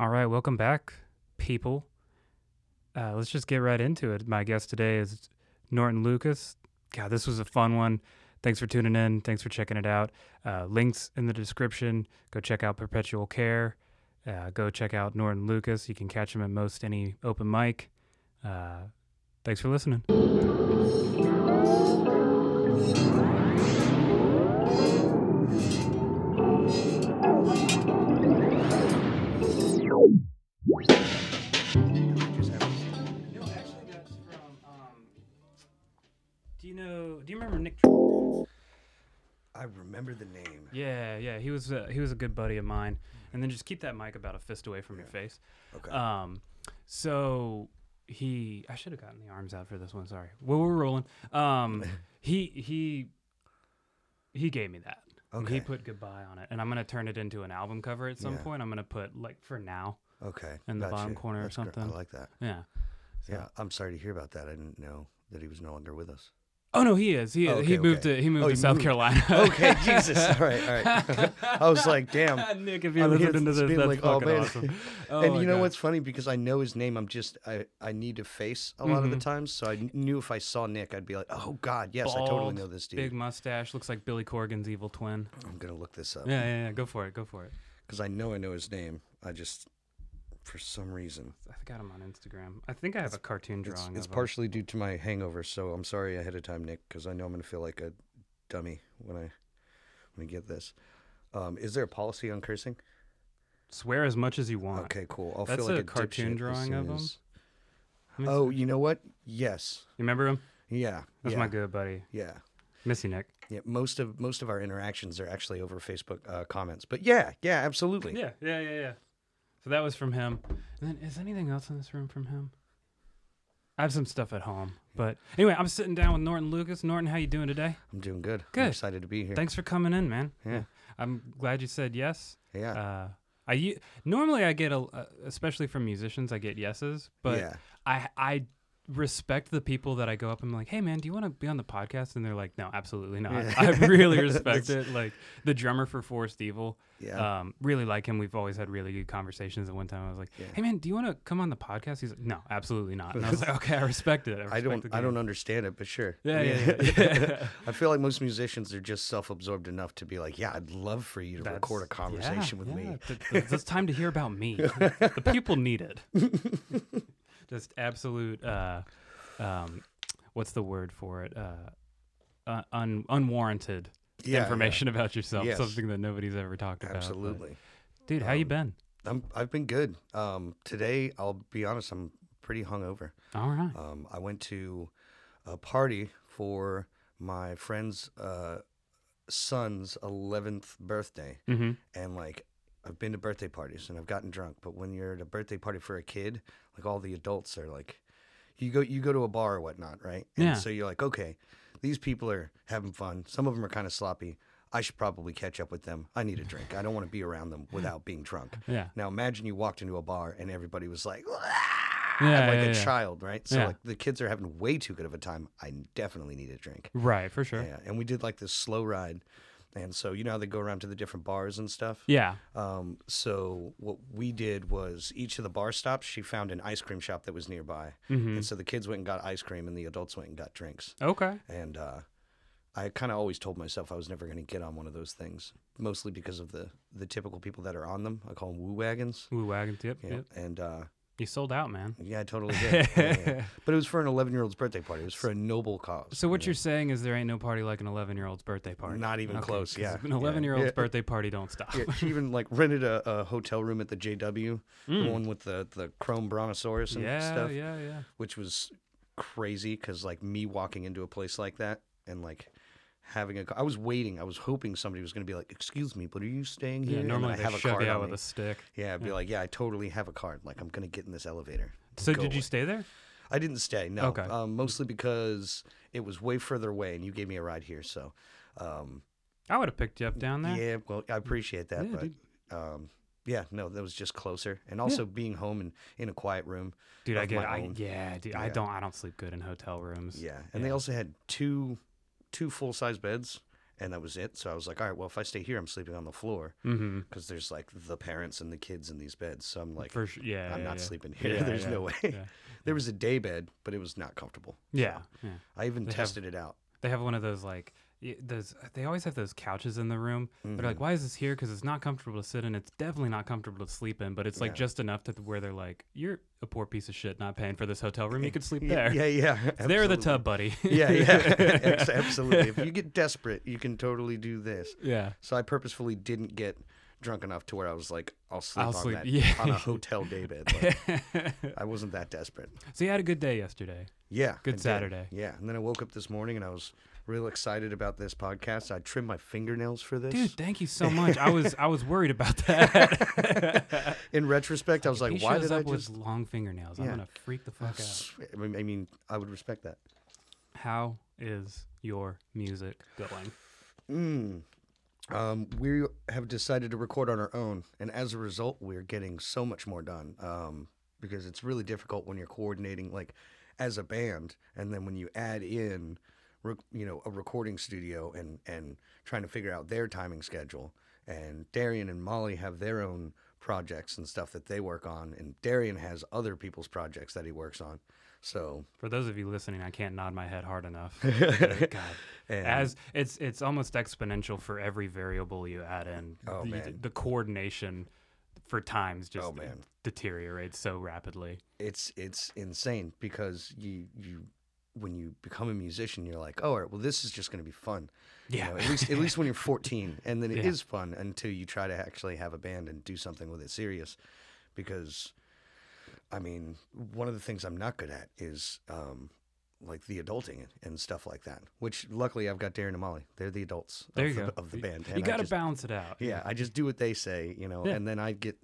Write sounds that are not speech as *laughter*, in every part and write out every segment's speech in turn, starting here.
All right, welcome back, people. Uh, let's just get right into it. My guest today is Norton Lucas. God, this was a fun one. Thanks for tuning in. Thanks for checking it out. Uh, links in the description. Go check out Perpetual Care. Uh, go check out Norton Lucas. You can catch him at most any open mic. Uh, thanks for listening. Do you know? Do you remember Nick? I remember the name. Yeah, yeah. He was uh, he was a good buddy of mine. And then just keep that mic about a fist away from your face. Okay. Um, so he, I should have gotten the arms out for this one. Sorry. Well, we're rolling. Um, *laughs* he he he gave me that. And He Okay. put goodbye on it, and I'm gonna turn it into an album cover at some Yeah. point. I'm gonna put like for now. Okay. in the bottom gotcha. corner or That's gr- something. I like that. Yeah. So- Yeah. I'm sorry to hear about that. I didn't know that he was no longer with us. Oh no, he is. He Oh, he moved okay. to he moved Oh, to South moved. Carolina. *laughs* Okay, Jesus. All right, all right. *laughs* I was like, damn. *laughs* Nick, if you're I'm listening to this, that's like, oh, fucking man. awesome. Oh and you know God. what's funny? Because I know his name, I'm just I I need to face a lot of the Mhm. times. So I knew if I saw Nick, I'd be like, oh God, yes, I totally know this dude. Big mustache, looks like Billy Corgan's evil twin. I'm gonna look this up Yeah, yeah, yeah. Go for it. Go for it. because I know I know his name. I just for some reason I got him on Instagram. I think I have a cartoon drawing. it's of him. partially due to my hangover. So I'm sorry ahead of time, Nick, because I know I'm gonna feel like a dummy when I when I get this. Um, is there a policy on cursing? Swear as much as you want. Okay, cool. I'll That's feel like a a, cartoon drawing of him? as- Let me see. Oh, you know what? Yes. you remember him? Yeah. That's yeah, my good buddy, Yeah. Missy Nick. Yeah. Most of most of our interactions are actually over Facebook uh, comments. But yeah, yeah, absolutely. Yeah, yeah, yeah, yeah. So that was from him. And then is anything else in this room from him? I have some stuff at home, but anyway, I'm sitting down with Norton Lucas. Norton, how you doing today? I'm doing good. Good. I'm excited to be here. Thanks for coming in, man. Yeah. I'm glad you said yes. Yeah. Uh, I normally I get a, uh, especially from musicians, I get yeses, but yeah. I I respect the people that I go up and I'm like, hey man, do you want to be on the podcast? And they're like, no, absolutely not. Yeah. *laughs* I really *laughs* respect it. Like the drummer for Forest Evil, Yeah. um, really like him. We've always had really good conversations. At one time, I was like, Yeah. hey man, do you want to come on the podcast? He's like, no, absolutely not. And I was *laughs* like, okay, I respect it. I, respect I don't I don't understand it, but sure. Yeah, yeah, yeah. yeah. I feel like most musicians are just self-absorbed enough to be like, yeah, I'd love for you to record a conversation with me. It's time to hear about me. the people need it. Just absolute. Uh, um, what's the word for it? Uh, uh, un- unwarranted Yeah, information about yourself. Yes. Something that nobody's ever talked yeah, about. but- absolutely. dude. How you Um, been? I'm I've been good. Um, today, I'll be honest, I'm pretty hungover. All right. Um, I went to a party for my friend's uh, son's 11th birthday. mm-hmm. And like, I've been to birthday parties and I've gotten drunk, but when you're at a birthday party for a kid, like all the adults are like, you go you go to a bar or whatnot, right? And Yeah. So you're like, okay, these people are having fun. Some of them are kind of sloppy. I should probably catch up with them. I need a drink. I don't want to be around them *laughs* without being drunk. Yeah. Now imagine you walked into a bar and everybody was like, Yeah, like yeah, a yeah. child, right? So Yeah. like the kids are having way too good of a time. I definitely need a drink. Right. For sure. Yeah, and we did like this slow ride, and so you know how they go around to the different bars and stuff. Yeah. Um, so what we did was each of the bar stops, she found an ice cream shop that was nearby, Mm-hmm. and so the kids went and got ice cream, and the adults went and got drinks. Okay. And uh, I kind of always told myself I was never going to get on one of those things, mostly because of the the typical people that are on them. I call them woo wagons. Woo wagon tip. Yeah, Yep. and uh, You sold out, man. yeah, I totally did. Yeah, yeah. *laughs* But it was for an 11 year old's birthday party. It was for a noble cause. So what you you're saying is there ain't no party like an 11 year old's birthday party. not even Okay, close. 'cause Yeah, An 11 year old's yeah. birthday party don't stop. Yeah, she even like rented a, a hotel room at the JW, the Mm. one with the the chrome brontosaurus and yeah, stuff, yeah, yeah. Yeah. Which was crazy because like me walking into a place like that and like having a, I was waiting, I was hoping somebody was going to be like, "Excuse me, but are you staying here?" Yeah, normally I they have a card you out with me. a stick. Yeah, I'd be yeah. like, "Yeah, I totally have a card. Like I'm going to get in this elevator." So did you stay there? I didn't stay. No, Okay. um, mostly because it was way further away, and you gave me a ride here, so. Um, I would have picked you up down there. Yeah, well, I appreciate that, Yeah, but um, yeah, no, that was just closer, and also being home and in a quiet room. Dude, I get I yeah, dude, I don't I don't sleep good in hotel rooms. Yeah, and they also had two two full size beds and that was it. So I was like, all right, well, if I stay here, I'm sleeping on the floor Mm-hmm. because there's like the parents and the kids in these beds. So I'm like, For sure. Yeah. I'm yeah, not yeah. sleeping here. *laughs* Yeah, there's no way. *laughs* There was a day bed, but it was not comfortable. Yeah. yeah. I even They have- tested it out. They have one of those like those. They always have those couches in the room. They're Mm-hmm. like, why is this here? Because it's not comfortable to sit in. It's definitely not comfortable to sleep in. But it's like Yeah. just enough to where they're like, you're a poor piece of shit, not paying for this hotel room. You could sleep *laughs* Yeah, there. yeah, yeah. There the tub, buddy. yeah, yeah, *laughs* *laughs* absolutely. If you get desperate, you can totally do this. yeah. So I purposefully didn't get drunk enough to where I was like, I'll sleep I'll on sleep- that yeah. on a hotel day bed. Like, I wasn't that desperate. so you had a good day yesterday. Yeah, Good. Saturday. Yeah, and then I woke up this morning and I was real excited about this podcast. I trimmed my fingernails for this. Dude, thank you so *laughs* much. I was I was worried about that. *laughs* In retrospect, I was like, why did I just? long fingernails. I'm gonna freak the fuck out. *laughs* I mean, I mean, I would respect that. How is your music going? Mm. Um, we have decided to record on our own, and as a result, we're getting so much more done. Um, because it's really difficult when you're coordinating, like, as a band, and then when you add in, re- you know, a recording studio and and trying to figure out their timing schedule. And Darian and Molly have their own projects and stuff that they work on, and Darian has other people's projects that he works on. So For those of you listening, I can't nod my head hard enough. *laughs* God. and As it's it's almost exponential for every variable you add in. Oh, the, man. the coordination for times oh, just Oh, man. deteriorates so rapidly. it's it's insane because you you when you become a musician you're like oh all right well this is just going to be fun You Yeah. know, at least at least when you're *laughs* 14 and then it is Yeah. fun until you try to actually have a band and do something with it serious because i mean one of the things i'm not good at is um like the adulting and stuff like that which luckily i've got darren and molly they're the adults There of, you the, go. of the band You got to balance it out. yeah i just do what they say you know Yeah. and then i get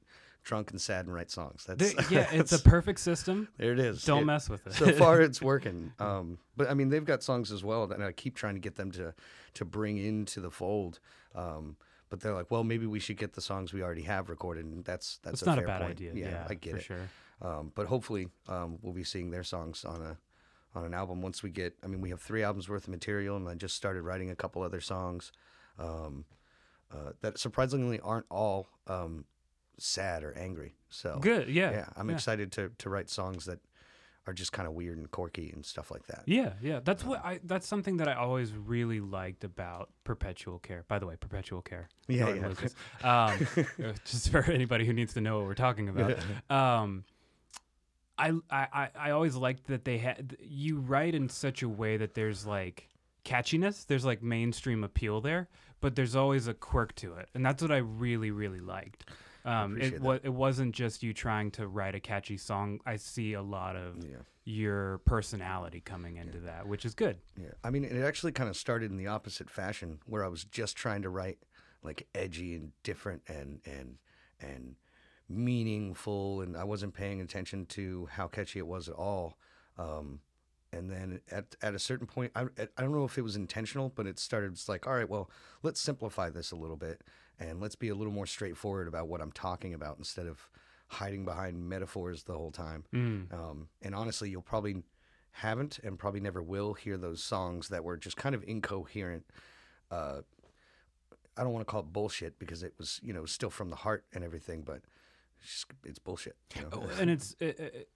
drunk and sad and write songs that's There- *laughs* yeah, it's a perfect system. there it is Don't It- mess with it. so far it's *laughs* working um but i mean they've got songs as well that i keep trying to get them to to bring into the fold um but they're like well maybe we should get the songs we already have recorded and that's that's a not a fair bad point. idea. yeah, Yeah, i get for it sure. um but hopefully um we'll be seeing their songs on a on an album once we get i mean we have three albums worth of material and i just started writing a couple other songs um uh, that surprisingly aren't all um sad or angry so Good. Yeah. yeah i'm yeah. excited to to write songs that are just kind of weird and quirky and stuff like that Yeah, yeah. That's what I. That's something that I always really liked about Perpetual Care. By the way, Perpetual Care. Yeah, yeah. Lucas. Um, *laughs* *laughs* just for anybody who needs to know what we're talking about. Um, I, I I I always liked that they had you write in such a way that there's like catchiness. There's like mainstream appeal there, but there's always a quirk to it, and that's what I really really liked. Um, it wa- it wasn't just you trying to write a catchy song. I see a lot of Yeah. your personality coming into that, which is good. Yeah, I mean, it actually kind of started in the opposite fashion, where I was just trying to write like edgy and different and and and meaningful, and I wasn't paying attention to how catchy it was at all. Um, and then at at a certain point, I I don't know if it was intentional, but it started. It's like, all right, well, let's simplify this a little bit, and let's be a little more straightforward about what I'm talking about instead of hiding behind metaphors the whole time. Mm. Um, and honestly, you'll probably haven't and probably never will hear those songs that were just kind of incoherent. Uh, I don't want to call it bullshit because it was, you know, still from the heart and everything, but it's, just, it's bullshit. You know? Oh, and it's it, it,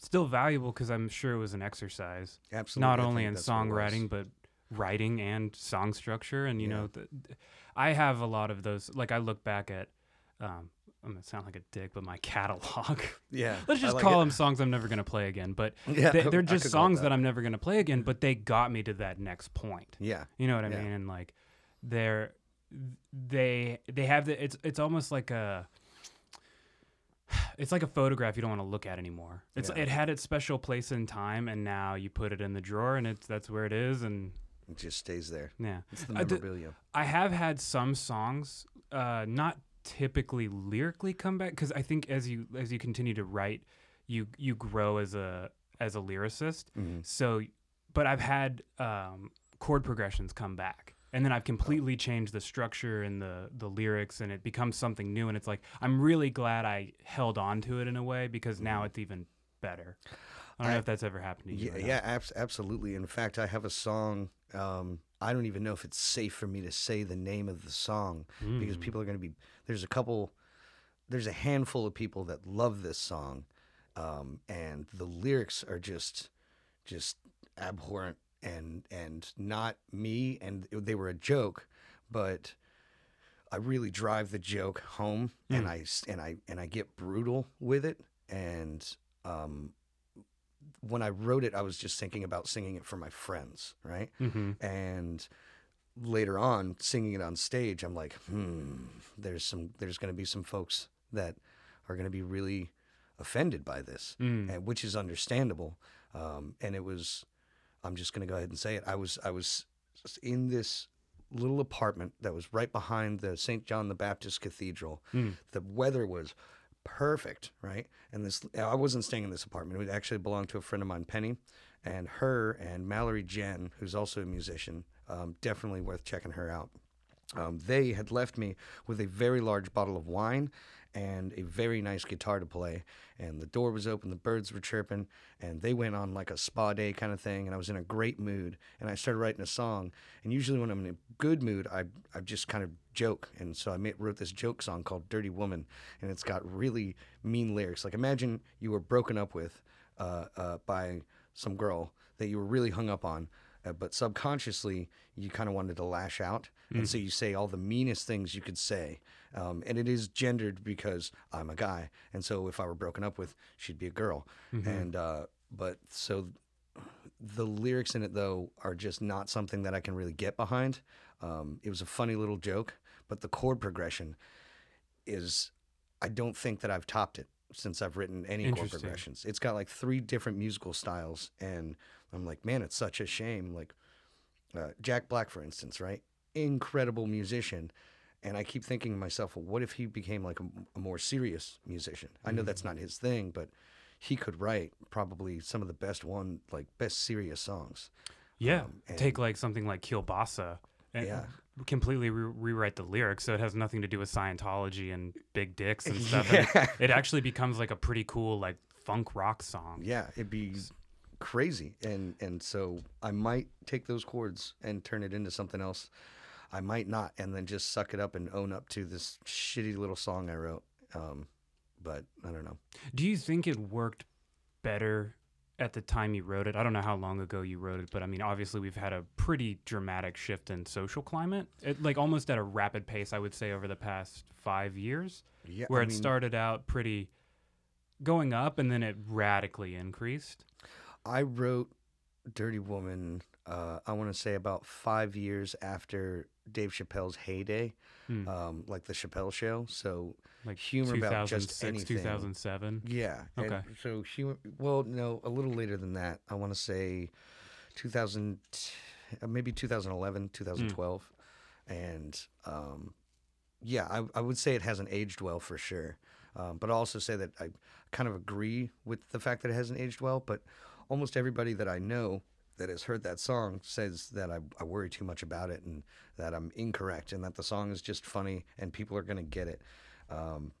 still valuable because I'm sure it was an exercise, Absolutely. not I only in that's what it was. songwriting but writing and song structure. And you Yeah. know, the, I have a lot of those. Like I look back at, um, I'm gonna sound like a dick, but my *laughs* catalog. Yeah. Let's just like call it. them songs I'm never gonna play again. But *laughs* Yeah, they, they're just songs that. I'm never gonna play again. But they got me to that next point. Yeah. You know what I Yeah. mean? And like, they're they they have the it's it's almost like a it's like a photograph you don't want to look at anymore. It's Yeah. it had its special place in time, and now you put it in the drawer, and it's that's where it is. And It just stays there. yeah, It's the memorabilia. I have had some songs, uh, not typically lyrically come back because I think as you as you continue to write, you you grow as a as a lyricist. Mhm. So, but I've had um, chord progressions come back, and then I've completely changed the structure and the the lyrics, and it becomes something new. And it's like I'm really glad I held on to it in a way because now it's even better. I don't know if that's ever happened to you. Yeah, yeah, abs- absolutely. In fact, I have a song. Um, I don't even know if it's safe for me to say the name of the song because Mm. people are going to be. There's a couple. There's a handful of people that love this song, um, and the lyrics are just, just abhorrent and and not me. And they were a joke, but I really drive the joke home, and I and I and I get brutal with it. And um, when I wrote it, I was just thinking about singing it for my friends, right? Mhm. And later on, singing it on stage, I'm like, hmm, there's some, there's going to be some folks that are going to be really offended by this, Mm. and, which is understandable. Um, and it was, I'm just going to go ahead and say it. I was, I was in this little apartment that was right behind the St. John the Baptist Cathedral. Mm. The weather was perfect, right? And this, I wasn't staying in this apartment. It actually belonged to a friend of mine, Penny, and her and Mallory Jen, who's also a musician. Um, definitely worth checking her out. Um, they had left me with a very large bottle of wine and a very nice guitar to play. And the door was open, the birds were chirping, and they went on like a spa day kind of thing. And I was in a great mood, and I started writing a song. And usually, when I'm in a good mood, I I just kind of joke. And so I made, wrote this joke song called "Dirty Woman," and it's got really mean lyrics. Like imagine you were broken up with uh, uh, by some girl that you were really hung up on, uh, but subconsciously you kind of wanted to lash out, and so you say all the meanest things you could say. Um, and it is gendered because I'm a guy, and so if I were broken up with, she'd be a girl. And uh, but so the lyrics in it though are just not something that I can really get behind. Um, it was a funny little joke, but the chord progression is I don't think that I've topped it since I've written any chord progressions. It's got like three different musical styles, and I'm like, man, it's such a shame. Like uh, Jack Black, for instance, right? Incredible musician. And I keep thinking to myself, well, what if he became like a, a more serious musician? I know that's not his thing, but he could write probably some of the best one, like best serious songs. Yeah. Um, and- Take like something like Kielbasa and Yeah. completely re- rewrite the lyrics so it has nothing to do with Scientology and big dicks and *laughs* stuff. and Yeah. it, it actually becomes like a pretty cool like funk rock song. Yeah, it'd be crazy. And and so I might take those chords and turn it into something else. I might not, and then just suck it up and own up to this shitty little song I wrote. Um, but I don't know. Do you think it worked better at the time you wrote it? I don't know how long ago you wrote it, but I mean, obviously we've had a pretty dramatic shift in social climate, it, like almost at a rapid pace, I would say, over the past five years, Yeah, where I it mean, started out pretty going up and then it radically increased. I wrote Dirty Woman. Uh, I want to say about five years after Dave Chappelle's heyday, Hmm. um, like the Chappelle Show. So Like humor about just 2006, anything. 2007. Yeah. and Okay. so humor. Well, no, a little later than that. I want to say 2000, uh, maybe 2011, 2012, and um, yeah, I, I would say it hasn't aged well for sure. Um, but I also say that I kind of agree with the fact that it hasn't aged well. But almost everybody that I know that has heard that song says that I, I worry too much about it and that I'm incorrect and that the song is just funny and people are going to get it. Um,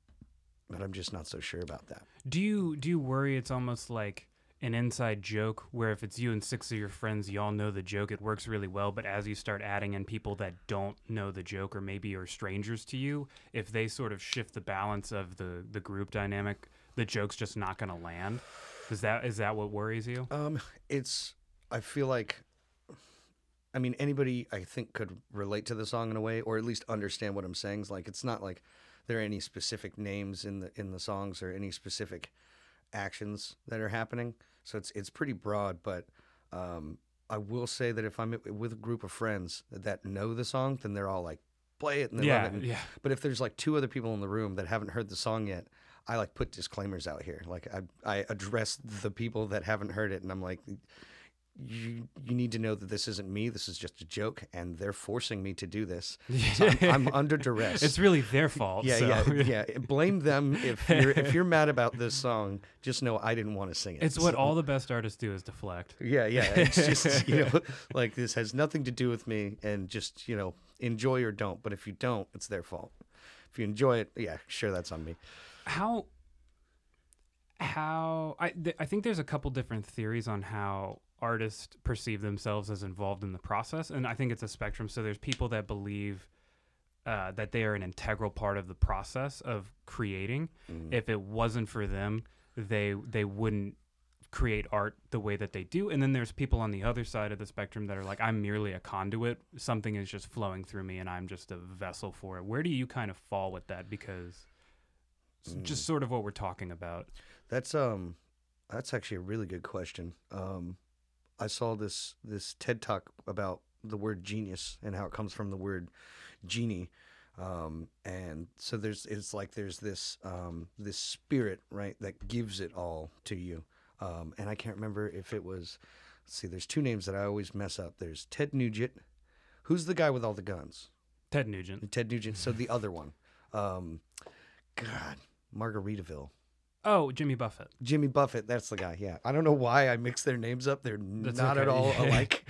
but I'm just not so sure about that. Do you do you worry it's almost like an inside joke where if it's you and six of your friends, you all know the joke, it works really well. But as you start adding in people that don't know the joke or maybe are strangers to you, if they sort of shift the balance of the the group dynamic, the joke's just not going to land. Is that is that what worries you? Um, it's. I feel like. I mean, anybody I think could relate to the song in a way, or at least understand what I'm saying. It's like it's not like there are any specific names in the in the songs or any specific actions that are happening. So it's it's pretty broad, but um, I will say that if I'm with a group of friends that know the song, then they're all like, play it and they yeah, love it. And- yeah. But if there's like two other people in the room that haven't heard the song yet, I like put disclaimers out here. Like I, I address the people that haven't heard it, and I'm like, you, you need to know that this isn't me. This is just a joke, and they're forcing me to do this. *laughs* So I'm, I'm under duress. It's really their *laughs* fault. yeah, so- yeah, *laughs* yeah. Blame them if you're if you're mad about this song. Just know I didn't want to sing it. It's what So- all the best artists do is deflect. yeah, yeah. It's just you know, like this has nothing to do with me, and just you know, enjoy or don't. But if you don't, it's their fault. If you enjoy it, yeah, sure, that's on me. how how I th- I think there's a couple different theories on how artists perceive themselves as involved in the process, and I think it's a spectrum. So there's people that believe uh, that they are an integral part of the process of creating. Mm. If it wasn't for them, they they wouldn't create art the way that they do. And then there's people on the other side of the spectrum that are like, I'm merely a conduit. Something is just flowing through me, and I'm just a vessel for it. Where do you kind of fall with that? Because it's Mm. just sort of what we're talking about. That's um, that's actually a really good question. Um, I saw this this TED talk about the word genius and how it comes from the word genie, um, and so there's it's like there's this um, this spirit right that gives it all to you, um, and I can't remember if it was. Let's see, there's two names that I always mess up. There's Ted Nugent, who's the guy with all the guns. Ted Nugent. Ted Nugent. So the other one, um, God, Margaritaville. Oh, Jimmy Buffett. Jimmy Buffett, that's the guy. Yeah, I don't know why I mix their names up. They're That's not at all *laughs* alike,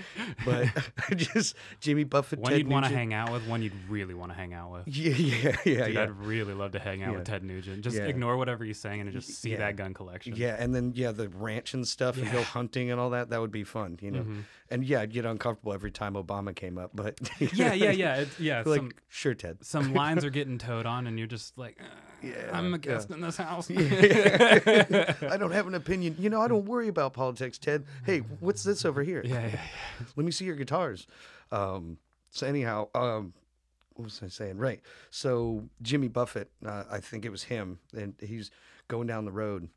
but *laughs* *laughs* just Jimmy Buffett. One Ted you'd want to Nugent. hang out with, one you'd really want to hang out with. Yeah, yeah, yeah, Dude, yeah. I'd really love to hang out Yeah. with Ted Nugent. Just Yeah. ignore whatever he's saying and just see Yeah. that gun collection. Yeah, and then yeah, the ranch and stuff, and go hunting and all that. That would be fun, you know. Mm-hmm. And yeah, I'd get uncomfortable every time Obama came up, but *laughs* yeah, yeah, yeah. It's, yeah, like some sure, Ted. some lines are *laughs* getting toed on, and you're just like, uh, Yeah, I'm a guest in this house. *laughs* I don't have an opinion. You know, I don't worry about politics, Ted. Hey, what's this over here? yeah, yeah, let me see your guitars. Um, so anyhow, um, what was I saying? Right. So Jimmy Buffett, uh, I think it was him, and he's going down the road,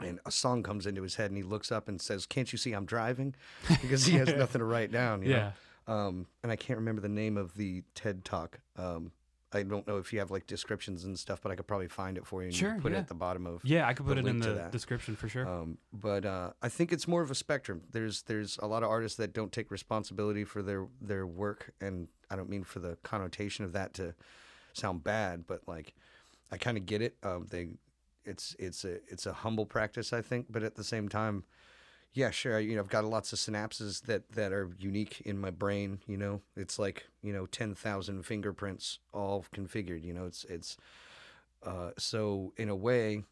and a song comes into his head, and he looks up and says, "Can't you see I'm driving?" *laughs* Because he has nothing to write down. You yeah. Know? Um, and I can't remember the name of the TED Talk. Um, I don't know if you have like descriptions and stuff, but I could probably find it for you and Sure, put it at the bottom of Yeah, I could put it in the description for sure. um, but uh, I think it's more of a spectrum. There's there's a lot of artists that don't take responsibility for their their work, and I don't mean for the connotation of that to sound bad, but like I kind of get it. Um, they it's it's a it's a humble practice, I think, but at the same time, yeah, sure. You know, I've got lots of synapses that that are unique in my brain. You know, it's like you know ten thousand fingerprints all configured. You know, it's it's uh, so in a way,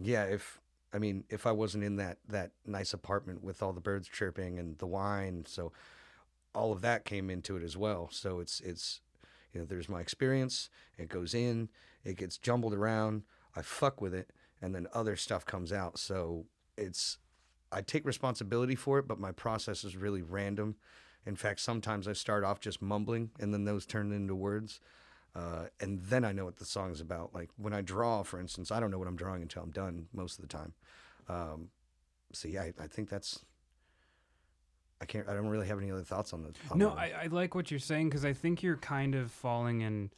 yeah. If I mean, if I wasn't in that that nice apartment with all the birds chirping and the wine, so all of that came into it as well. So it's it's you know, there's my experience. It goes in, it gets jumbled around. I fuck with it, and then other stuff comes out. So it's I take responsibility for it, but my process is really random. In fact, sometimes I start off just mumbling, and then those turn into words. Uh, and then I know what the song's about. Like when I draw, for instance, I don't know what I'm drawing until I'm done most of the time. Um, so yeah, I, I think that's. I can't. I don't really have any other thoughts on the. On no, the- I, I like what you're saying because I think you're kind of falling in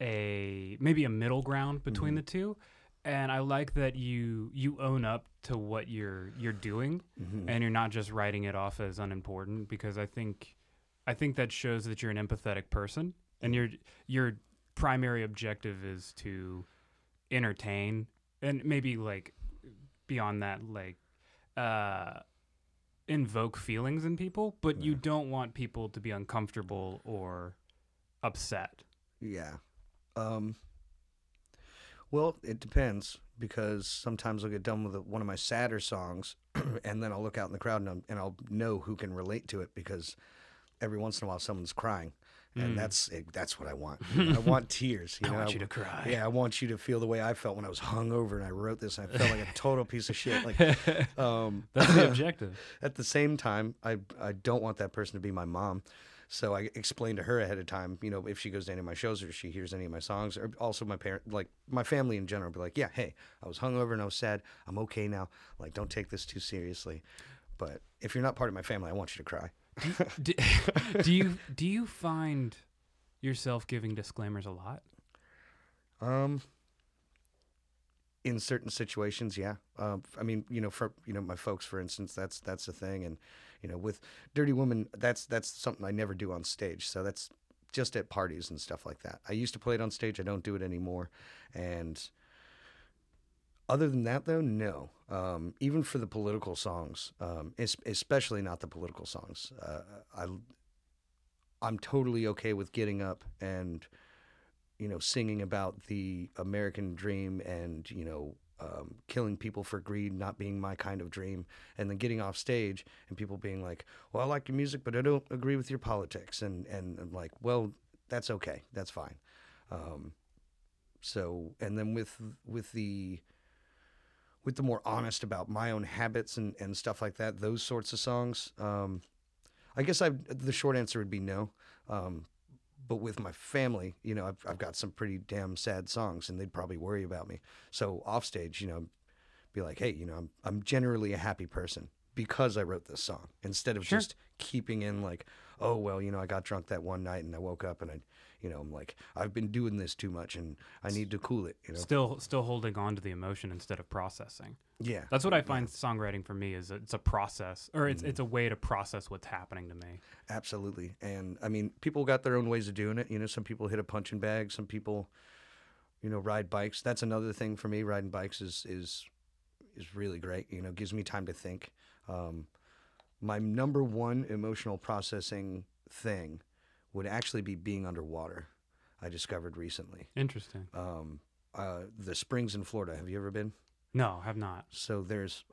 a maybe a middle ground between Mhm. the two, and I like that you you own up to what you're you're doing Mhm. and you're not just writing it off as unimportant because I think I think that shows that you're an empathetic person and your your primary objective is to entertain and maybe like beyond that like uh invoke feelings in people but you don't want people to be uncomfortable or upset Yeah. Um, well, it depends because sometimes I'll get done with one of my sadder songs, *clears throat* and then I'll look out in the crowd and, I'm, and I'll know who can relate to it because every once in a while someone's crying, and Mm. that's it, that's what I want. I want *laughs* tears. You I know? want you to cry Yeah, I want you to feel the way I felt when I was hungover and I wrote this. And I felt like a total piece of shit. Like, *laughs* um, that's the *laughs* objective at the same time, I I don't want that person to be my mom. So I explain to her ahead of time, you know, if she goes to any of my shows or she hears any of my songs, or also my parent, like my family in general, be like, yeah, hey, I was hungover and I was sad. I'm okay now. Like, don't take this too seriously. But if you're not part of my family, I want you to cry. *laughs* do, do you do you find yourself giving disclaimers a lot Um, in certain situations, yeah. Um, I mean, you know, for you know my folks, for instance, that's that's the thing, and you know, with Dirty Woman, that's that's something I never do on stage. So that's just at parties and stuff like that. I used to play it on stage. I don't do it anymore, and other than that, though, no. Um, even for the political songs, um, especially not the political songs, uh, I I'm totally okay with getting up and you know, singing about the American dream and, you know, um, killing people for greed not being my kind of dream, and then getting off stage and people being like, "Well, I like your music, but I don't agree with your politics," and and I'm like, "Well, that's okay, that's fine." Um, so, and then with with the with the more honest about my own habits and, and stuff like that, those sorts of songs. Um, I guess I the short answer would be no. Um, but with my family, you know, I've, I've got some pretty damn sad songs, and they'd probably worry about me. So off stage, you know, be like, hey, you know, I'm I'm generally a happy person because I wrote this song, instead of Sure. just keeping in like, oh well, you know, I got drunk that one night and I woke up and I, you know, I'm like, I've been doing this too much and I need to cool it. You know, Still, still holding on to the emotion instead of processing. yeah, That's what I find songwriting for me is it's a process, or it's Mm-hmm. it's a way to process what's happening to me. Absolutely. And I mean, people got their own ways of doing it. You know, some people hit a punching bag, some people, you know, ride bikes. That's another thing for me. Riding bikes is is is really great. You know, gives me time to think. Um, my number one emotional processing thing would actually be being underwater. I discovered recently. Interesting. Um, uh, the springs in Florida. Have you ever been? No, have not. So there's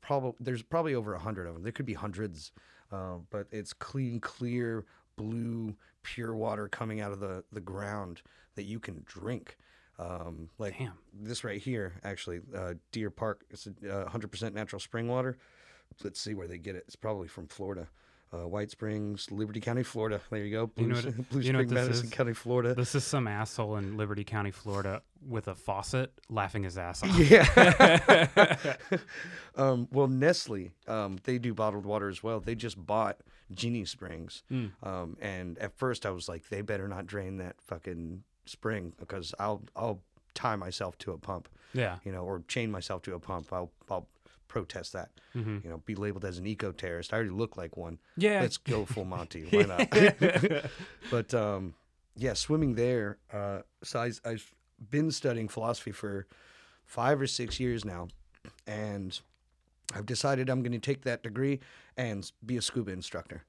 probably there's probably over a hundred of them. There could be hundreds, uh, but it's clean, clear, blue, pure water coming out of the the ground that you can drink. Um, like Damn. this right here, actually, uh, Deer Park. It's a uh, hundred percent natural spring water. Let's see where they get it. It's probably from Florida. Uh, White Springs, Liberty County, Florida. There you go. Blue, You know what- Blue you know Spring, Madison is? County, Florida. This is some asshole in Liberty County, Florida, with a faucet, laughing his ass off. Yeah. *laughs* um, well, Nestle, um, they do bottled water as well. They just bought Ginnie Springs. Mm. Um, and at first I was like, they better not drain that fucking spring because I'll I'll tie myself to a pump, Yeah. you know, or chain myself to a pump. I'll I'll protest that. hmm You know, be labeled as an eco terrorist. I already look like one. Yeah. Let's go full Monty. *laughs* Why not? *laughs* but um, yeah, swimming there. Uh, so I, I've been studying philosophy for five or six years now, and I've decided I'm going to take that degree and be a scuba instructor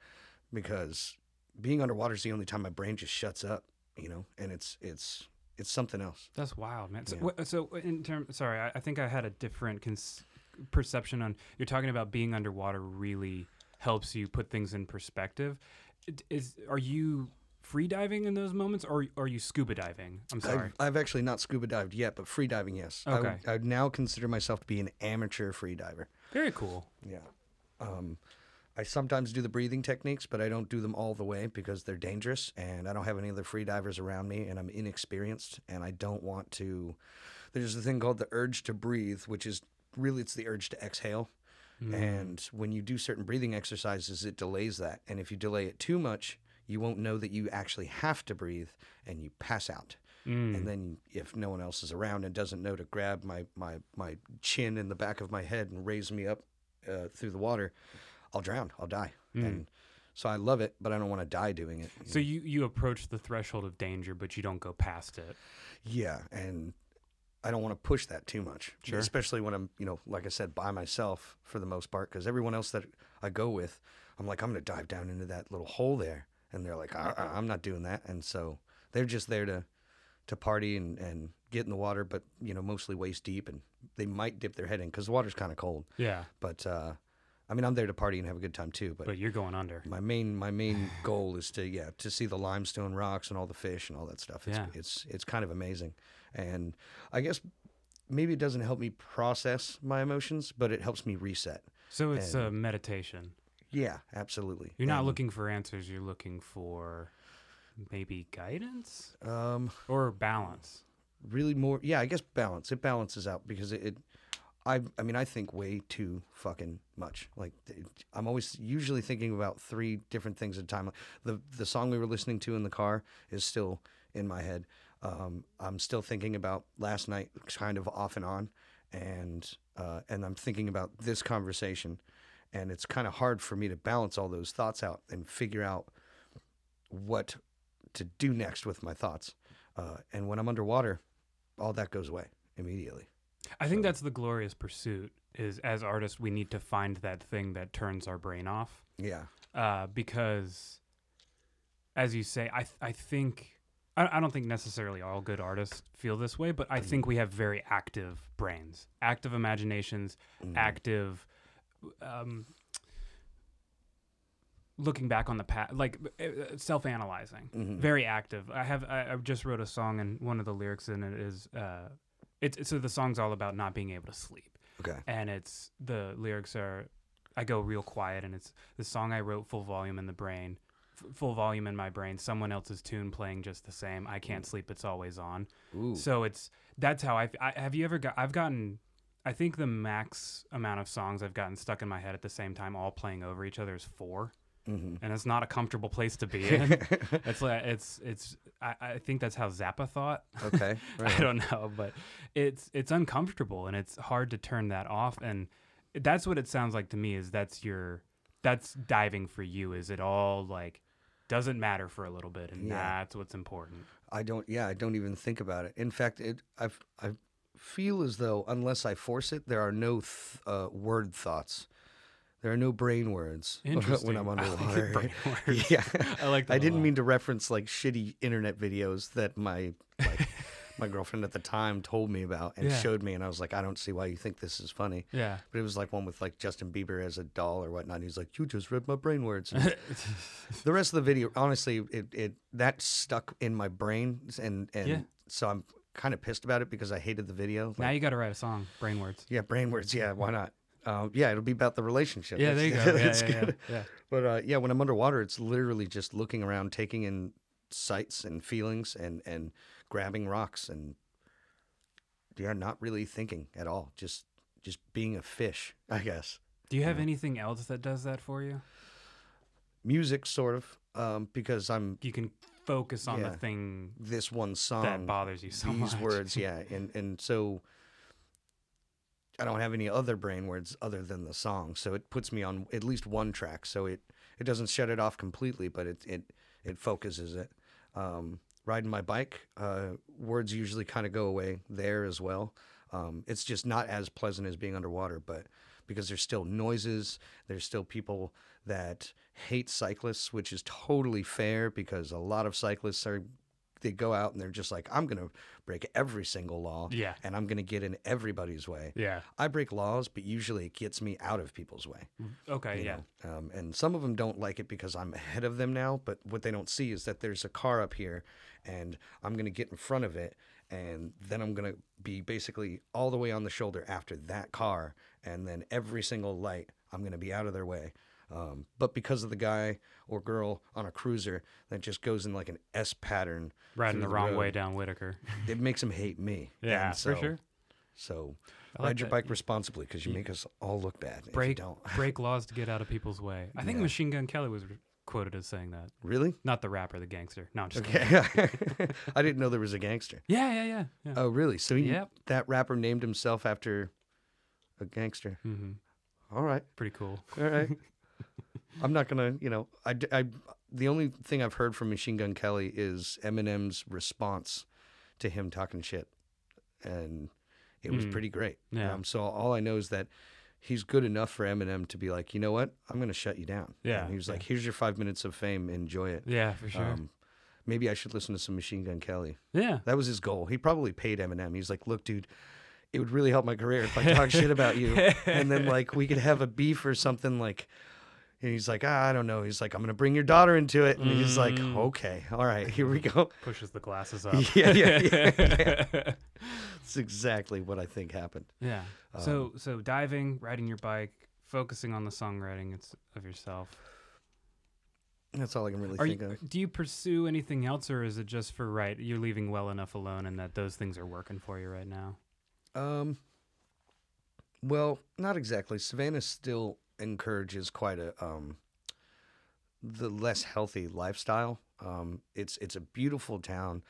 because being underwater is the only time my brain just shuts up. You know, and it's it's it's something else. That's wild, man. So, Yeah. so in terms, sorry, I, I think I had a different cons- perception on. You're talking about being underwater really helps you put things in perspective. Is are you free diving in those moments, or are you scuba diving? I'm sorry. I've, I've actually not scuba dived yet, but free diving, yes. I would- Okay. I would now consider myself to be an amateur free diver. Very cool. Yeah. Um, I sometimes do the breathing techniques, but I don't do them all the way because they're dangerous, and I don't have any other free divers around me, and I'm inexperienced, and I don't want to. There's a thing called the urge to breathe, which is really it's the urge to exhale, Mm. and when you do certain breathing exercises, it delays that, and if you delay it too much, you won't know that you actually have to breathe, and you pass out. Mm. And then if no one else is around and doesn't know to grab my my my chin in the back of my head and raise me up uh, through the water, I'll drown. I'll die. And so I love it, but I don't want to die doing it. So you you approach the threshold of danger, but you don't go past it. yeah, and I don't want to push that too much, Sure. especially when I'm you know like I said by myself for the most part because everyone else that I go with, I'm like I'm gonna dive down into that little hole there, and they're like I, I'm not doing that, and so they're just there to to party and, and get in the water, but you know mostly waist deep, and they might dip their head in because the water's kind of cold. Yeah, But uh, I mean, I'm there to party and have a good time too. But, but you're going under. my main my main *sighs* goal is to yeah to see the limestone rocks and all the fish and all that stuff. It's Yeah. it's it's kind of amazing, and I guess maybe it doesn't help me process my emotions, but it helps me reset. So it's And- a meditation. Yeah, absolutely. You're not And, looking for answers. You're looking for maybe guidance um or balance. really more yeah I guess balance it balances out because it. it I, I mean, I think way too fucking much. Like, I'm always usually thinking about three different things at a time. The the song we were listening to in the car is still in my head. Um, I'm still thinking about last night, kind of off and on, and uh, and I'm thinking about this conversation, and it's kind of hard for me to balance all those thoughts out and figure out what to do next with my thoughts. Uh, and when I'm underwater, all that goes away immediately. I think So- that's the glorious pursuit. Is as artists, we need to find that thing that turns our brain off. Yeah. uh, because, as you say, I th- I think I, I don't think necessarily all good artists feel this way, but I think we have very active brains, active imaginations, Mm. active. Um, looking back on the past, like uh, self-analyzing, Mhm. very active. I have I, I just wrote a song, and one of the lyrics in it is, uh, it's so the song's all about not being able to sleep, Okay. and it's the lyrics are, I go real quiet, and it's the song I wrote full volume in the brain, f- full volume in my brain, someone else's tune playing just the same. I can't sleep, it's always on. Ooh. So it's that's how I, I have you ever got I've gotten I think the max amount of songs I've gotten stuck in my head at the same time all playing over each other is 4 hmm and it's not a comfortable place to be in. *laughs* it's like it's it's I, I think that's how Zappa thought. okay. Right *laughs* I don't know, but it's it's uncomfortable and it's hard to turn that off and that's what it sounds like to me is that's your that's diving for you is it all like doesn't matter for a little bit and Yeah. that's what's important. I don't. Yeah, I don't even think about it. In fact, it. I've. I feel as though unless I force it, there are no th- uh, word thoughts. There are no brain words *laughs* when- I'm *laughs* I like underwater. brain *laughs* yeah, I like I didn't mean to reference like shitty internet videos that my like my girlfriend at the time told me about and Yeah. showed me, and I was like, I don't see why you think this is funny. Yeah. But it was like one with like Justin Bieber as a doll or whatnot. He's like, "You just read my brain words." The rest of the video, honestly, it, it that stuck in my brain, and and Yeah. so I'm kind of pissed about it because I hated the video. now you got to write a song, brain words. yeah, brain words. Yeah, why not? Um, yeah, it'll be about the relationship. Yeah, there you *laughs* go. Yeah, that's yeah, yeah, good. yeah. But uh, yeah, when I'm underwater, it's literally just looking around, taking in sights and feelings, and and grabbing rocks, and yeah, not really thinking at all. Just just being a fish, *laughs* I guess. Do you have anything else that does that for you? Music, sort of, um, because I'm You can focus on the thing this one song that bothers you so these much. words, *laughs* yeah, and and so I don't have any other brain words other than the song, so it puts me on at least one track. So it it doesn't shut it off completely, but it it it focuses it. Um, riding my bike, uh, words usually kind of go away there as well. Um, it's just not as pleasant as being underwater, but because there's still noises, there's still people that hate cyclists, which is totally fair because a lot of cyclists are they go out and they're just like, I'm gonna break every single law, Yeah. and I'm gonna get in everybody's way. Yeah. I break laws, but usually it gets me out of people's way. Okay. you Yeah. Um, and some of them don't like it because I'm ahead of them now, but what they don't see is that there's a car up here and I'm going to get in front of it. And then I'm going to be basically all the way on the shoulder after that car. And then every single light, I'm going to be out of their way. Um, but because of the guy or girl on a cruiser that just goes in like an S pattern, Riding through the wrong way down Whitaker. *laughs* it makes them hate me. Yeah, And for so- sure. So I like ride your that. bike responsibly because you make us all look bad. if you Break don't. *laughs* break laws to get out of people's way. I think Yeah. Machine Gun Kelly was quoted as saying that. Really? Not the rapper, the gangster. No, I'm just kidding. Okay. *laughs* I didn't know there was a gangster. Yeah, yeah, yeah. yeah. Oh, really? So he, Yep. that rapper named himself after a gangster. hmm All right. Pretty cool. All right. I'm not going to, you know, I, I- the only thing I've heard from Machine Gun Kelly is Eminem's response to him talking shit. And it was Mm. pretty great. Yeah. Um, so all I know is that he's good enough for Eminem to be like, you know what? I'm going to shut you down. Yeah, And he was yeah. like, here's your five minutes of fame. Enjoy it. Yeah, for sure. Um, maybe I should listen to some Machine Gun Kelly. yeah. That was his goal. He probably paid Eminem. He's like, look, dude, it would really help my career if I talk shit about you. *laughs* And then, like, we could have a beef or something. Like, and he's like, ah, I don't know. He's like, I'm going to bring your daughter into it. And he's like, Mm. okay, all right, here we go. *laughs* Pushes the glasses *laughs* up. Yeah, yeah, yeah, yeah. *laughs* That's exactly what I think happened. Yeah. So so diving, riding your bike, focusing on the songwriting it's of yourself. That's all I can really Are think you, of. do you pursue anything else, or is it just for right? You're leaving well enough alone, and that those things are working for you right now. Um, well, not exactly. Savannah still encourages quite a um, the less healthy lifestyle. Um, it's it's a beautiful town.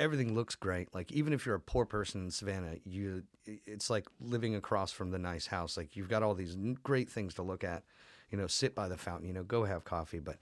Everything looks great. Like even if you're a poor person in Savannah, you it's like living across from the nice house. Like you've got all these great things to look at. You know, sit by the fountain. You know, go have coffee. But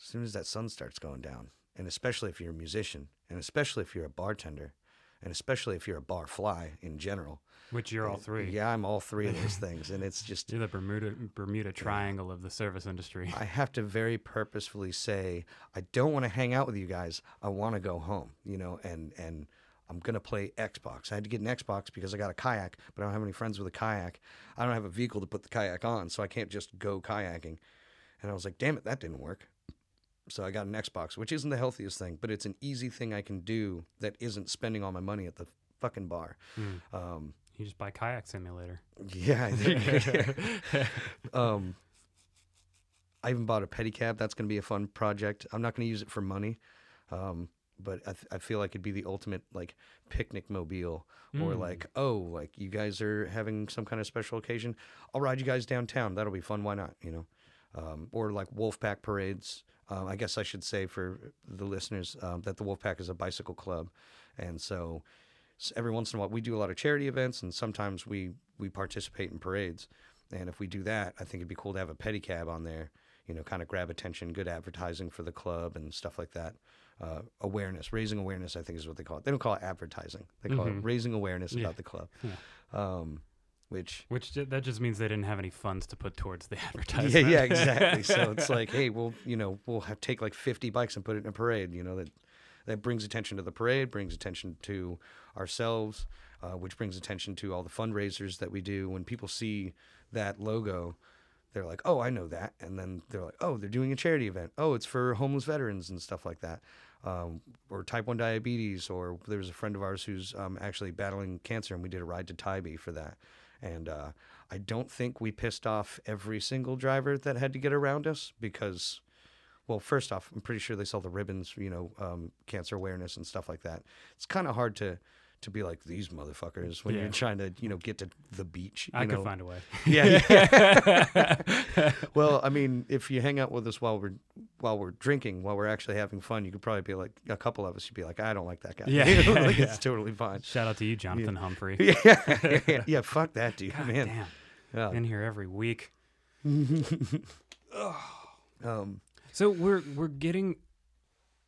as soon as that sun starts going down, and especially if you're a musician, and especially if you're a bartender, and especially if you're a bar fly in general. Which you're all three. Yeah, I'm all three of those *laughs* things, and it's just You're the Bermuda Bermuda Triangle of the service industry. I have to very purposefully say I don't want to hang out with you guys. I want to go home, you know, and and I'm gonna play Xbox. I had to get an Xbox because I got a kayak, but I don't have any friends with a kayak. I don't have a vehicle to put the kayak on, so I can't just go kayaking. And I was like, damn it, that didn't work. So I got an Xbox, which isn't the healthiest thing, but it's an easy thing I can do that isn't spending all my money at the fucking bar. Hmm. Um, You just buy kayak simulator. yeah. *laughs* um, I even bought a pedicab. That's going to be a fun project. I'm not going to use it for money, um, but I, th- I feel like it'd be the ultimate like picnic mobile, or Mm. like oh, like you guys are having some kind of special occasion. I'll ride you guys downtown. That'll be fun. Why not? You know, um, or like Wolfpack parades. Um, I guess I should say for the listeners um, that the Wolfpack is a bicycle club, and so every once in a while we do a lot of charity events, and sometimes we we participate in parades. And if we do that, I think it'd be cool to have a pedicab on there. You know, kind of grab attention, good advertising for the club and stuff like that. Uh, awareness, raising awareness, I think is what they call it. They don't call it advertising; they call it Mhm. raising awareness Yeah. about the club. Um, which Which that just means they didn't have any funds to put towards the *laughs* yeah, advertisement. yeah, exactly. so *laughs* it's like, hey, we'll you know we'll have take like fifty bikes and put it in a parade. You know that that brings attention to the parade, brings attention to ourselves, uh, which brings attention to all the fundraisers that we do. When people see that logo, they're like, oh, I know that, and then they're like, oh, they're doing a charity event. Oh, it's for homeless veterans and stuff like that. Um, or type 1 diabetes, or there's a friend of ours who's um, actually battling cancer, and we did a ride to Tybee for that. And uh, I don't think we pissed off every single driver that had to get around us because, well, first off, I'm pretty sure they sell the ribbons, you know, um, cancer awareness and stuff like that. It's kind of hard to to be like these motherfuckers when Yeah. you're trying to, you know, get to the beach. You I know? could find a way. Yeah. yeah. *laughs* *laughs* well, I mean, if you hang out with us while we're while we're drinking, while we're actually having fun, you could probably be like a couple of us. You'd be like, I don't like that guy. Yeah, *laughs* like, yeah. it's totally fine. Shout out to you, Jonathan Humphrey. Yeah, yeah, yeah. Fuck that dude, God man. damn. Yeah. In here every week. Um, So we're we're getting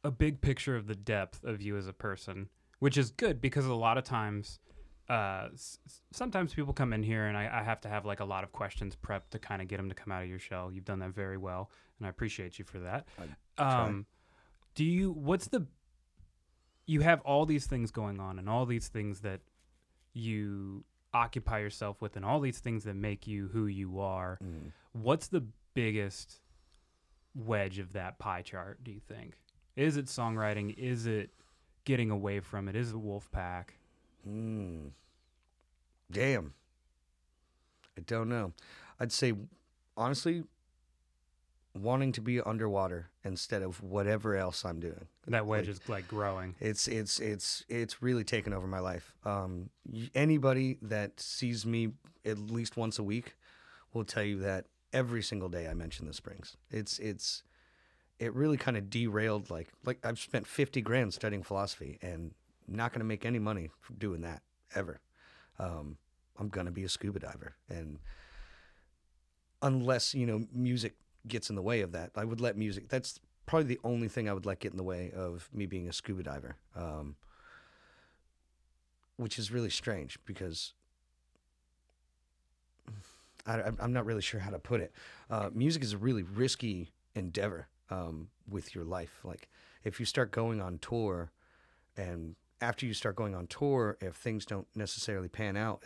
a big picture of the depth of you as a person, which is good because a lot of times, uh, s- sometimes people come in here and I, I have to have like a lot of questions prepped to kind of get them to come out of your shell. You've done that very well, and I appreciate you for that. Um, do you? What's the? You have all these things going on, and all these things that you occupy yourself with, and all these things that make you who you are mm. what's the biggest wedge of that pie chart do you think is it songwriting is it getting away from it is it wolfpack Mm. Damn. I don't know. I'd say, honestly, wanting to be underwater instead of whatever else I'm doing. that wedge Like, is like growing It's it's it's it's really taken over my life. Um, anybody that sees me at least once a week will tell you that every single day I mention the Springs. It's it's it really kind of derailed. Like like I've spent fifty grand studying philosophy and not going to make any money doing that ever. Um, I'm going to be a scuba diver, and unless you know music gets in the way of that, I would let music. That's probably the only thing I would let get in the way of me being a scuba diver, um, which is really strange because *sighs* I, I'm not really sure how to put it. Uh, music is a really risky endeavor um, with your life. Like if you start going on tour, and after you start going on tour, if things don't necessarily pan out,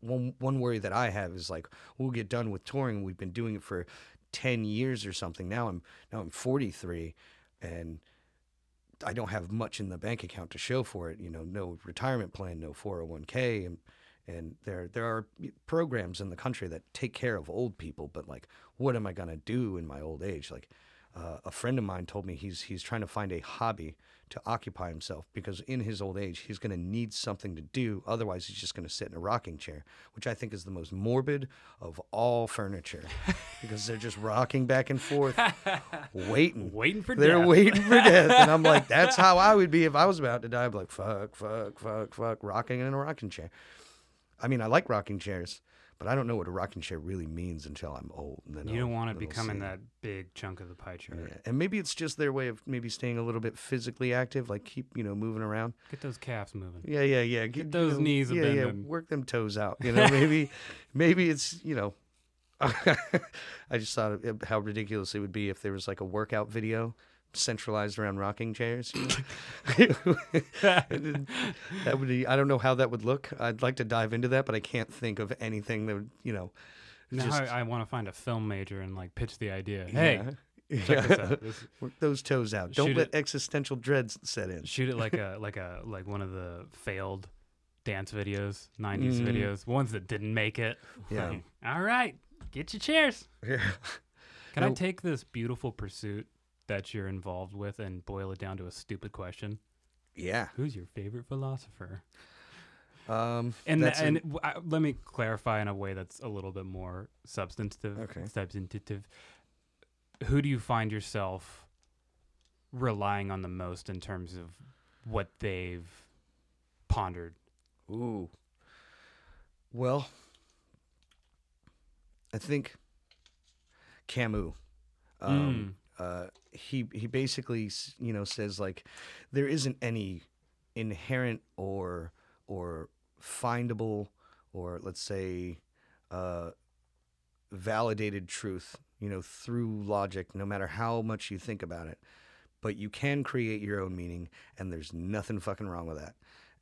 one one worry that I have is like we'll get done with touring. We've been doing it for ten years or something. Now I'm now I'm 43, and I don't have much in the bank account to show for it. You know, no retirement plan, no 401k, and and there there are programs in the country that take care of old people. But like, what am I gonna do in my old age? Like, uh, a friend of mine told me he's he's trying to find a hobby to occupy himself because in his old age he's going to need something to do. Otherwise he's just going to sit in a rocking chair which i think is the most morbid of all furniture *laughs* because they're just rocking back and forth *laughs* waiting. Waiting for they're death. waiting for *laughs* death and i'm like that's how i would be if i was about to die. I'd be like fuck fuck fuck fuck rocking in a rocking chair. I mean, I like rocking chairs, but I don't know what a rocking chair really means until I'm old. And then You don't I'll- want to become in that big chunk of the pie chart. Yeah. And maybe it's just their way of maybe staying a little bit physically active, like keep you know moving around. Get those calves moving. Yeah, yeah, yeah. Get you those know, knees yeah, yeah. Work them toes out. You *laughs* know, maybe, maybe it's you know. *laughs* I just thought of how ridiculous it would be if there was like a workout video centralized around rocking chairs. You know? *laughs* *laughs* That would be. I don't know how that would look. I'd like to dive into that, but I can't think of anything that would you know. Now just I, I want to find a film major and like pitch the idea. Hey, yeah. *laughs* check this out. This, Work those toes out. Don't Shoot let it- existential dreads set in. shoot it like a like a like one of the failed dance videos, '90s Mhm. videos, ones that didn't make it. Yeah. All right, get your chairs. Yeah. Can I take this beautiful pursuit that you're involved with and boil it down to a stupid question? Yeah. Who's your favorite philosopher? Um, And and I let me clarify in a way that's a little bit more substantive. Okay. Substantive. Who do you find yourself relying on the most in terms of what they've pondered? Ooh. Well, I think Camus. Um, uh, he he basically you know says like there isn't any inherent or or findable or let's say uh, validated truth you know through logic no matter how much you think about it. But you can create your own meaning and there's nothing fucking wrong with that.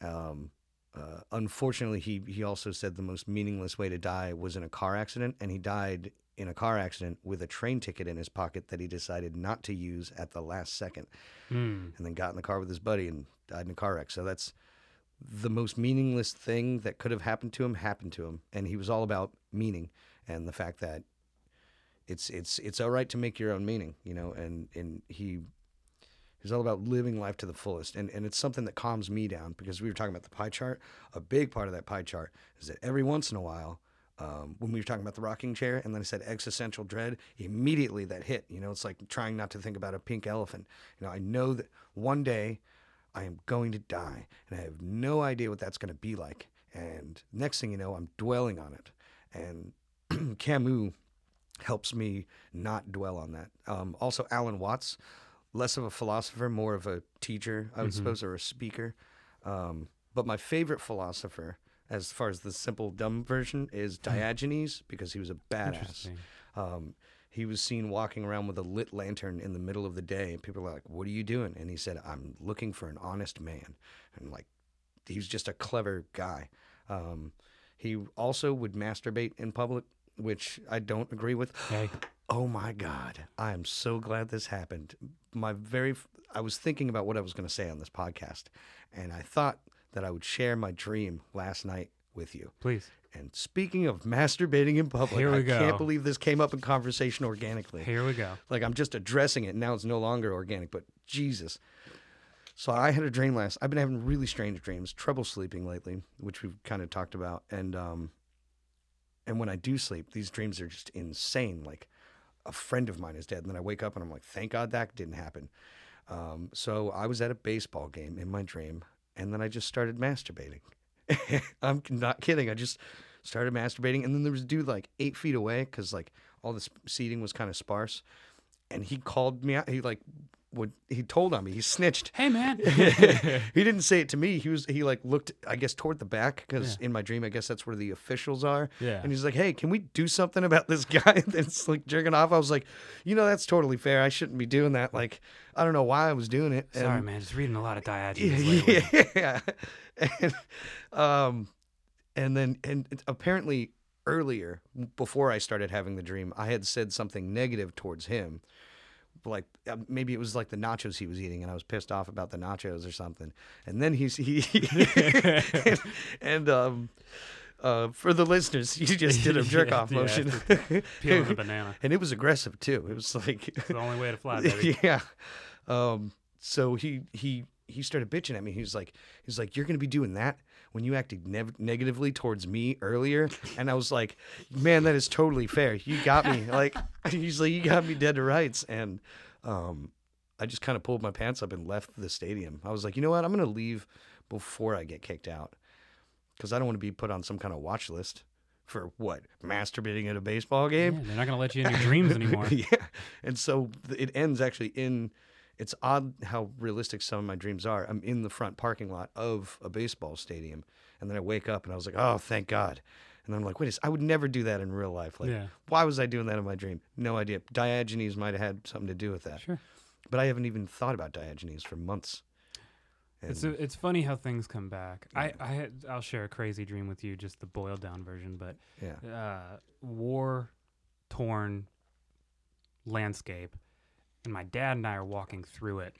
Um, uh, unfortunately, he he also said the most meaningless way to die was in a car accident, and he died in a car accident with a train ticket in his pocket that he decided not to use at the last second, Hmm. and then got in the car with his buddy and died in a car wreck. So that's the most meaningless thing that could have happened to him happened to him, and he was all about meaning and the fact that it's it's it's all right to make your own meaning, you know, and and he He's all about living life to the fullest. And, and it's something that calms me down because we were talking about the pie chart. A big part of that pie chart is that every once in a while, um, when we were talking about the rocking chair and then I said existential dread, immediately that hit. You know, it's like trying not to think about a pink elephant. You know, I know that one day I am going to die and I have no idea what that's going to be like. And next thing you know, I'm dwelling on it. And *clears throat* Camus helps me not dwell on that. Um, also, Alan Watts, less of a philosopher, more of a teacher, I would Mhm. suppose, or a speaker. Um, but my favorite philosopher, as far as the simple dumb version, is Diogenes because he was a badass. Um, he was seen walking around with a lit lantern in the middle of the day, and people were like, "What are you doing?" And he said, "I'm looking for an honest man." And like, he was just a clever guy. Um, he also would masturbate in public, which I don't agree with. Hey, *gasps* Oh my God. I am so glad this happened. My very, I was thinking about what I was going to say on this podcast, and I thought that I would share my dream last night with you. please. And speaking of masturbating in public, Here we I go. can't believe this came up in conversation organically. Here we go. Like I'm just addressing it. Now it's no longer organic, but Jesus. So I had a dream last. I've been having really strange dreams, trouble sleeping lately, which we've kind of talked about. And um, and when I do sleep, these dreams are just insane. Like a friend of mine is dead, and then I wake up and I'm like, thank God that didn't happen. Um, so I was at a baseball game in my dream, and then I just started masturbating. *laughs* I'm not kidding. I just started masturbating, and then there was a dude like eight feet away because like all the seating was kind of sparse, and he called me out. He like would he told on me. He snitched. Hey, man. *laughs* he didn't say it to me. He was he like looked I guess toward the back because Yeah. in my dream I guess that's where the officials are. Yeah. And he's like, "Hey, can we do something about this guy *laughs* that's like jerking off?" I was like, "You know, that's totally fair. I shouldn't be doing that. Like, I don't know why I was doing it." Sorry, And- man. Just reading a lot of Diogenes lately. *laughs* yeah. And, um, and then and apparently earlier before I started having the dream, I had said something negative towards him. Like uh, maybe it was like the nachos he was eating, and I was pissed off about the nachos or something. And then he's he *laughs* and, and um, uh, for the listeners, he just did a *laughs* jerk off Yeah, motion, *laughs* Peeling a banana. and it was aggressive too. It was like It's the only way to fly, baby. yeah. Um, so he he he started bitching at me. He was like, he's like, you're gonna be doing that when you acted nev- negatively towards me earlier, and I was like, man, that is totally fair. You got me. Like *laughs* he's like, you got me dead to rights, and um, I just kind of pulled my pants up and left the stadium. I was like, you know what? I'm gonna leave before I get kicked out. because I don't want to be put on some kind of watch list for what masturbating at a baseball Yeah, game. they're not gonna let you in your dreams *laughs* anymore. yeah, and so th- it ends actually in. It's odd how realistic some of my dreams are. I'm in the front parking lot of a baseball stadium, and then I wake up and I was like, "Oh, thank God!" And I'm like, "Wait, I would never do that in real life. Like, Yeah. why was I doing that in my dream? No idea. Diogenes might have had something to do with that, Sure. but I haven't even thought about Diogenes for months. It's a, it's funny how things come back. I I had, I'll share a crazy dream with you, just the boiled down version, but yeah, uh, war torn landscape, and my dad and I are walking through it,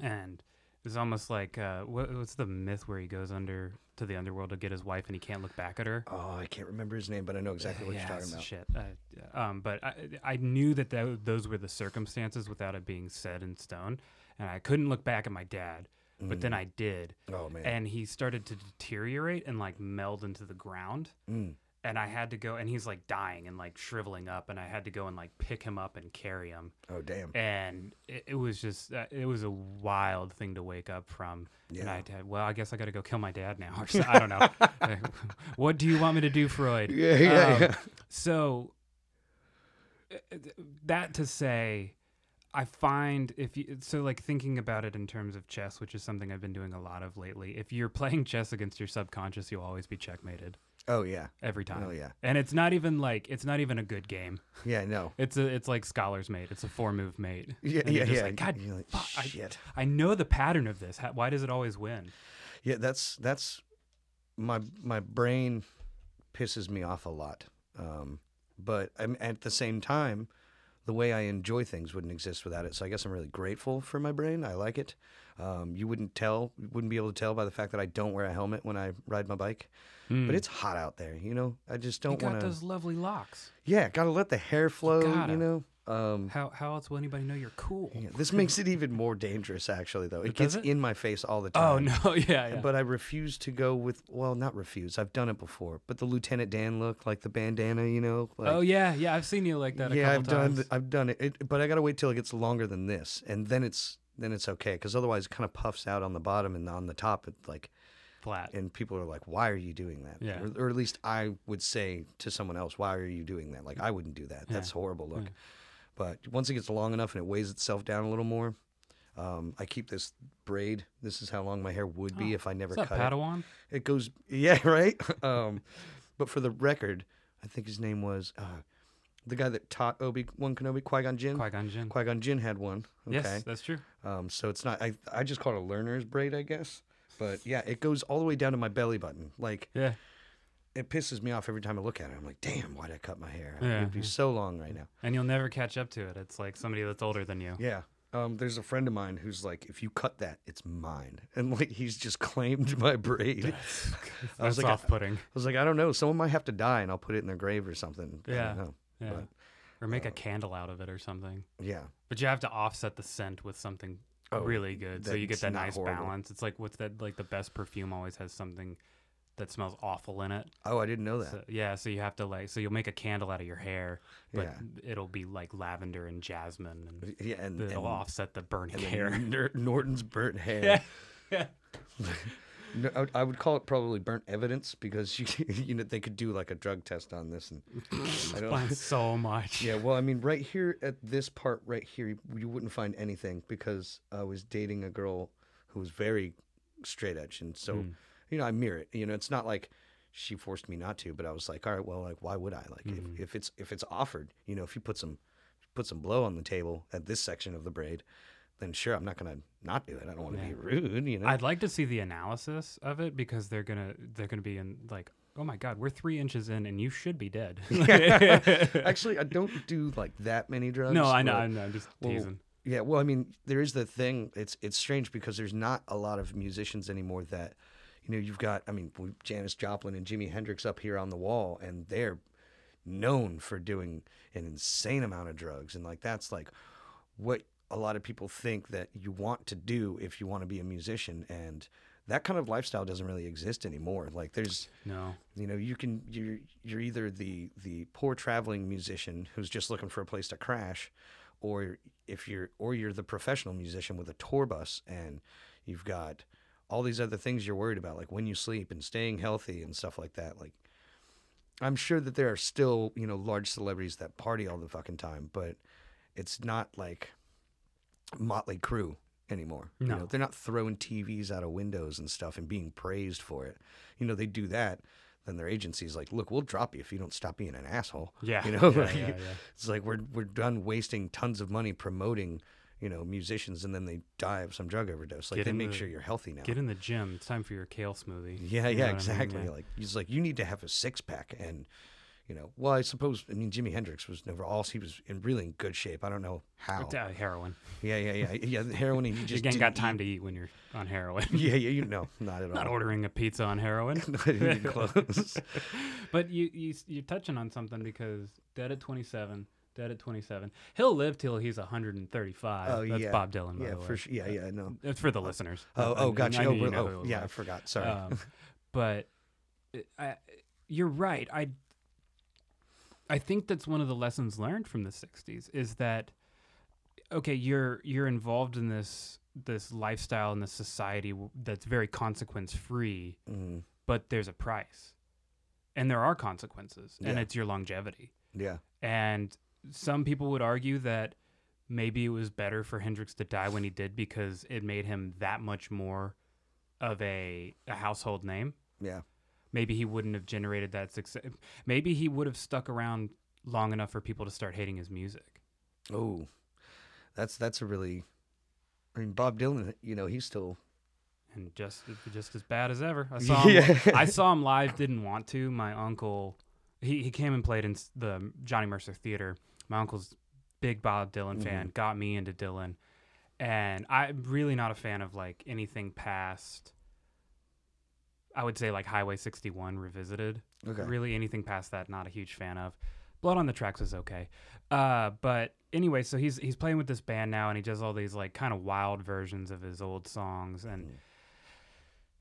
and it's almost like uh, what, what's the myth where he goes under to the underworld to get his wife and he can't look back at her. Oh, I can't remember his name, but I know exactly what yeah, you're talking about. Shit. Uh, um, but I, I knew that tho- those were the circumstances without it being said in stone, and I couldn't look back at my dad. But then I did, Oh man. and he started to deteriorate and like meld into the ground. Mm. And I had to go, and he's like dying and like shriveling up, and I had to go and like pick him up and carry him. Oh damn. And it, it was just, uh, it was a wild thing to wake up from. And Yeah. I had, well, I guess I got to go kill my dad now. *laughs* Or so- I don't know. *laughs* what do you want me to do, Freud? *laughs* Yeah, yeah, Um, yeah. So uh, that to say, I find if you so like thinking about it in terms of chess, which is something I've been doing a lot of lately. If you're playing chess against your subconscious, you'll always be checkmated Oh yeah. every time. Oh yeah. And it's not even like it's not even a good game. Yeah. No. *laughs* It's a it's like scholar's mate. It's a four move mate. *laughs* Yeah. And you're Yeah. just Yeah. like, God, like, fuck, I- shit. I know the pattern of this. How, why does it always win? Yeah, that's that's my my brain pisses me off a lot. Um, but I'm, at the same time, the way I enjoy things wouldn't exist without it. So I guess I'm really grateful for my brain. I like it. Um, you wouldn't tell, you wouldn't be able to tell by the fact that I don't wear a helmet when I ride my bike. But it's hot out there, you know. I just don't want to. those lovely locks. Yeah, gotta let the hair flow. gotta. You know. Um, How how else will anybody know you're cool? yeah, this makes it even more dangerous, actually. Though it Does gets it? in my face all the time. Oh no, *laughs* yeah, yeah. But I refuse to go with well, not refuse. I've done it before. But the Lieutenant Dan look, like the bandana, you know. Like, oh yeah, yeah. I've seen you like that. A yeah, couple I've times. done. I've done it. it. But I gotta wait till it gets longer than this, and then it's then it's okay. Because otherwise, it kind of puffs out on the bottom and on the top. It like, flat. and people are like, "Why are you doing that?" Yeah. Or, or at least I would say to someone else, "Why are you doing that?" Like I wouldn't do that. That's a horrible look. But once it gets long enough and it weighs itself down a little more, um, I keep this braid. This is how long my hair would be Oh, if I never cut it. Padawan? It goes, yeah, *laughs* right. um, but for the record, I think his name was uh, the guy that taught Obi Wan Kenobi, Qui Gon Jinn. Qui Gon Jinn. Qui Gon Jinn had one. Okay. Yes, that's true. Um, so it's not. I I just call it a learner's braid, I guess. But yeah, it goes all the way down to my belly button. Like Yeah. it pisses me off every time I look at it. I'm like, damn, why'd I cut my hair? Yeah, It'd be so long right now. And you'll never catch up to it. It's like somebody that's older than you. Yeah. Um, there's a friend of mine who's like, if you cut that, it's mine, *laughs* and like he's just claimed *laughs* my braid. *laughs* I was That's like, off-putting. I was like, I don't know. Someone might have to die, and I'll put it in their grave or something. I Yeah. Yeah. But, or make a uh, candle out of it or something. yeah. But you have to offset the scent with something Oh, really good, so you get that nice horrible. balance. It's like what's that? Like the best perfume always has something that smells awful in it. Oh, I didn't know that. So, yeah, so you have to like, so you'll make a candle out of your hair, but Yeah. it'll be like lavender and jasmine, and yeah, and, and, it'll offset the burning hair. Norton's burnt *laughs* hair. Yeah, yeah. *laughs* No, I would- I would call it probably burnt evidence because *laughs* you you know they could do like a drug test on this and *laughs* I don't. Explains *laughs* so much. Yeah, well, I mean, right here at this part right here, you, you wouldn't find anything because I was dating a girl who was very straight edge, and so Mm. you know I mirror it. You know, it's not like she forced me not to, but I was like, all right, well, like why would I? Like Mm. if, if it's if it's offered, you know, if you put some put some blow on the table at this section of the braid, then sure, I'm not gonna not do it. I don't want to Yeah. be rude, you know. I'd like to see the analysis of it because they're gonna they're gonna be in like, oh my god, we're three inches in and you should be dead. *laughs* *laughs* Actually, I don't do like that many drugs. no, I know, I know. I'm just well, teasing. Yeah, well, I mean, there is the thing. It's it's strange because there's not a lot of musicians anymore that, you know, you've got. I mean, Janis Joplin and Jimi Hendrix up here on the wall, and they're known for doing an insane amount of drugs, and like that's like what a lot of people think that you want to do if you want to be a musician, and that kind of lifestyle doesn't really exist anymore. Like there's No, you know you can you're you're either the the poor traveling musician who's just looking for a place to crash or if you're or you're the professional musician with a tour bus and you've got all these other things you're worried about, like when you sleep and staying healthy and stuff like that. Like, I'm sure that there are still, you know, large celebrities that party all the fucking time, but it's not like Motley Crue anymore. You No. know, they're not throwing TVs out of windows and stuff and being praised for it. You know, they do that. Then their agency's like, look, we'll drop you if you don't stop being an asshole. Yeah. You *laughs* know, Yeah, like, yeah, yeah. it's like we're we're done wasting tons of money promoting, you know, musicians and then they die of some drug overdose. Like Get they make the- sure you're healthy now. Get in the gym. It's time for your kale smoothie. Yeah, You yeah, know what I mean? exactly. Like he's like, you need to have a six pack, and you know, well, I suppose. I mean, Jimi Hendrix was never all. He was in really in good shape. I don't know how. Uh, heroin. Yeah, yeah, yeah, yeah. Heroin. and He *laughs* You just again got time to eat when you're on heroin. *laughs* Yeah, yeah. You know, not at *laughs* all. Not ordering a pizza on heroin. Close. But you you you're touching on something because dead at 27, dead at 27. He'll live till he's 135. Oh, That's yeah. Bob Dylan, by yeah, the way. for sure. Yeah, yeah. No. It's for the listeners. Oh, oh, I- gotcha. I Oh, you know oh, yeah. I forgot. Sorry. Um, but I, you're right. I I think that's one of the lessons learned from the '60s is that okay, you're you're involved in this this lifestyle and this society that's very consequence free, Mm, but there's a price, and there are consequences, and it's your longevity. yeah. And some people would argue that maybe it was better for Hendrix to die when he did because it made him that much more of a, a household name. Yeah. Maybe he wouldn't have generated that success. Maybe he would have stuck around long enough for people to start hating his music. Oh, that's that's a really. I mean, Bob Dylan. You know, he's still. And just just as bad as ever. I *laughs* saw him, Yeah. I saw him live. Didn't want to. My uncle, he, he came and played in the Johnny Mercer Theater. My uncle's big Bob Dylan mm-hmm. fan. Got me into Dylan, and I'm really not a fan of like anything past. I would say like Highway 61 revisited. Okay. Really, anything past that, not a huge fan of. Blood on the Tracks is okay, uh, but anyway, so he's he's playing with this band now, and he does all these like kind of wild versions of his old songs, and Mm.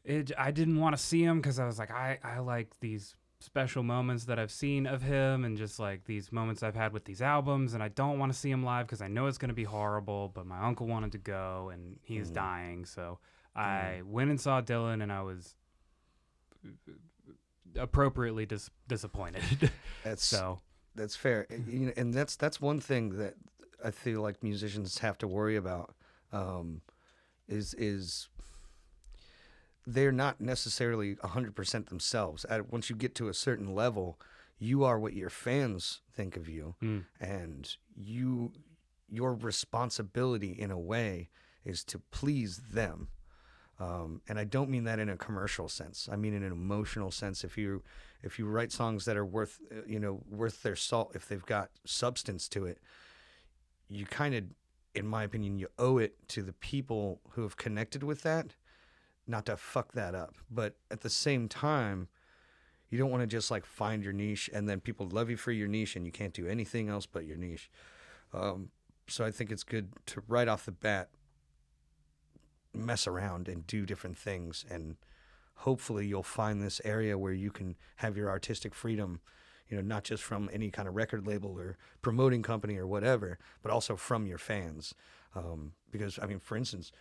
it I didn't want to see him because I was like I I like these special moments that I've seen of him, and just like these moments I've had with these albums, and I don't want to see him live because I know it's gonna be horrible. But my uncle wanted to go, and he's Mm. dying, so I went and saw Dylan, and I was appropriately dis- disappointed. *laughs* That's so That's fair, And, you know, and that's that's one thing that I feel like musicians have to worry about. Um, is is they're not necessarily hundred percent themselves. At, once you get to a certain level, you are what your fans think of you, mm, and you your responsibility in a way is to please them. Um, and I don't mean that in a commercial sense. I mean in an emotional sense. If you if you write songs that are worth uh, you know worth their salt, if they've got substance to it, you kind of, in my opinion, you owe it to the people who have connected with that, not to fuck that up. But at the same time, you don't want to just like find your niche and then people love you for your niche and you can't do anything else but your niche. Um, so I think it's good to right off the bat mess around and do different things and hopefully you'll find this area where you can have your artistic freedom you know not just from any kind of record label or promoting company or whatever but also from your fans. Um, because i mean for instance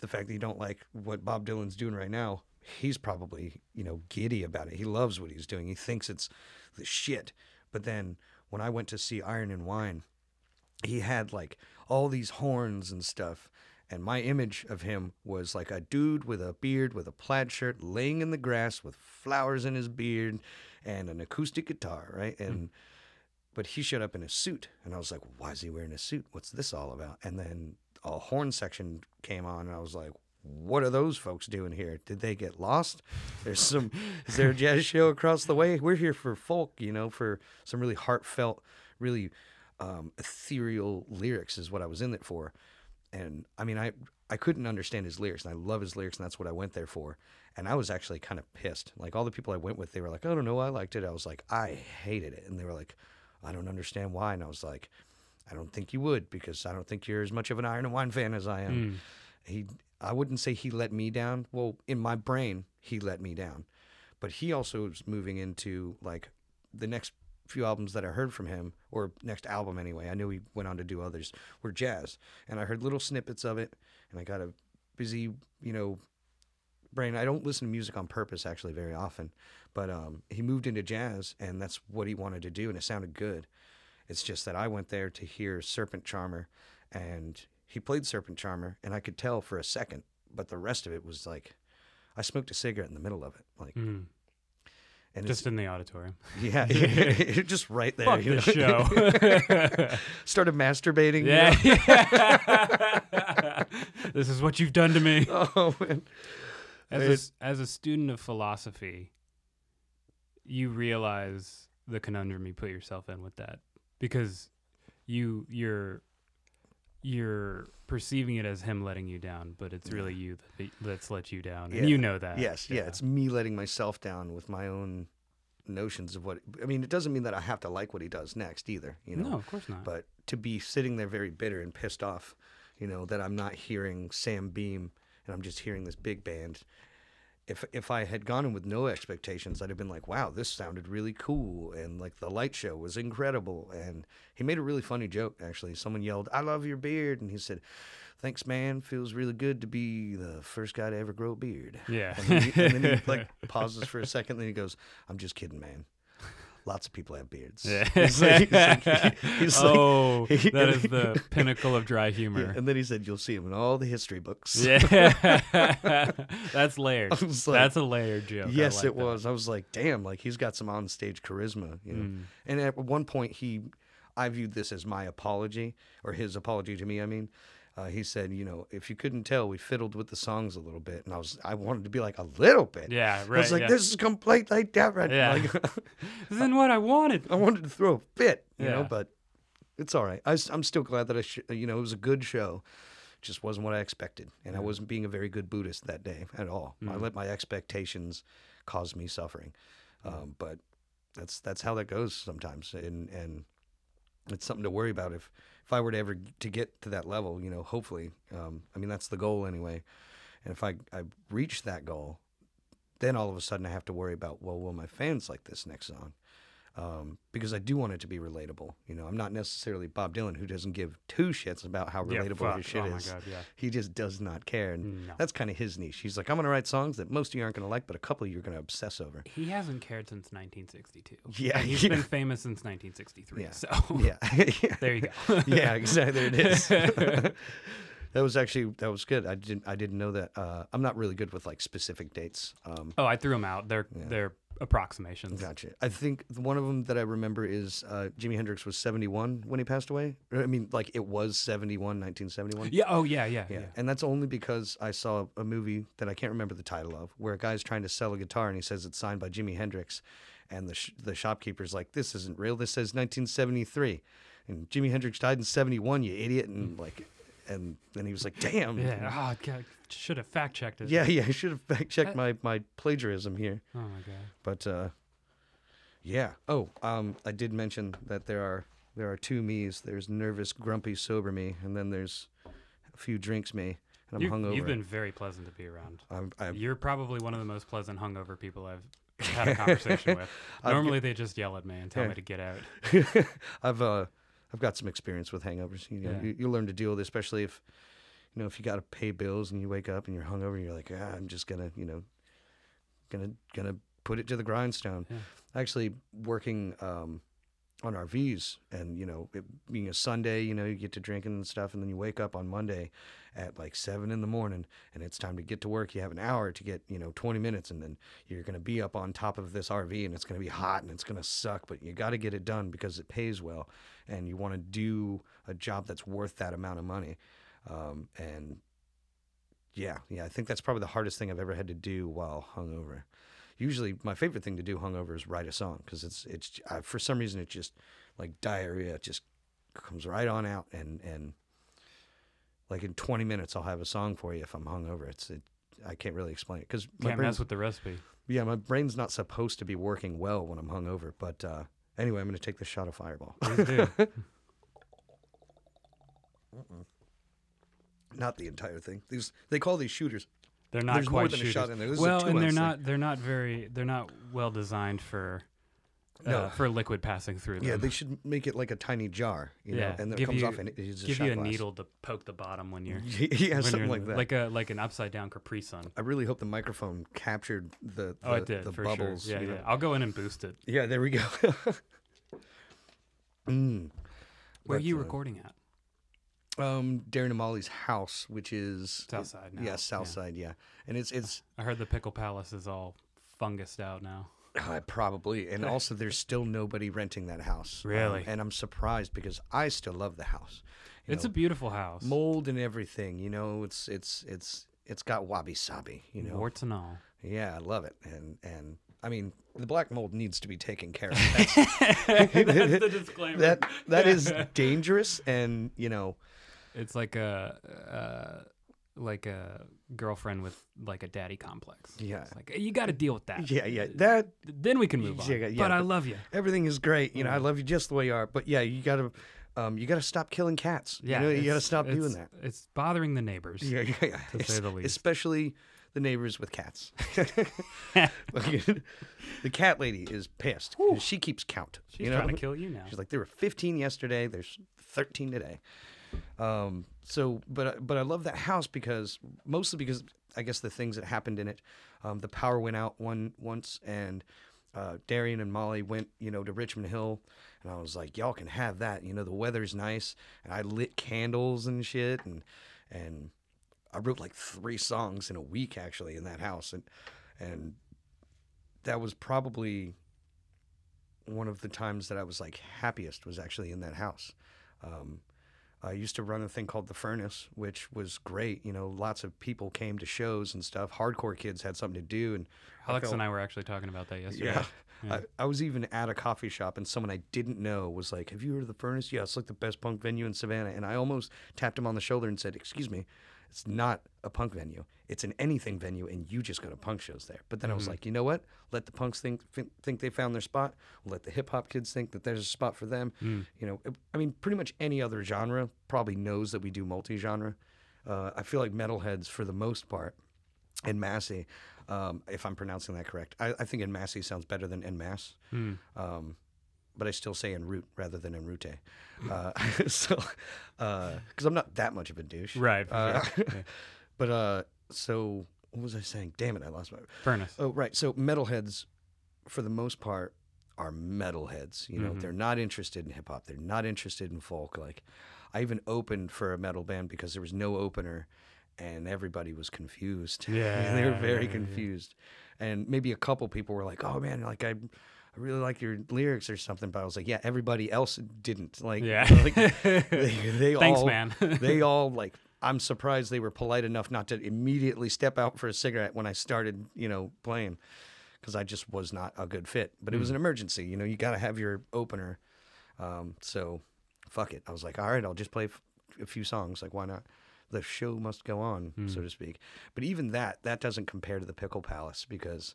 the fact that you don't like what bob dylan's doing right now he's probably you know giddy about it. He loves what he's doing. He thinks it's the shit. But then when i went to see iron and wine he had like all these horns and stuff and my image of him was like a dude with a beard with a plaid shirt laying in the grass with flowers in his beard and an acoustic guitar right? And but he showed up in a suit and i was like why is he wearing a suit? What's this all about? And then a horn section came on and i was like what are those folks doing here? Did they get lost? There's some is there a jazz show across the way? We're here for folk you know for some really heartfelt really um, ethereal lyrics is what i was in it for and I mean, I I couldn't understand his lyrics, and I love his lyrics, and that's what I went there for. And I was actually kind of pissed. Like all the people I went with, they were like, "I don't know, I liked it." I was like, "I hated it," and they were like, "I don't understand why." And I was like, "I don't think you would, because I don't think you're as much of an Iron and Wine fan as I am." mm, He, I wouldn't say he let me down. Well, in my brain, he let me down, but he also was moving into like the next few albums that I heard from him, or next album anyway. I knew he went on to do others, were jazz, and I heard little snippets of it, and I got a busy, you know, brain. I don't listen to music on purpose actually very often, but um, he moved into jazz, and that's what he wanted to do, and it sounded good. It's just that I went there to hear Serpent Charmer, and he played Serpent Charmer, and I could tell for a second, but the rest of it was like, I smoked a cigarette in the middle of it, like, Mm. And Just in the auditorium. *laughs* yeah, *laughs* just right there. Fuck you *laughs* know? show. Started masturbating. you know? yeah. this is what you've done to me. Oh man. As a, as a student of philosophy, you realize the conundrum you put yourself in with that because you you're you're perceiving it as him letting you down, but it's really you that, that's let you down, and you know that. Yes, yeah. It's me letting myself down with my own notions of what. I mean, it doesn't mean that I have to like what he does next either. You know, no, of course not. but to be sitting there very bitter and pissed off, you know, that I'm not hearing Sam Beam and I'm just hearing this big band. If if I had gone in with no expectations, I'd have been like, "Wow, this sounded really cool," and like the light show was incredible. And he made a really funny joke. Actually, someone yelled, "I love your beard," and he said, "Thanks, man. Feels really good to be the first guy to ever grow a beard." yeah, And then, he, and then he *laughs* like pauses for a second, then he goes, "I'm just kidding, man. Lots of people have beards." Yeah. *laughs* He's like, he's like- he's like- oh, he- that is the pinnacle of dry Yeah, humor. and then he said, "You'll see him in all the history books." Yeah, *laughs* *laughs* that's layered. That's a layered joke. Yes, it that. was. I was like, "Damn!" Like he's got some on-stage charisma, you know. Mm. And at one point, he, I viewed this as my apology or his apology to me. I mean. Uh, he said, "You know, if you couldn't tell, we fiddled with the songs a little bit, and I was, I wanted to be like a little bit. Yeah, right. I was like, yeah. this is completely different. Yeah. Like, *laughs* *laughs* isn't what I wanted. I wanted to throw a fit, you know, Yeah. but it's all right. I, am still glad that I, sh- you know, it was a good show. Just wasn't what I expected, and I wasn't being a very good Buddhist that day at all. I Mm. let my expectations cause me suffering, um, but that's that's how that goes sometimes, and and it's something to worry about if if I were to ever to get to that level, you know, hopefully, um, I mean that's the goal anyway, and if I I reach that goal, then all of a sudden I have to worry about well, will my fans like this next song? Um, because I do want it to be relatable. You know, I'm not necessarily Bob Dylan who doesn't give two shits about how Yeah, relatable fuck. his shit oh my is. god, yeah. He just does not care, and No. that's kind of his niche. He's like, I'm gonna write songs that most of you aren't gonna like, but a couple of you are gonna obsess over. He hasn't cared since 1962. Yeah, He's yeah. been famous since 1963. Yeah. So *laughs* yeah, *laughs* *laughs* there you go. yeah, exactly. There it is. that was actually that was good. I didn't I didn't know that. Uh, I'm not really good with like specific dates. Um, oh, I threw them out. They're they're approximations. Gotcha. I think one of them that I remember is uh, Jimi Hendrix was 71 when he passed away. I mean, like it was 71, 1971. Yeah. Oh yeah, yeah, Yeah. yeah. And that's only because I saw a movie that I can't remember the title of, where a guy's trying to sell a guitar and he says it's signed by Jimi Hendrix, and the sh- the shopkeeper's like, "This isn't real. This says 1973, and Jimi Hendrix died in 71. You idiot!" And like, and then he was like, "Damn." Yeah. Oh, God, should have fact checked it. Yeah, *laughs* yeah. I should have fact checked Uh, my my plagiarism here. Oh my god. But uh, yeah. Oh, um, I did mention that there are there are two me's. There's nervous, grumpy, sober me, and then there's a few drinks me, and I'm You've, hungover. you've been very pleasant to be around. I'm, I'm, You're probably one of the most pleasant hungover people I've had a conversation *laughs* with. Normally they just yell at me and tell Yeah. me to get out. *laughs* I've uh, I've got some experience with hangovers. You know, Yeah. you, you learn to deal with, it, especially if you know if you got to pay bills and you wake up and you're hungover. And you're like, ah, I'm just gonna, you know, gonna gonna put it to the grindstone. Yeah. Actually, working um, on RVs, and you know, it being a Sunday, you know, you get to drinking and stuff, and then you wake up on Monday at like seven in the morning, and it's time to get to work. You have an hour to get, you know, 20 minutes, and then you're gonna be up on top of this RV, and it's gonna be hot and it's gonna suck, but you got to get it done because it pays well, and you want to do a job that's worth that amount of money, um, and yeah, yeah, I think that's probably the hardest thing I've ever had to do while hungover. Usually, my favorite thing to do hungover is write a song because it's it's I, for some reason it's just like diarrhea. It just comes right on out, and and like in 20 minutes I'll have a song for you if I'm hungover. It's it, I can't really explain it because my Can't brain's mess with the recipe. yeah my brain's not supposed to be working well when I'm hungover. But uh, anyway, I'm gonna take this shot of Fireball. *laughs* *laughs* Not the entire thing. These they call these shooters. They're not There's quite more than shooters. a shot in there. This well, and they're two-ounce thing. not they're not very they're not well designed for uh, No. for liquid passing through them. Yeah, they should make it like a tiny jar, you know, Yeah, and then it comes you- off and it is a give you a glass. needle to poke the bottom when you're *laughs* yeah, when something you're- like that. like a like an upside down Capri Sun. I really hope the microphone captured the the, Oh, it did the for bubbles. sure. Yeah, yeah. know. I'll go in and boost it. Yeah, there we go. *laughs* mm. Where are But, you uh, recording at? Um, Darian and Molly's house, which is South side now. Yeah, south side. Yeah, and it's it's I heard the Pickle Palace is all fungused out now. uh, probably, and *laughs* also there's still nobody renting that house. Um, Really? and I'm surprised because I still love the house. You It's know, a beautiful house. mold and everything. You know, it's it's it's it's got wabi sabi. You know, Warts and all. yeah, I love it, and and I mean the black mold needs to be taken care of. *laughs* That's, That's the disclaimer. *laughs* that that is dangerous, and you know. It's like a uh, like a girlfriend with like a daddy complex. Yeah. It's like you got to deal with that. Yeah, yeah, that Then we can move on. Yeah, yeah, but I love you. everything is great. You know, I Mm. love you just the way you are. But yeah, you gotta, um, you gotta stop killing cats. Yeah, you know, you gotta stop doing that. It's bothering the neighbors. Yeah, yeah, yeah. to say the least. Especially the neighbors with cats. *laughs* *laughs* the cat lady is pissed. She keeps count. She's you know? trying to kill you now. She's like, there were 15 yesterday. There's 13 today. Um, so, but but I love that house because mostly because I guess the things that happened in it. Um, the power went out one once, and uh, Darian and Molly went, you know, to Richmond Hill, and I was like, y'all can have that. You know, the weather's nice, and I lit candles and shit, and and I wrote like three songs in a week actually in that house, and and that was probably one of the times that I was like happiest was actually in that house. Um, I used to run a thing called the Furnace, which was great. You know, lots of people came to shows and stuff. Hardcore kids had something to do, and I Alex felt- and I were actually talking about that yesterday. yeah. Yeah. I, I was even at a coffee shop and someone I didn't know was like, Have you heard of the Furnace? Yeah, it's like the best punk venue in Savannah. And I almost tapped him on the shoulder and said, Excuse me, it's not a punk venue. It's an anything venue, and you just go to punk shows there. But then I was like, You know what? Let the punks think think, they found their spot. We'll let the hip hop kids think that there's a spot for them. Hmm. You know, I mean, pretty much any other genre probably knows that we do multi genre. Uh, I feel like metalheads, for the most part, en masse, um, if I'm pronouncing that correct. I, I think in masse sounds better than in Mass. Hmm. um, but I still say en route rather than en route. Uh, *laughs* so, because I'm not that much of a douche. Right. Uh, sure. Yeah. *laughs* But uh, so what was I saying? Damn it, I lost my. Furnace. Oh, right. So metalheads, for the most part, are metalheads. You know, Mhm. they're not interested in hip hop. They're not interested in folk. Like, I even opened for a metal band because there was no opener, and everybody was confused. Yeah, *laughs* they were very confused, and maybe a couple people were like, "Oh man, like I." I really like your lyrics or something, but I was like, yeah, everybody else didn't. Like, Yeah. *laughs* like they, *laughs* they Thanks, all, man. *laughs* they all like i'm surprised they were polite enough not to immediately step out for a cigarette when i started you know playing because i just was not a good fit. But it was an emergency you know you got to have your opener. Um, so fuck it. I was like all right i'll just play f- a few songs like why not? The show must go on so to speak. But even that that doesn't compare to the pickle palace because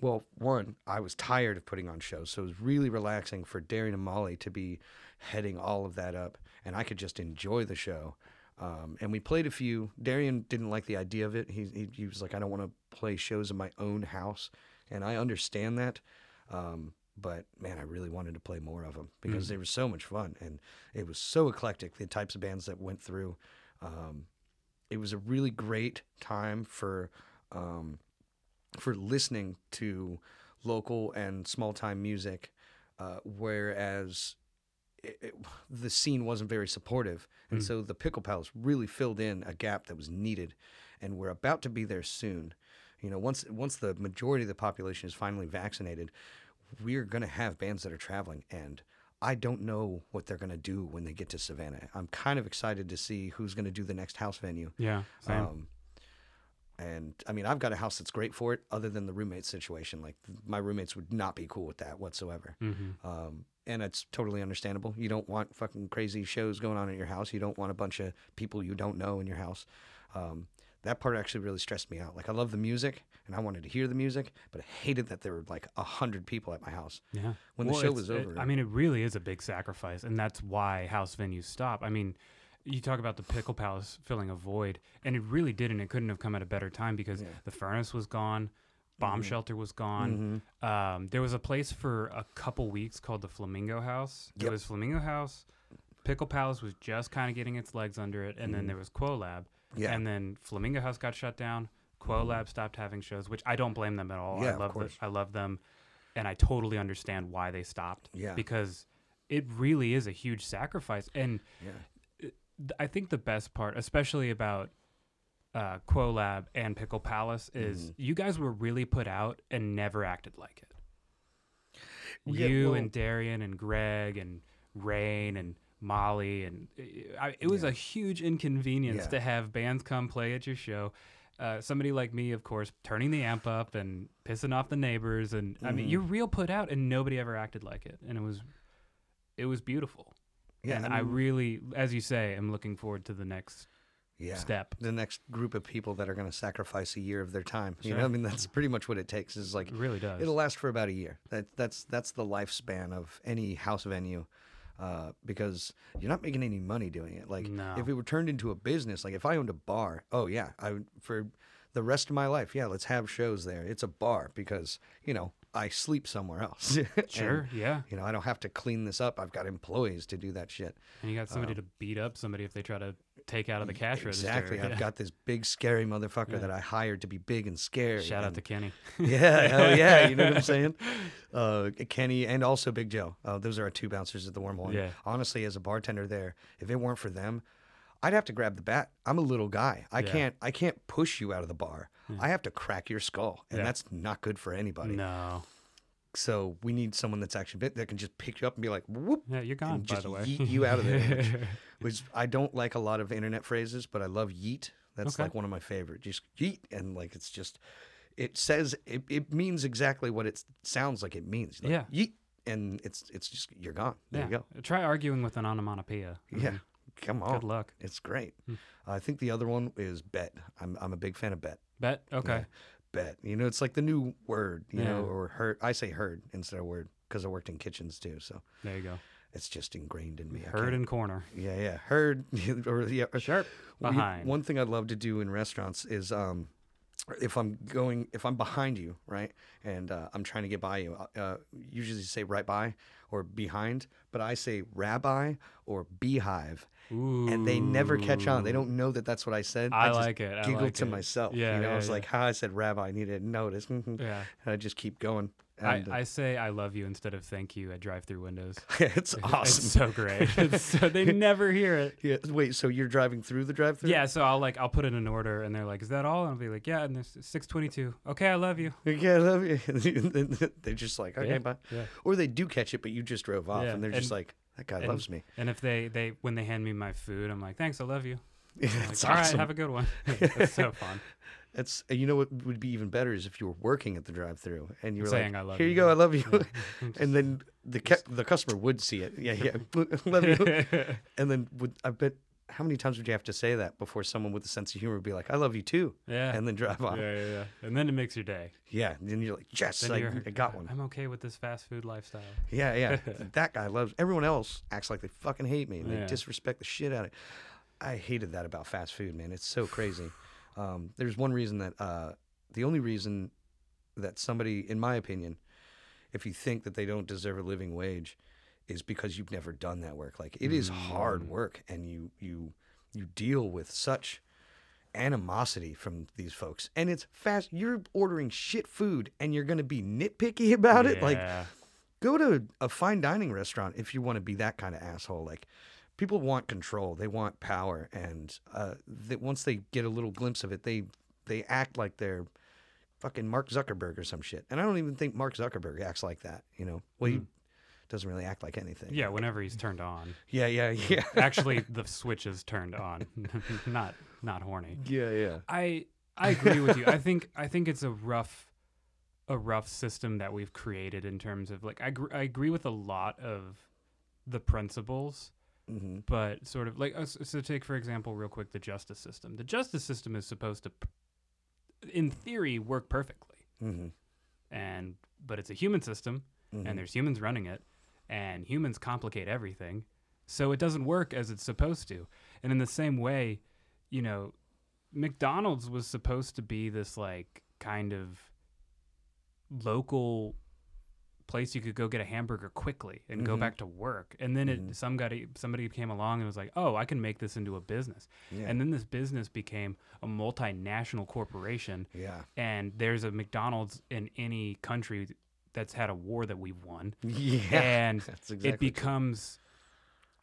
well, one, I was tired of putting on shows, so it was really relaxing for Darian and Molly to be heading all of that up, and I could just enjoy the show. Um, and we played a few. Darian didn't like the idea of it. He, he, he was like, I don't want to play shows in my own house, and I understand that. Um, but man, I really wanted to play more of them because they were so much fun, and it was so eclectic. The types of bands that went through. Um, it was a really great time for. For listening to local and small time music, uh, whereas it, it, the scene wasn't very supportive. And so the Pickle Palace really filled in a gap that was needed. And we're about to be there soon. You know, once once the majority of the population is finally vaccinated, we're going to have bands that are traveling. And I don't know what they're going to do when they get to Savannah. I'm kind of excited to see who's going to do the next house venue. yeah. Same. Um, and I mean, I've got a house that's great for it, other than the roommate situation. Like my roommates would not be cool with that whatsoever. hmm Um, and it's totally understandable. You don't want fucking crazy shows going on at your house. You don't want a bunch of people you don't know in your house. Um, that part actually really stressed me out. Like I love the music and I wanted to hear the music, but I hated that there were like a hundred people at my house. Yeah. When the show was it- over- I mean, it really is a big sacrifice, and that's why house venues stop. I mean, you talk about the Pickle Palace filling a void, and it really didn't. It couldn't have come at a better time because Yeah. the furnace was gone. Bomb Shelter was gone. Mhm. Um, there was a place for a couple weeks called the Flamingo House. It was Flamingo House. Pickle Palace was just kind of getting its legs under it, and then Mhm. there was Quo Lab, Yeah. and then Flamingo House got shut down. Quo Lab stopped having shows, which I don't blame them at all. Yeah, I of love course. the, I love them, and I totally understand why they stopped yeah. because it really is a huge sacrifice. And yeah. Th- I think the best part, especially about uh, Quo Lab and Pickle Palace, is Mhm. you guys were really put out and never acted like it. Yeah, you well- and Darian and Greg and Rain and Molly and uh, I, it was Yeah. a huge inconvenience Yeah. to have bands come play at your show. Uh, somebody like me, of course, turning the amp up and pissing off the neighbors, and I mean, Mhm. you're real put out, and nobody ever acted like it, and it was, it was beautiful. Yeah. and I I, really, as you say, am looking forward to the next yeah. step. The next group of people that are going to sacrifice a year of their time. You know, I mean, that's pretty much what it takes. Is like It really does. It'll last for about a year. That that's that's the lifespan of any house venue, uh, because you're not making any money doing it. Like No. if it were turned into a business, like if I owned a bar, oh yeah, I would for the rest of my life, yeah, let's have shows there. It's a bar because you know I sleep somewhere else. *laughs* And, sure, yeah, you know, I don't have to clean this up. I've got employees to do that shit. and you got somebody to beat up somebody if they try to take out of the cash Exactly. register. I've got this big scary motherfucker Yeah. that I hired to be big and scary. Shout out to Kenny. *laughs* Yeah, hell *laughs* yeah. You know what I'm saying? Uh, Kenny and also Big Joe. Uh, those are our two bouncers at the Wormhole. And Yeah. Honestly, as a bartender there, if it weren't for them, I'd have to grab the bat. I'm a little guy. I Yeah. can't. I can't push you out of the bar. I have to crack your skull, and Yeah. that's not good for anybody. No, So we need someone that's actually bit that can just pick you up and be like, whoop, yeah, you're gone. and by just the way, yeet you out of there. *laughs* which, which I don't like a lot of internet phrases, but I love yeet. That's Okay. like one of my favorite. Just yeet, and like it's just, it says it, it means exactly what it sounds like it means. Like, Yeah. yeet, and it's it's just you're gone. There yeah. you go. Try arguing with an onomatopoeia. Yeah, Mhm. Come on. Good luck. It's great. Hmm. I think the other one is bet. I'm I'm a big fan of bet. Bet. Okay. Yeah. Bet. You know, it's like the new word. You know, Yeah. or heard. I say heard instead of word because I worked in kitchens too. So There you go. it's just ingrained in me. Heard and corner. Yeah, yeah. Heard *laughs* or yeah. Sharp behind. one thing I'd love to do in restaurants is um, if I'm going, if I'm behind you, right, and uh, I'm trying to get by you, uh, usually say right by or behind, but I say rabbi or beehive, Ooh. and they never catch on. They don't know that that's what I said. I just like it. I Giggle like to it. myself. Yeah, you know, yeah, it's yeah. like how I said rabbi. I need to notice. and *laughs* Yeah. I just keep going. I, uh, I say I love you instead of thank you at drive-through windows. *laughs* it's awesome. It's so great. *laughs* It's so, they never hear it. *laughs* yeah. Wait. So you're driving through the drive-through? Yeah, so I'll like I'll put in an order and they're like, "Is that all?" And I'll be like, "Yeah." And there's six twenty-two. Okay, I love you. Yeah, I love you. they're just like, okay, Yeah, bye. yeah. Or they do catch it, but you just drove off, Yeah, and they're just and- like, that guy and- loves me. And if they they when they hand me my food, I'm like, "Thanks, I love you." Like, it's All right, awesome. have a good one. it's so fun. It's and you know what would be even better is if you were working at the drive-through and you were Saying like, I love "Here you you. go, I love you," Yeah. *laughs* and then the ca- the customer would see it. Yeah, yeah, *laughs* *laughs* love you. And then would I bet how many times would you have to say that before someone with a sense of humor would be like, "I love you too," yeah. and then drive yeah, off? yeah, yeah. And then it makes your day. Yeah, and then you're like, "Yes, I, you're, I got one." I'm okay with this fast food lifestyle. Yeah, yeah. that guy loves. Everyone else acts like they fucking hate me and they disrespect the shit out of. it. I hated that about fast food, man. It's so crazy. Um, there's one reason that uh, the only reason that somebody, in my opinion, if you think that they don't deserve a living wage, is because you've never done that work. Like it is hard work, and you you you deal with such animosity from these folks, and it's fast. You're ordering shit food, and you're gonna be nitpicky *laughs* about it, like Yeah. go to a fine dining restaurant if you want to be that kind of asshole. Like people want control, they want power, and uh, that once they get a little glimpse of it, they they act like they're fucking Mark Zuckerberg or some shit. And I don't even think Mark Zuckerberg acts like that. You know, well he doesn't really act like anything. yeah, whenever he's turned on. yeah, yeah, *laughs* yeah, Actually, the switch is turned on, *laughs* not not horny. yeah, yeah. I I agree with you. I think I think it's a rough a rough system that we've created in terms of like I gr- I agree with a lot of the principles, hmm but sort of like uh, so take for example real quick the justice system. The justice system is supposed to in theory work perfectly. hmm And but it's a human system hmm and there's humans running it and humans complicate everything so it doesn't work as it's supposed to and in the same way you know mcdonald's was supposed to be this like kind of local place you could go get a hamburger quickly and go Mhm. back to work. And then Mhm. it somebody somebody came along and was like, "Oh, I can make this into a business." Yeah. And then this business became a multinational corporation yeah. and there's a McDonald's in any country that's had a war that we've won. *laughs* Yeah. And *laughs* exactly it becomes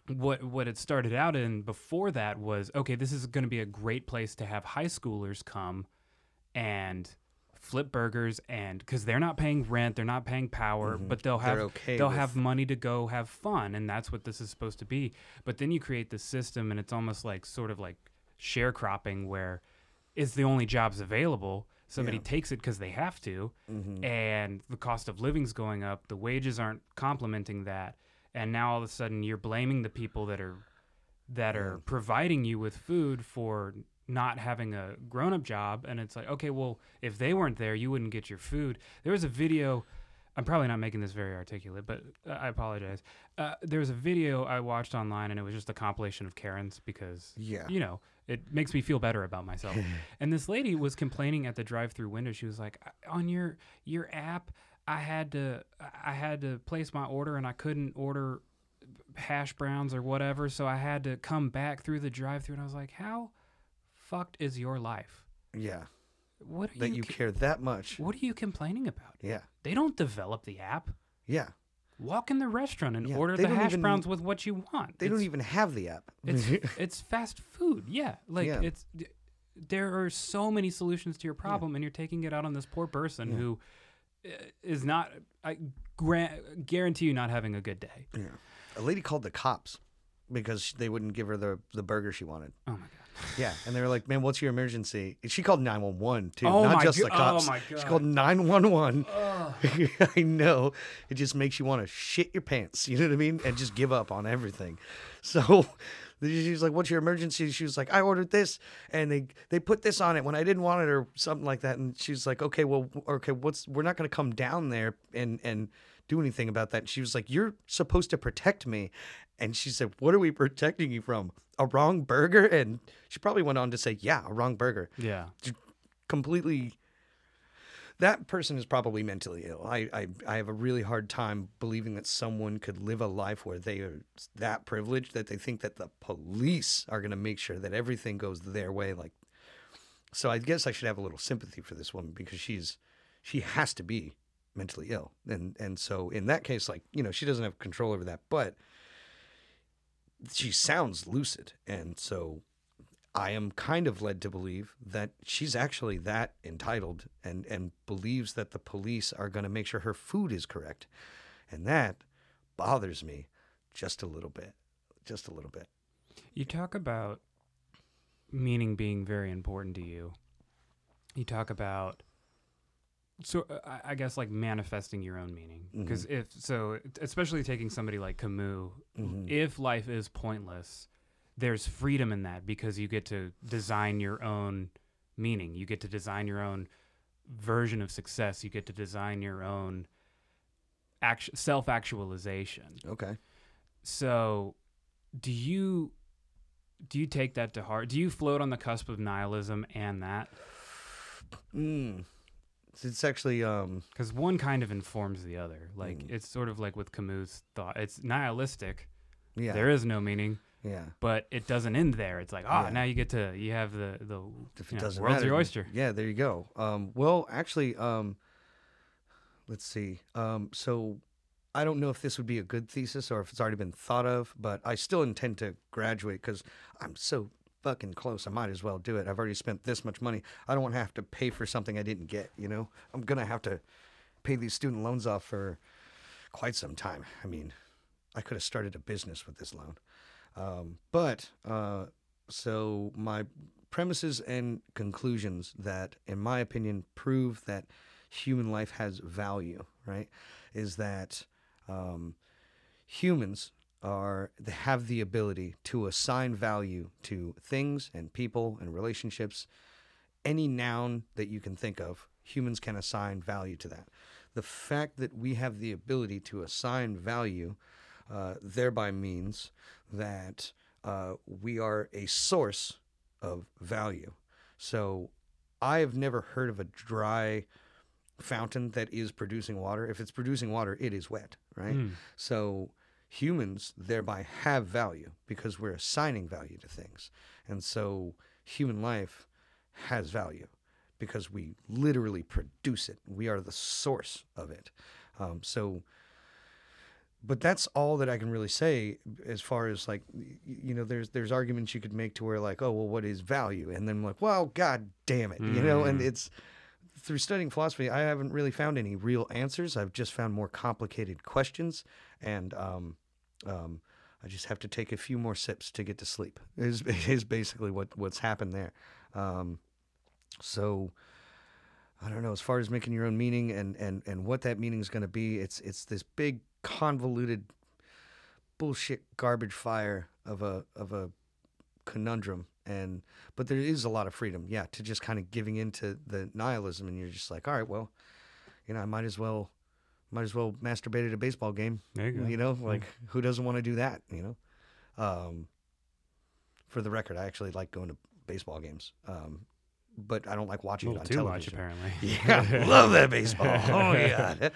what what it started out in before that was okay this is going to be a great place to have high schoolers come and flip burgers and because they're not paying rent they're not paying power Mhm. but they'll have okay they'll with- have money to go have fun and that's what this is supposed to be but then you create this system and it's almost like sort of like sharecropping where it's the only jobs available somebody Yeah. takes it because they have to Mhm. and the cost of living's going up the wages aren't complementing that and now all of a sudden you're blaming the people that are that are providing you with food for not having a grown-up job and it's like okay well if they weren't there you wouldn't get your food. There was a video i'm probably not making this very articulate but uh, i apologize. Uh, there was a video i watched online and it was just a compilation of karens because Yeah. you know it makes me feel better about myself. *laughs* And this lady was complaining at the drive-through window. She was like on your your app i had to i had to place my order and i couldn't order hash browns or whatever so i had to come back through the drive-through. And i was like how fucked is your life Yeah. what are That you, you care that much. what are you complaining about Yeah. they don't develop the app Yeah. walk in the restaurant and Yeah, order the hash even- browns with what you want They It's- don't even have the app. it's *laughs* it's fast food yeah like Yeah. it's there are so many solutions to your problem and you're taking it out on this poor person Yeah. who uh, not i grant, guarantee you not having a good day yeah. A lady called the cops because they wouldn't give her the, the burger she wanted. oh my god Yeah, and they were like, "Man, what's your emergency?" And she called nine one one too, Oh not my just go- the oh cops. oh my She God. called nine one one. *laughs* I know it just makes you want to shit your pants. You know what I mean? And just give up on everything. *laughs* So she's like, "What's your emergency?" She was like, "I ordered this, and they they put this on it when I didn't want it, or something like that." And she's like, "Okay, well, okay, what's? We're not going to come down there and and." Do anything about that. And she was like, You're supposed to protect me. And she said, What are we protecting you from? A wrong burger? And she probably went on to say, Yeah, a wrong burger. yeah Completely. That person is probably mentally ill. I, I, I have a really hard time believing that someone could live a life where they are that privileged that they think that the police are going to make sure that everything goes their way. Like, so I guess I should have a little sympathy for this woman because she's, she has to be mentally ill. And and so in that case like you know she doesn't have control over that but she sounds lucid. And so i am kind of led to believe that she's actually that entitled and and believes that the police are going to make sure her food is correct. And that bothers me just a little bit just a little bit. You talk about meaning being very important to you. You talk about so uh, I- I guess like manifesting your own meaning because if so, especially taking somebody like Camus, Mhm. if life is pointless, there's freedom in that because you get to design your own meaning. You get to design your own version of success. You get to design your own act- self actualization. okay So, do you do you take that to heart? Do you float on the cusp of nihilism and that? mm. It's actually um Because one kind of informs the other. Like Mm. it's sort of like with Camus' thought. It's nihilistic. yeah There is no meaning, yeah but it doesn't end there. It's like, ah, Yeah. now you get to you have the the if it know, doesn't world's matter, your oyster. Yeah, there you go. Um, well, actually, um, let's see. Um, so I don't know if this would be a good thesis or if it's already been thought of, but I still intend to graduate because I'm so fucking close. I might as well do it. I've already spent this much money. I don't want to have to pay for something I didn't get. You know, I'm gonna have to pay these student loans off for quite some time. I mean, I could have started a business with this loan. Um, but uh, so my premises and conclusions that, in my opinion, prove that human life has value, right? Is that um, humans are they have the ability to assign value to things and people and relationships. Any noun that you can think of, humans can assign value to that. The fact that we have the ability to assign value uh, thereby means that uh, we are a source of value. So I have never heard of a dry fountain that is producing water. If it's producing water, it is wet, right? Mm. So humans thereby have value because we're assigning value to things. And so human life has value because we literally produce it. We are the source of it. Um, so, but that's all that I can really say as far as like, you know, there's there's arguments you could make to where like, oh well, what is value? And then like, well, god damn it, you know. And Mm. it's through studying philosophy, I haven't really found any real answers. I've just found more complicated questions, and um, um, I just have to take a few more sips to get to sleep. *laughs* Is is basically what what's happened there. Um, so I don't know. As far as making your own meaning and and and what that meaning is going to be, it's it's this big convoluted bullshit garbage fire of a of a conundrum and but there is a lot of freedom yeah to just kind of giving into the nihilism and you're just like all right well you know i might as well might as well masturbate at a baseball game There you go. you know like who doesn't want to do that you know um for the record i actually like going to baseball games um but i don't like watching it on too much, television apparently. *laughs* yeah, love that baseball. *laughs* Oh yeah, it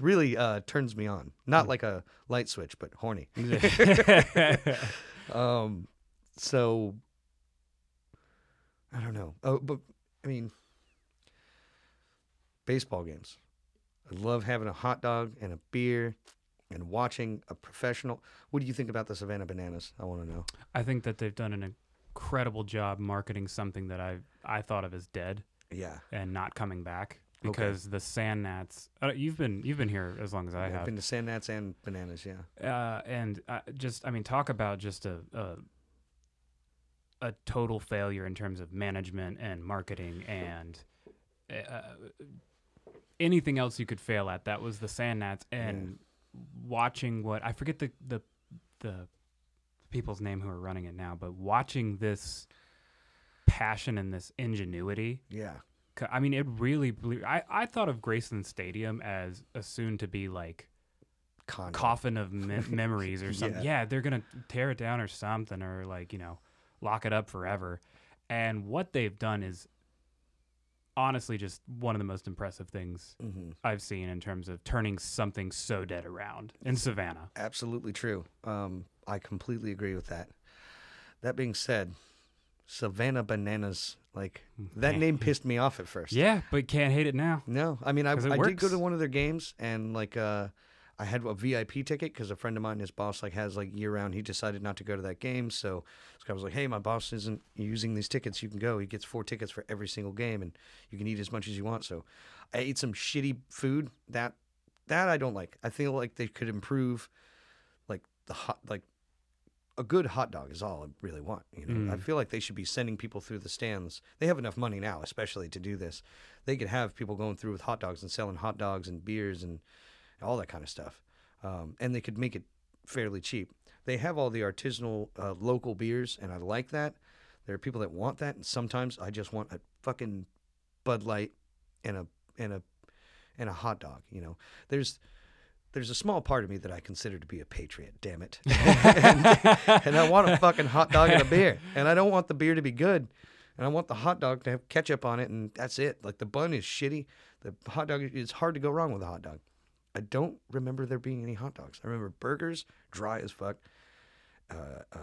really uh, turns me on. Not like a light switch, but horny. *laughs* Um, so I don't know. Oh, but I mean, baseball games. I love having a hot dog and a beer and watching a professional. What do you think about the Savannah Bananas? I want to know. I think that they've done an incredible job marketing something that I I thought of as dead Yeah, and not coming back Okay. because the sand gnats. Uh, you've been you've been here as long as I I've have, been to Sand Gnats and Bananas. Yeah, uh, and uh, just I mean, talk about just a, a a total failure in terms of management and marketing and uh, anything else you could fail at. That was the sand gnats and watching what I forget the the the people's name who are running it now, but watching this passion and this ingenuity yeah, I mean, it really blew. I, I thought of Grayson Stadium as a soon to be like Condo. coffin of me- *laughs* memories or something. Yeah. Yeah. they're gonna tear it down or something, or like you know, lock it up forever. And what they've done is honestly just one of the most impressive things hmm I've seen in terms of turning something so dead around in Savannah. Absolutely true. Um, I completely agree with that. That being said, Savannah Bananas, like that name pissed me off at first. Yeah, but can't hate it now. No, I mean I, I did go to one of their games and like uh, I had a VIP ticket because a friend of mine, his boss, like has like year round. He decided not to go to that game, so this guy was like, "Hey, my boss isn't using these tickets. You can go. He gets four tickets for every single game, and you can eat as much as you want." So I ate some shitty food that that I don't like. I feel like they could improve, like the hot like. A good hot dog is all I really want. You know, I mm. feel like they should be sending people through the stands. They have enough money now, especially to do this they could have people going through with hot dogs and selling hot dogs and beers and all that kind of stuff. Um, and they could make it fairly cheap. They have all the artisanal uh, local beers, and I like that. There are people that want that, and sometimes I just want a fucking Bud Light and a and a and a hot dog. You know, there's there's a small part of me that I consider to be a patriot. Damn it, *laughs* and, and I want a fucking hot dog and a beer, and I don't want the beer to be good, and I want the hot dog to have ketchup on it, and that's it. Like the bun is shitty. The hot dog it's hard to go wrong with a hot dog. I don't remember there being any hot dogs. I remember burgers, dry as fuck. Uh, uh,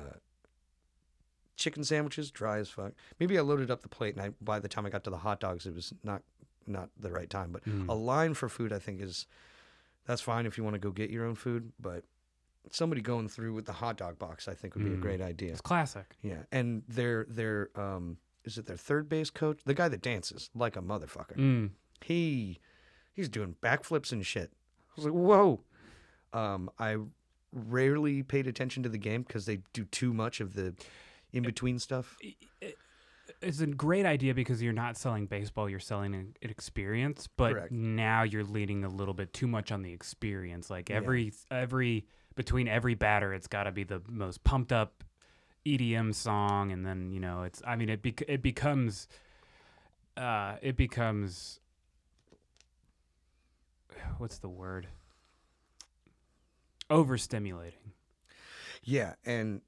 chicken sandwiches, dry as fuck. Maybe I loaded up the plate, and I, by the time I got to the hot dogs, it was not not the right time. But Mm. a line for food, I think, is that's fine if you want to go get your own food. But somebody going through with the hot dog box, I think, would be a Mm. great idea. It's classic. Yeah, and their their um, is it their third base coach, the guy that dances like a motherfucker Mm. he he's doing backflips and shit. I was like, whoa. Um, I rarely paid attention to the game because they do too much of the in between stuff. it's a great idea because you're not selling baseball, you're selling an, an experience. But Correct. now you're leaning a little bit too much on the experience. Like every every between every batter, it's got to be the most pumped up EDM song, and then you know it's. I mean, it bec- it becomes, uh, it becomes. What's the word? Overstimulating. Yeah, and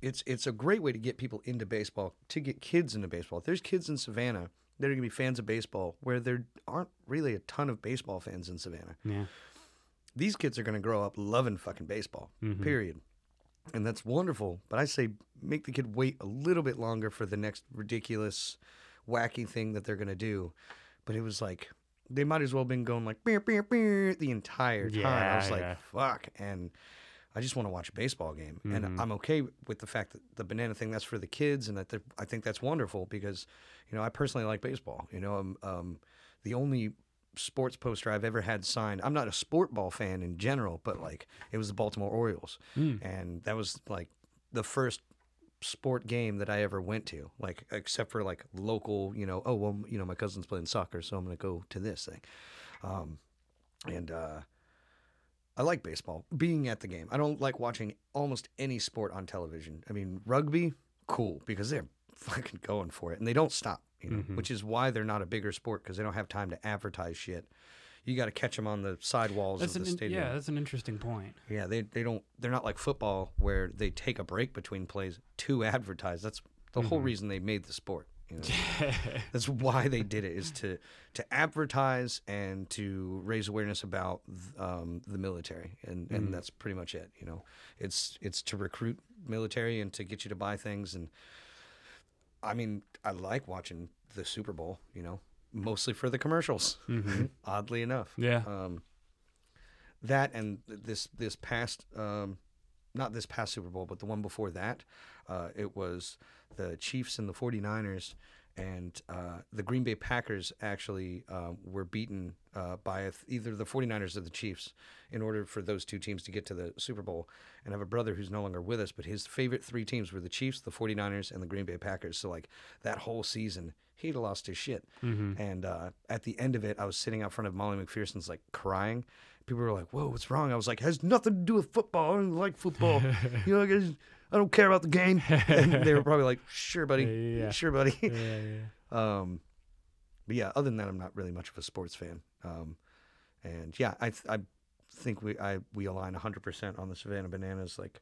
it's it's a great way to get people into baseball, to get kids into baseball. If There's kids in Savannah that are going to be fans of baseball where there aren't really a ton of baseball fans in Savannah. Yeah. These kids are going to grow up loving fucking baseball. Mhm. Period. And that's wonderful. But I say make the kid wait a little bit longer for the next ridiculous, wacky thing that they're going to do. But it was like they might as well have been going like beer, beer, beer the entire time. I was like, yeah. fuck. And I just want to watch a baseball game. Mhm. And I'm okay with the fact that the banana thing that's for the kids, and that I think that's wonderful because, you know, I personally like baseball. You know, um, um, the only sports poster I've ever had signed. I'm not a sport ball fan in general, but like it was the Baltimore Orioles, Mm. and that was like the first sport game that I ever went to, like except for like local, you know, oh well, you know, my cousin's playing soccer, so I'm gonna go to this thing, um, and uh, I like baseball. Being at the game, I don't like watching almost any sport on television. I mean, rugby, cool because they're *laughs* fucking going for it and they don't stop, you know, Mhm. which is why they're not a bigger sport because they don't have time to advertise shit. You got to catch them on the sidewalls That's of the in- stadium. yeah, that's an interesting point. Yeah, they they don't they're not like football where they take a break between plays to *laughs* advertise. That's the whole Mhm. reason they made the sport. You know? That's *laughs* why they did it is to to advertise and to raise awareness about um, the military, and and Mhm. that's pretty much it. You know, it's it's to recruit military and to get you to buy things. And I mean, I like watching the Super Bowl. You know, mostly for the commercials. Mhm. Oddly enough, Yeah. um, that and this this past um, not this past Super Bowl, but the one before that, uh, it was the Chiefs and the 49ers, and uh, the Green Bay Packers actually uh, were beaten uh, by either the 49ers or the Chiefs in order for those two teams to get to the Super Bowl. And I have a brother who's no longer with us, but his favorite three teams were the Chiefs, the 49ers, and the Green Bay Packers. So like that whole season, he'd lost his shit. Mhm. And uh, at the end of it, I was sitting out front of Molly MacPherson's, like crying. People were like, "Whoa, what's wrong?" I was like, "Has nothing to do with football. I don't like football. *laughs* you know, I, just- I don't care about the game." *laughs* And they were probably like, "Sure, buddy. Yeah. Sure, buddy." yeah, yeah. *laughs* um, but yeah, other than that, I'm not really much of a sports fan. Um, and yeah, I th- I think we I we align 100% on the Savannah Bananas. Like,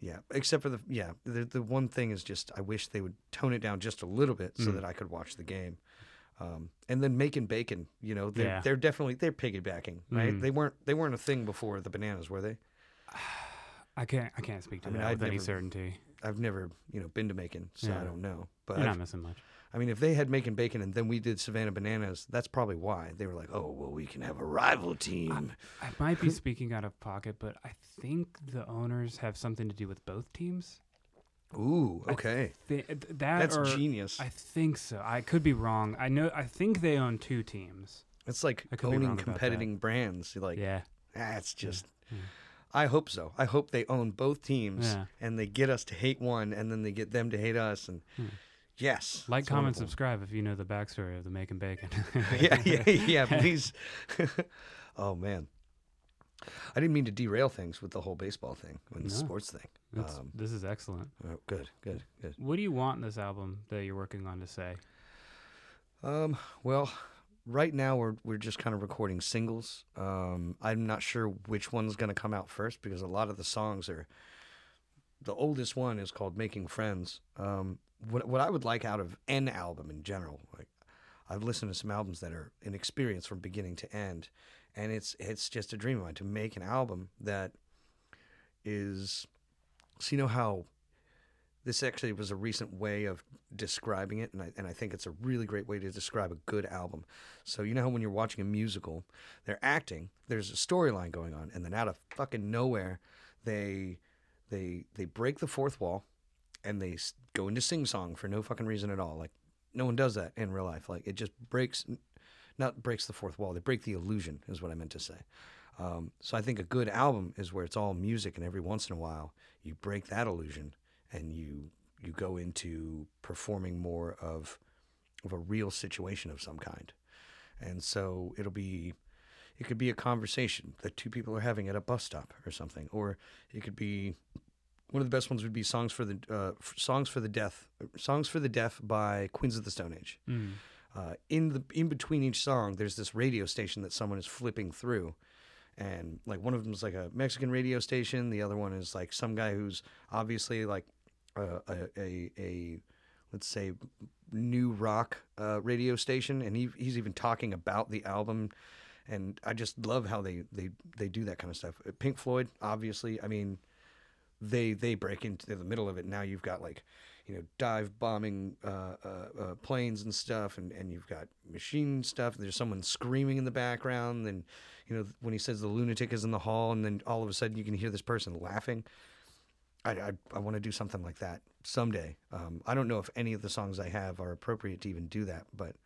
yeah, except for the yeah, the the one thing is just I wish they would tone it down just a little bit so Mm. that I could watch the game. Um, and then Macon Bacon, you know, they're Yeah. they're definitely they're piggybacking, right? Mm. They weren't they weren't a thing before the bananas, were they? *sighs* I can't. I can't speak to I mean, that I'd with any never- certainty. I've never you know been to Macon, so I don't know. But You're I've- not missing much. I mean, if they had Macon Bacon and then we did Savannah Bananas, that's probably why they were like, "Oh, well, we can have a rival team." I might be speaking out of pocket, but I think the owners have something to do with both teams. Ooh, okay, Th- th- that that's or genius. I think so. I could be wrong. I know. I think they own two teams. it's like I could be owning wrong about that. competing brands. Like, yeah. that's just. yeah. I hope so. I hope they own both teams Yeah. and they get us to hate one, and then they get them to hate us. And Hmm. Yes, Like, comment, wonderful. subscribe if you know the backstory of the Macon Bacon. *laughs* yeah, *laughs* yeah, yeah. Please. *laughs* oh man, I didn't mean to derail things with the whole baseball thing and the sports thing. Um, this is excellent. oh, good, good, good. What do you want in this album that you're working on to say? Um, well, right now we're we're just kind of recording singles. Um, I'm not sure which one's going to come out first because a lot of the songs are. The oldest one is called "Making Friends." Um, what what I would like out of an album in general, like I've listened to some albums that are an experience from beginning to end, and it's it's just a dream of mine to make an album that is. So you know how this actually was a recent way of describing it, and I, and I think it's a really great way to describe a good album. So you know how when you're watching a musical, they're acting, there's a storyline going on, and then out of fucking nowhere, they they they break the fourth wall, and they go into sing song for no fucking reason at all. Like no one does that in real life. Like it just breaks, not breaks the fourth wall. They break the illusion, is what I meant to say. Um, so I think a good album is where it's all music, and every once in a while you break that illusion and you you go into performing more of of a real situation of some kind. And so it'll be it could be a conversation that two people are having at a bus stop or something or it could be one of the best ones would be songs for the uh, songs for the deaf songs for the deaf by Queens of the Stone Age. Mm. Uh, in the in between each song, there's this radio station that someone is flipping through, and like one of them is like a Mexican radio station. The other one is like some guy who's obviously like a a, a, a let's say new rock uh, radio station, and he, he's even talking about the album. And I just love how they, they, they do that kind of stuff. Uh, Pink Floyd, obviously, I mean, they they break into the middle of it. Now you've got like, you know, dive bombing uh, uh, uh, planes and stuff, and, and you've got machine stuff. And There's someone screaming in the background, and you know when he says the lunatic is in the hall, and then all of a sudden you can hear this person laughing. I I, I want to do something like that someday. Um, I don't know if any of the songs I have are appropriate to even do that, but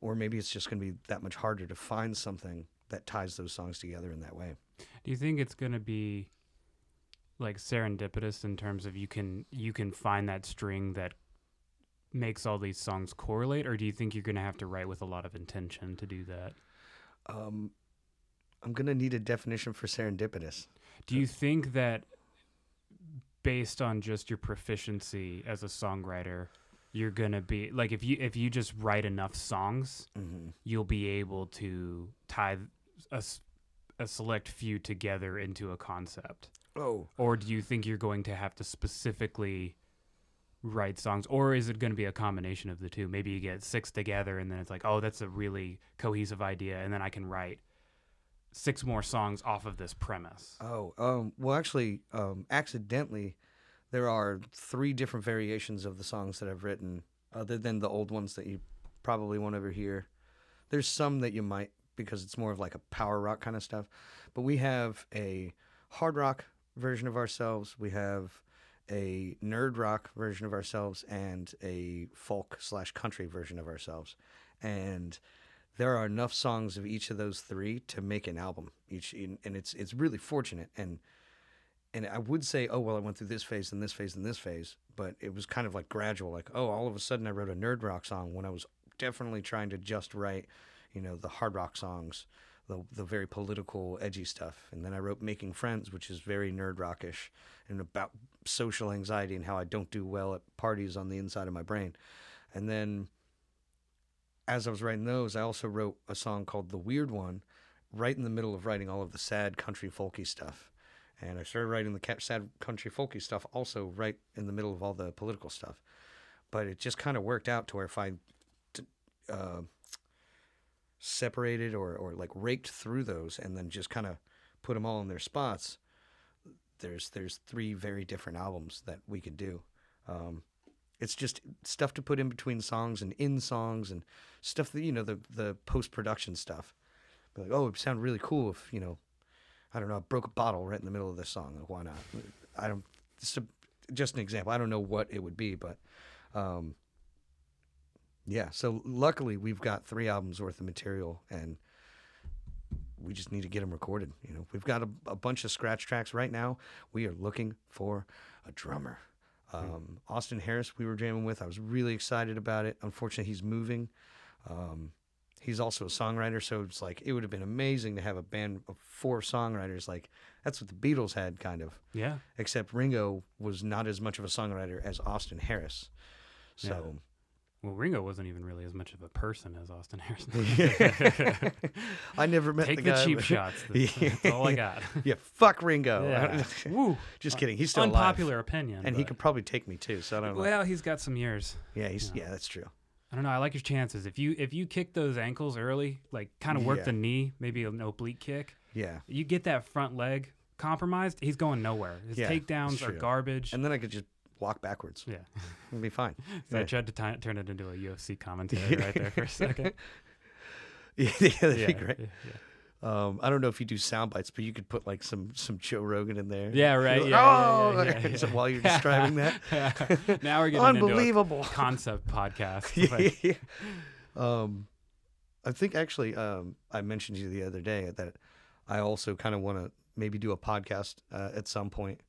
or maybe it's just going to be that much harder to find something that ties those songs together in that way. Do you think it's going to be like serendipitous in terms of you can you can find that string that makes all these songs correlate or do you think you're going to have to write with a lot of intention to do that Um, I'm going to need a definition for serendipitous. do you think that based on just your proficiency as a songwriter you're going to be like if you if you just write enough songs Mm-hmm. you'll be able to tie a, a select few together into a concept Oh, or do you think you're going to have to specifically write songs or is it going to be a combination of the two maybe you get six together and then it's like oh that's a really cohesive idea and then i can write six more songs off of this premise oh. Um, well, actually, um, accidentally, there are three different variations of the songs that I've written, other than the old ones that you probably won't ever hear. There's some that you might because it's more of like a power rock kind of stuff, but we have a hard rock version of ourselves. We have a nerd rock version of ourselves and a folk slash country version of ourselves. And there are enough songs of each of those three to make an album each and it's it's really fortunate and and I would say oh well I went through this phase and this phase and this phase but it was kind of like gradual like oh all of a sudden I wrote a nerd rock song when I was definitely trying to just write you know the hard rock songs the the very political edgy stuff and then I wrote making friends which is very nerd rockish and about social anxiety and how I don't do well at parties on the inside of my brain and then as I was writing those, I also wrote a song called The Weird One right in the middle of writing all of the sad country folky stuff. And I started writing the sad country folky stuff also right in the middle of all the political stuff. But it just kind of worked out to where if I uh, separated or, or like raked through those and then just kind of put them all in their spots, there's there's three very different albums that we could do. Um, it's just stuff to put in between songs and in songs and stuff that you know the the post production stuff. Be like, oh, it would sound really cool if you know, I don't know, I broke a bottle right in the middle of this song. Like, why not? I don't. Just a, just an example. I don't know what it would be, but um, yeah. So luckily, we've got three albums worth of material, and we just need to get them recorded. You know, we've got a, a bunch of scratch tracks right now. We are looking for a drummer. Um, Austin Harris, we were jamming with. I was really excited about it. Unfortunately, he's moving. Um, he's also a songwriter, so it's like it would have been amazing to have a band of four songwriters. Like that's what the Beatles had, kind of. yeah Except Ringo was not as much of a songwriter as Austin Harris. So well ringo wasn't even really as much of a person as austin harrison *laughs* *laughs* I never met take the the, cheap shots *laughs* that's, that's all i got yeah, fuck Ringo. yeah. Woo. Just kidding. He's still unpopular alive. opinion and he could probably take me too. So I don't know. well he's got some years yeah, he's yeah. yeah, that's true. I don't know. I like your chances. If you if you kick those ankles early, like kind of work Yeah. the knee, maybe an oblique kick, Yeah. you get that front leg compromised, he's going nowhere. His Yeah, takedowns are garbage. And then I could just walk backwards. yeah. It'll be fine. *laughs* So I tried to ti- turn it into a UFC commentary *laughs* right there for a second. *laughs* yeah, that'd yeah, be great. Yeah, Um, I don't know if you do sound bites, but you could put like some some Joe Rogan in there. yeah. Yeah, right. Yeah, like, yeah, oh, yeah, yeah, so while you're describing that, now we're getting into unbelievable. a concept podcast. Yeah. um, I think actually, um, I mentioned to you the other day that I also kind of want to maybe do a podcast uh, at some point,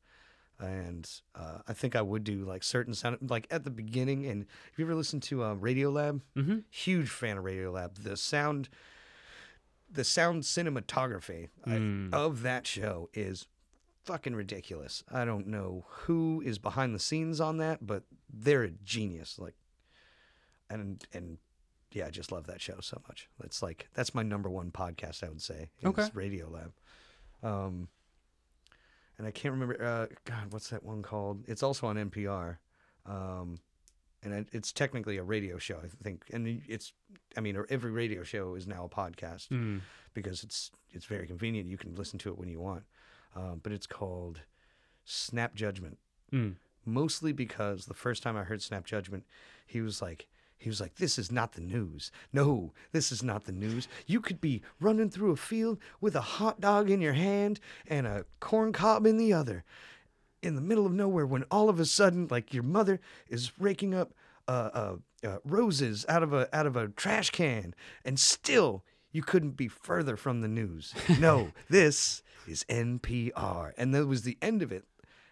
and uh, I think I would do like certain sound, like at the beginning. And have you ever listened to uh, Radiolab? mhm. Huge fan of Radiolab. The sound, the sound cinematography I- Mm. of that show is fucking ridiculous. I don't know who is behind the scenes on that, but they're a genius. Like, and and yeah, I just love that show so much. It's like that's my number one podcast. I would say Okay. Radiolab. Um, and I can't remember. Uh, God, what's that one called? It's also on NPR. Um, and it, it's technically a radio show, I think. And it's, I mean, every radio show is now a podcast Mm. because it's it's very convenient. You can listen to it when you want. Um, but it's called Snap Judgment Mm. mostly because the first time I heard Snap Judgment, he was like, he was like, this is not the news. No, this is not the news. You could be running through a field with a hot dog in your hand and a corn cob in the other, in the middle of nowhere, when all of a sudden, like your mother is raking up uh, uh, uh, roses out of a out of a trash can, and still you couldn't be further from the news. *laughs* No, this is NPR, and that was the end of it.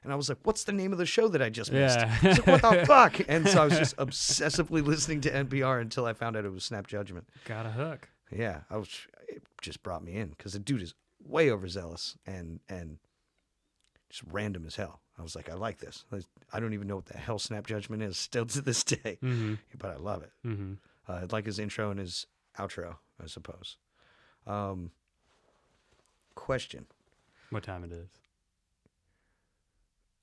And I was like, "What's the name of the show that I just missed?" Yeah. I like, what the *laughs* fuck? And so I was just obsessively listening to NPR until I found out it was Snap Judgment. Got a hook. Yeah, I was. It just brought me in because the dude is way overzealous and and just random as hell. I was like, I like this. I don't even know what the hell Snap Judgment is still to this day, Mm-hmm. but I love it. Mm-hmm. Uh, I like his intro and his outro, I suppose. Um, question. What time it is?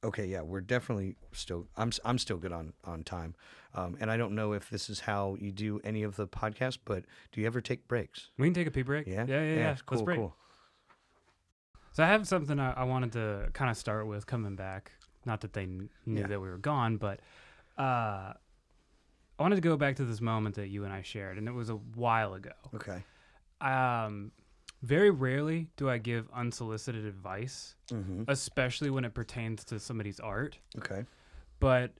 Okay, yeah, we're definitely still. I'm I'm still good on on time, um, and I don't know if this is how you do any of the podcasts, but do you ever take breaks? We can take a pee break. Yeah, yeah, yeah. yeah. Cool, Let's break. cool. So I have something I, I wanted to kind of start with coming back. Not that they kn- knew Yeah. that we were gone, but uh, I wanted to go back to this moment that you and I shared, and it was a while ago. Okay. Um, very rarely do I give unsolicited advice, Mm-hmm. especially when it pertains to somebody's art. Okay. But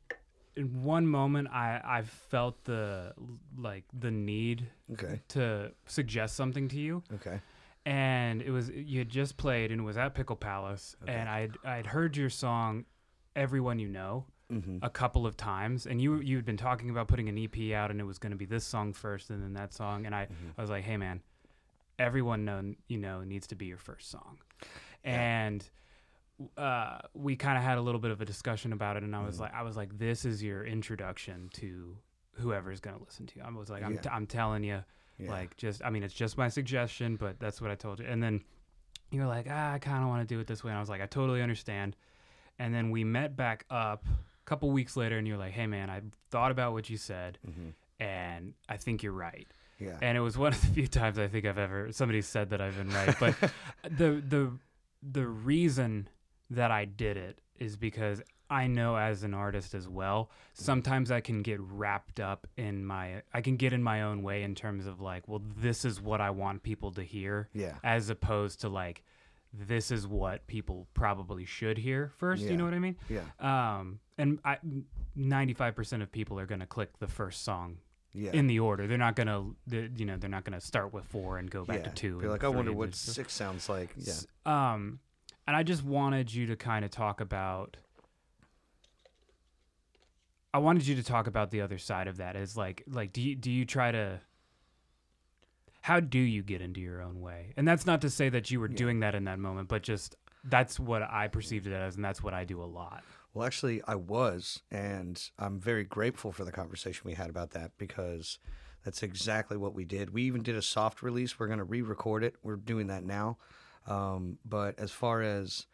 in one moment, I I felt the like the need Okay. to suggest something to you Okay. and it was you had just played and it was at Pickle Palace Okay. and I'd I'd heard your song Everyone You Know Mm-hmm. a couple of times and you you had been talking about putting an EP out and it was going to be this song first and then that song and I Mhm. I was like hey man everyone know you know needs to be your first song Yeah. and uh, we kind of had a little bit of a discussion about it and I was Mhm. like I was like this is your introduction to whoever's going to listen to you I was like I'm, Yeah. t- I'm telling you Yeah. like just I mean it's just my suggestion, but that's what I told you. And then you were like, ah, I kind of want to do it this way. And I was like, I totally understand. And then we met back up a couple weeks later, and you're like, Hey man, I thought about what you said, Mhm. and I think you're right. Yeah. And it was one of the *laughs* few times I think I've ever somebody said that I've been right. But *laughs* the the the reason that I did it is because I know as an artist as well, sometimes I can get wrapped up in my I can get in my own way in terms of like, well, this is what I want people to hear yeah. as opposed to like this is what people probably should hear first, Yeah. you know what I mean? Yeah. Um and I 95% of people are going to click the first song Yeah. in the order. They're not gonna, they're, you know, they're not gonna start with four and go back yeah. to two. Like, I wonder what six sounds like. Yeah. Um, and I just wanted you to kind of talk about. I wanted you to talk about the other side of that. Is like, like, do you do you try to? How do you get into your own way? And that's not to say that you were Yeah. doing that in that moment, but just that's what I perceived it as, and that's what I do a lot. Well, actually, I was, and I'm very grateful for the conversation we had about that because that's exactly what we did. We even did a soft release. We're going to re-record it. We're doing that now. Um, but as far as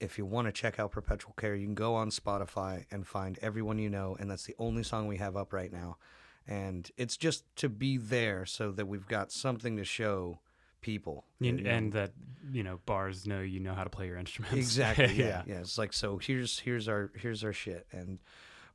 if you want to check out Perpetual Care, you can go on Spotify and find everyone you know, and that's the only song we have up right now. And it's just to be there so that we've got something to show people. You, you know. and that you know bars know you know how to play your instruments. exactly *laughs* yeah. yeah it's like so here's here's our here's our shit and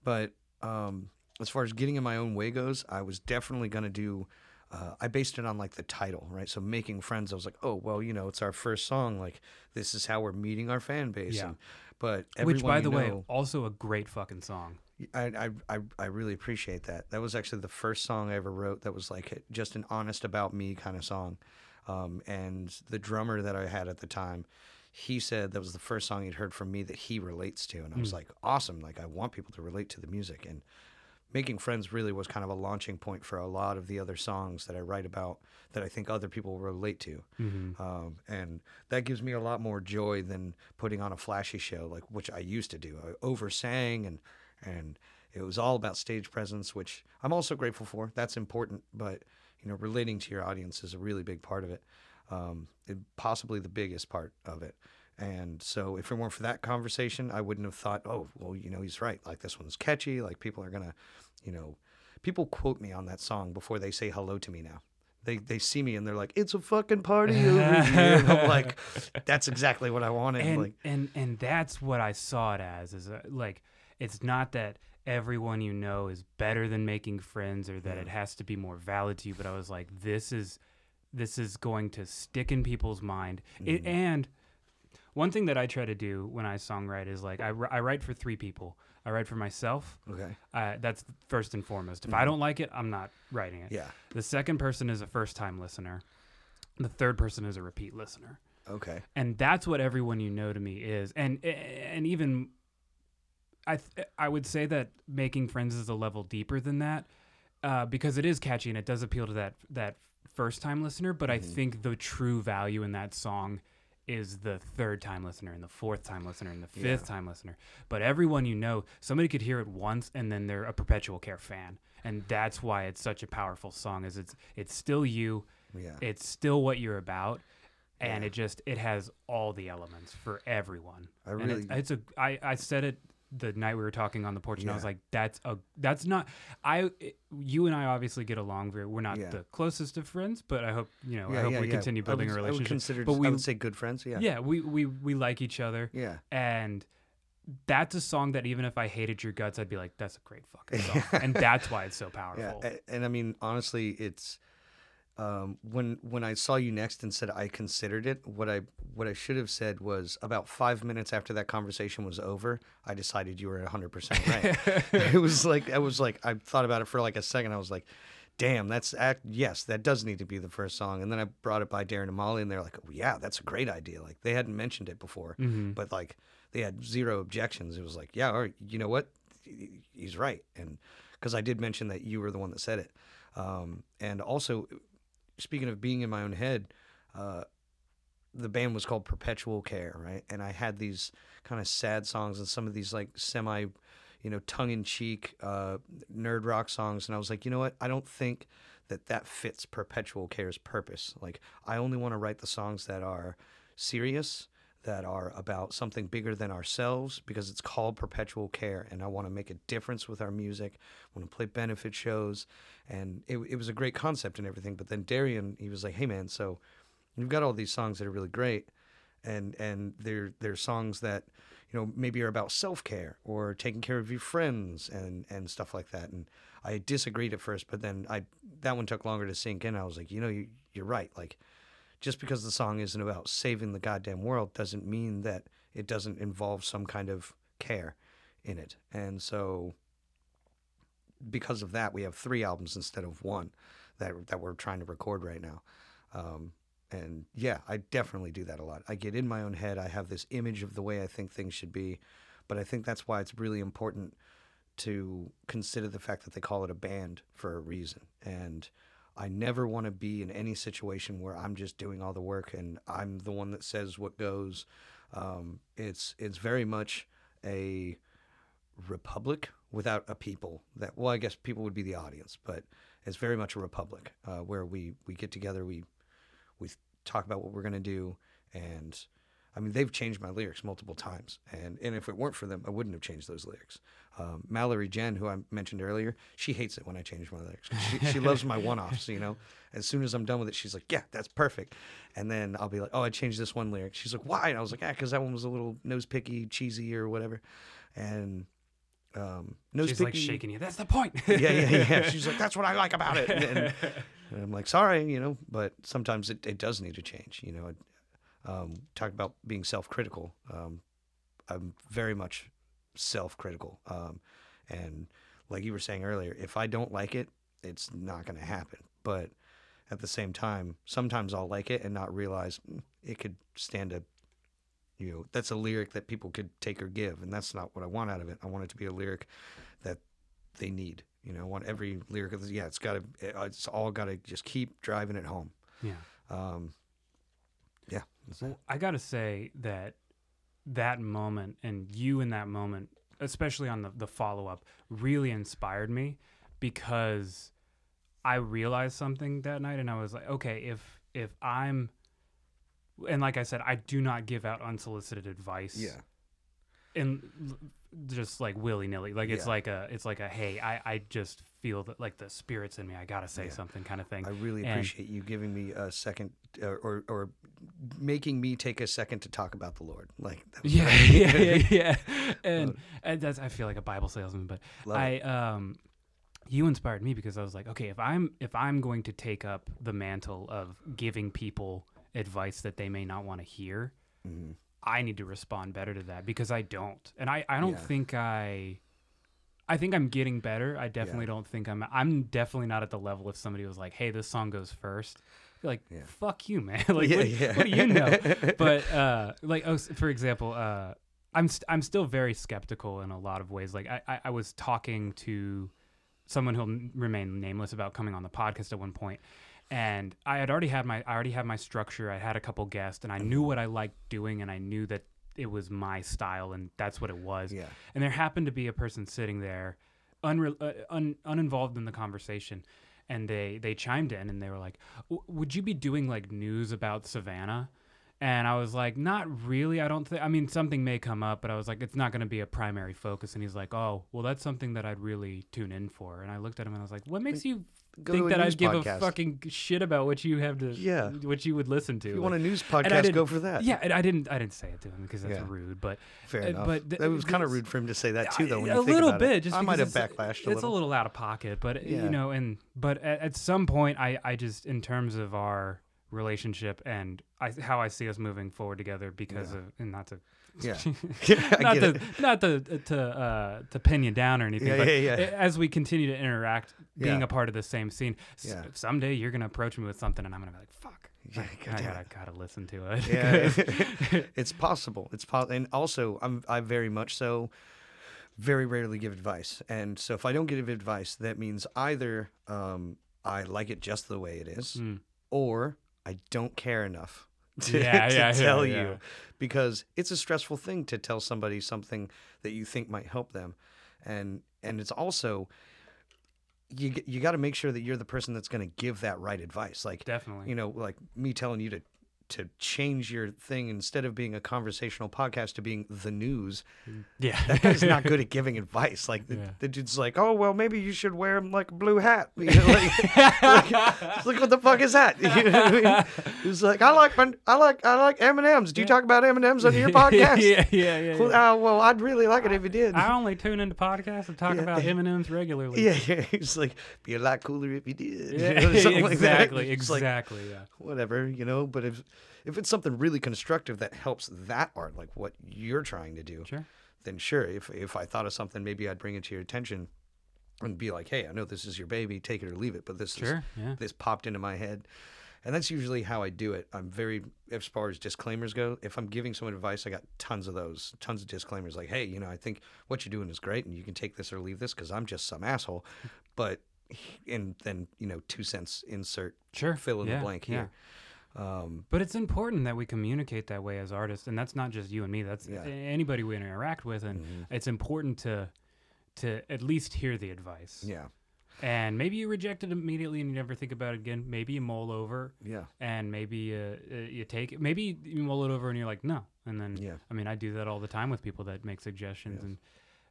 but um as far as getting in my own way goes i was definitely going to do uh, i based it on like the title right so making friends i was like oh well you know it's our first song like this is how we're meeting our fan base Yeah. and, but Which, by the way, know- also a great fucking song. I, I, I, I really appreciate that. That was actually the first song I ever wrote that was like just an honest about me kind of song. Um, and the drummer that I had at the time, he said that was the first song he'd heard from me that he relates to. And I was Mm. like, awesome. Like, I want people to relate to the music. And Making Friends really was kind of a launching point for a lot of the other songs that I write about that I think other people relate to. Mm-hmm. Um, and that gives me a lot more joy than putting on a flashy show like which I used to do. I oversang and and it was all about stage presence, which I'm also grateful for. That's important, but you know, relating to your audience is a really big part of it. Um, it possibly the biggest part of it. And so if it weren't for that conversation, I wouldn't have thought, oh, well, you know, he's right. Like this one's catchy. Like people are gonna, you know, people quote me on that song before they say hello to me now. They they see me and they're like, it's a fucking party *laughs* over here. I'm like, that's exactly what I wanted. and like, and and that's what I saw it as is a, like it's not that everyone you know is better than making friends or that it has to be more valid to you but I was like this is this is going to stick in people's mind. It, and one thing that I try to do when I songwrite is like I, I write for three people. I write for myself. Okay, uh, that's first and foremost. If I don't like it I'm not writing it. Yeah, the second person is a first time listener. The third person is a repeat listener. Okay, and that's what everyone you know to me is. And and even i th- i would say that making friends is a level deeper than that uh, because it is catchy and it does appeal to that that first time listener but i think the true value in that song is the third time listener and the fourth time listener and the fifth time listener. But everyone you know somebody could hear it once and then they're a perpetual care fan. And that's why it's such a powerful song is it's it's still you yeah. it's still what you're about and it just it has all the elements for everyone. I And really- it's, it's a I, I said it the night we were talking on the porch and i was like that's a that's not i you and i obviously get along very we're not Yeah. the closest of friends but i hope you know yeah, i hope yeah, we yeah. continue building would- a I would relationship consider, but we I would say good friends. Yeah, yeah we, we we like each other yeah. and that's a song that even if i hated your guts i'd be like that's a great fucking song *laughs* and that's why it's so powerful a- and I mean honestly, it's um, when when I saw you next and said I considered it. What I what I should have said was about five minutes after that conversation was over, I decided you were hundred percent right. *laughs* it was like I was like I thought about it for like a second. I was like, damn, that's act. Yes, that does need to be the first song. And then I brought it by Darian and Molly, and they're like, oh, yeah, that's a great idea. Like they hadn't mentioned it before, Mhm. but like they had zero objections. It was like, yeah, all right, you know what? He's right. And because I did mention that you were the one that said it. Um, and also, speaking of being in my own head, uh, the band was called Perpetual Care, right? And I had these kind of sad songs and some of these like semi, you know, tongue in cheek uh, nerd rock songs. And I was like, you know what? I don't think that that fits Perpetual Care's purpose. Like, I only want to write the songs that are serious, that are about something bigger than ourselves, because it's called Perpetual Care. And I want to make a difference with our music. I want to play benefit shows. And it, it was a great concept and everything. But then Darian, he was like, hey, man, so you've got all these songs that are really great and and they're they're songs that you know maybe are about self-care or taking care of your friends and and stuff like that and i disagreed at first but then i that one took longer to sink in i was like you know you, you're right like just because the song isn't about saving the goddamn world doesn't mean that it doesn't involve some kind of care in it and so because of that we have three albums instead of one that that we're trying to record right now um, and yeah, I definitely do that a lot. I get in my own head. I have this image of the way I think things should be, but I think that's why it's really important to consider the fact that they call it a band for a reason. And I never want to be in any situation where I'm just doing all the work and I'm the one that says what goes. Um, it's it's very much a republic without a people. That well, I guess people would be the audience, but it's very much a republic uh, where we we get together, we we talk about what we're going to do and i mean they've changed my lyrics multiple times and and if it weren't for them i wouldn't have changed those lyrics. Um, mallory jen who i mentioned earlier she hates it when i change my lyrics. she, she *laughs* loves my one-offs you know? As soon as i'm done with it she's like yeah that's perfect. And then i'll be like oh i changed this one lyric. She's like why? And i was like ah because that one was a little nose picky cheesy or whatever. And um, nose she's picky, like shaking you. That's the point. *laughs* Yeah, yeah, yeah. *laughs* She's like, that's what I like about it. And, and- and I'm like, sorry, you know, but sometimes it, it does need to change. You know, um, talk about being self-critical. Um, I'm very much self-critical. Um, and like you were saying earlier, if I don't like it, it's not going to happen. But at the same time, sometimes I'll like it and not realize mm, it could stand a, you know, that's a lyric that people could take or give. And that's not what I want out of it. I want it to be a lyric that they need. You know, I want every lyric of this. Yeah, it's got to. It's all got to just keep driving it home. yeah Um, I gotta say that that moment and you in that moment, especially on the, the follow up, really inspired me because I realized something that night and I was like, okay, if if I'm and like I said, I do not give out unsolicited advice. Yeah. and just like willy nilly, like it's Yeah. like a, it's like a hey, I, I just feel that like the spirits in me, I gotta say Yeah. something kind of thing. I really And- appreciate you giving me a second, uh, or or making me take a second to talk about the Lord. Like, that was yeah, great. *laughs* yeah, yeah, *laughs* yeah. And, and that's I feel like a Bible salesman, but Love I it. um you inspired me because I was like, okay, if I'm if I'm going to take up the mantle of giving people advice that they may not want to hear, Mhm. I need to respond better to that because I don't. And I, I don't Yeah. think I I think I'm getting better. I definitely don't think I'm I'm definitely not at the level if somebody was like, "Hey, this song goes first. Like, Yeah. "Fuck you, man." *laughs* like Yeah, what, yeah. what do you know? *laughs* but uh like oh, for example, uh I'm st- I'm still very skeptical in a lot of ways. Like I I, I was talking to someone who'll n- remain nameless about coming on the podcast at one point and I had already had my I already had my structure. I had a couple guests and I knew what I liked doing and I knew that it was my style and that's what it was. Yeah. And there happened to be a person sitting there unre- uh, un- uninvolved in the conversation and they they chimed in and they were like, "W- "Would you be doing like news about Savannah?" And I was like, "Not really. I don't think. I mean, something may come up, but I was like, it's not going to be a primary focus." And he's like, "Oh, well, that's something that I'd really tune in for." And I looked at him and I was like, "What makes you Go think that I'd give a fucking shit about what you have to, Yeah. what you would listen to?" If you Like, want a news podcast, go for that. yeah, and I didn't, I didn't say it to him because that's Yeah. rude, but Fair uh, enough. but th- that was kind of rude for him to say that too, though. When a you think little about bit, it. just I might have backlashed a It's little. a little out of pocket, but Yeah. you know, and but at, at some point, I, I just in terms of our relationship and I, how I see us moving forward together, because Yeah. of and not to. Yeah. *laughs* *laughs* Yeah, not to it. not to to uh, to pin you down or anything, Yeah, but yeah, yeah. a- as we continue to interact, being Yeah. a part of the same scene, s- someday you're gonna approach me with something, and I'm gonna be like, "Fuck, Yeah, I, goddamn gotta gotta listen to it." Yeah, *laughs* it's possible. It's possible, and also I'm I very much so very rarely give advice, and so if I don't give advice, that means either um, I like it just the way it is, Mm. or I don't care enough *laughs* to, Yeah, to yeah, tell yeah. you, because it's a stressful thing to tell somebody something that you think might help them, and and it's also you you got to make sure that you're the person that's going to give that right advice, like Definitely. you know, like me telling you to to change your thing instead of being a conversational podcast to being the news. yeah. That guy's not good at *laughs* giving advice. Like the, Yeah. the dude's like, oh well, maybe you should wear like a blue hat. *laughs* You know, like, *laughs* like, what the fuck is that? You know what I mean? He's like, I like my- I like I like M and M's. Do you talk about M and M's on your podcast? yeah, yeah, yeah. Well, yeah. uh, well, I'd really like it if you did. I only tune into podcasts and talk Yeah. about M and M's regularly. Yeah, yeah. He's like, be a lot cooler if you did. you Yeah, know, something like exactly, It's like, exactly. yeah. whatever, you know. But if if it's something really constructive that helps that art, like what you're trying to do, Sure. then sure. If if I thought of something, maybe I'd bring it to your attention and be like, hey, I know this is your baby, take it or leave it. But this is Yeah. this popped into my head. And that's usually how I do it. I'm very, as far as disclaimers go, if I'm giving someone advice, I got tons of those, tons of disclaimers like, hey, you know, I think what you're doing is great and you can take this or leave this because I'm just some asshole. But, and then, you know, two cents insert, Sure. fill in yeah, the blank yeah. Um, But it's important that we communicate that way as artists, and that's not just you and me. That's Yeah. anybody we interact with, and Mhm. it's important to to at least hear the advice. yeah. And maybe you reject it immediately and you never think about it again. Maybe you mull over, Yeah. and maybe uh, uh, you take it. Maybe you mull it over and you're like, no. And then, Yeah. I mean, I do that all the time with people that make suggestions, and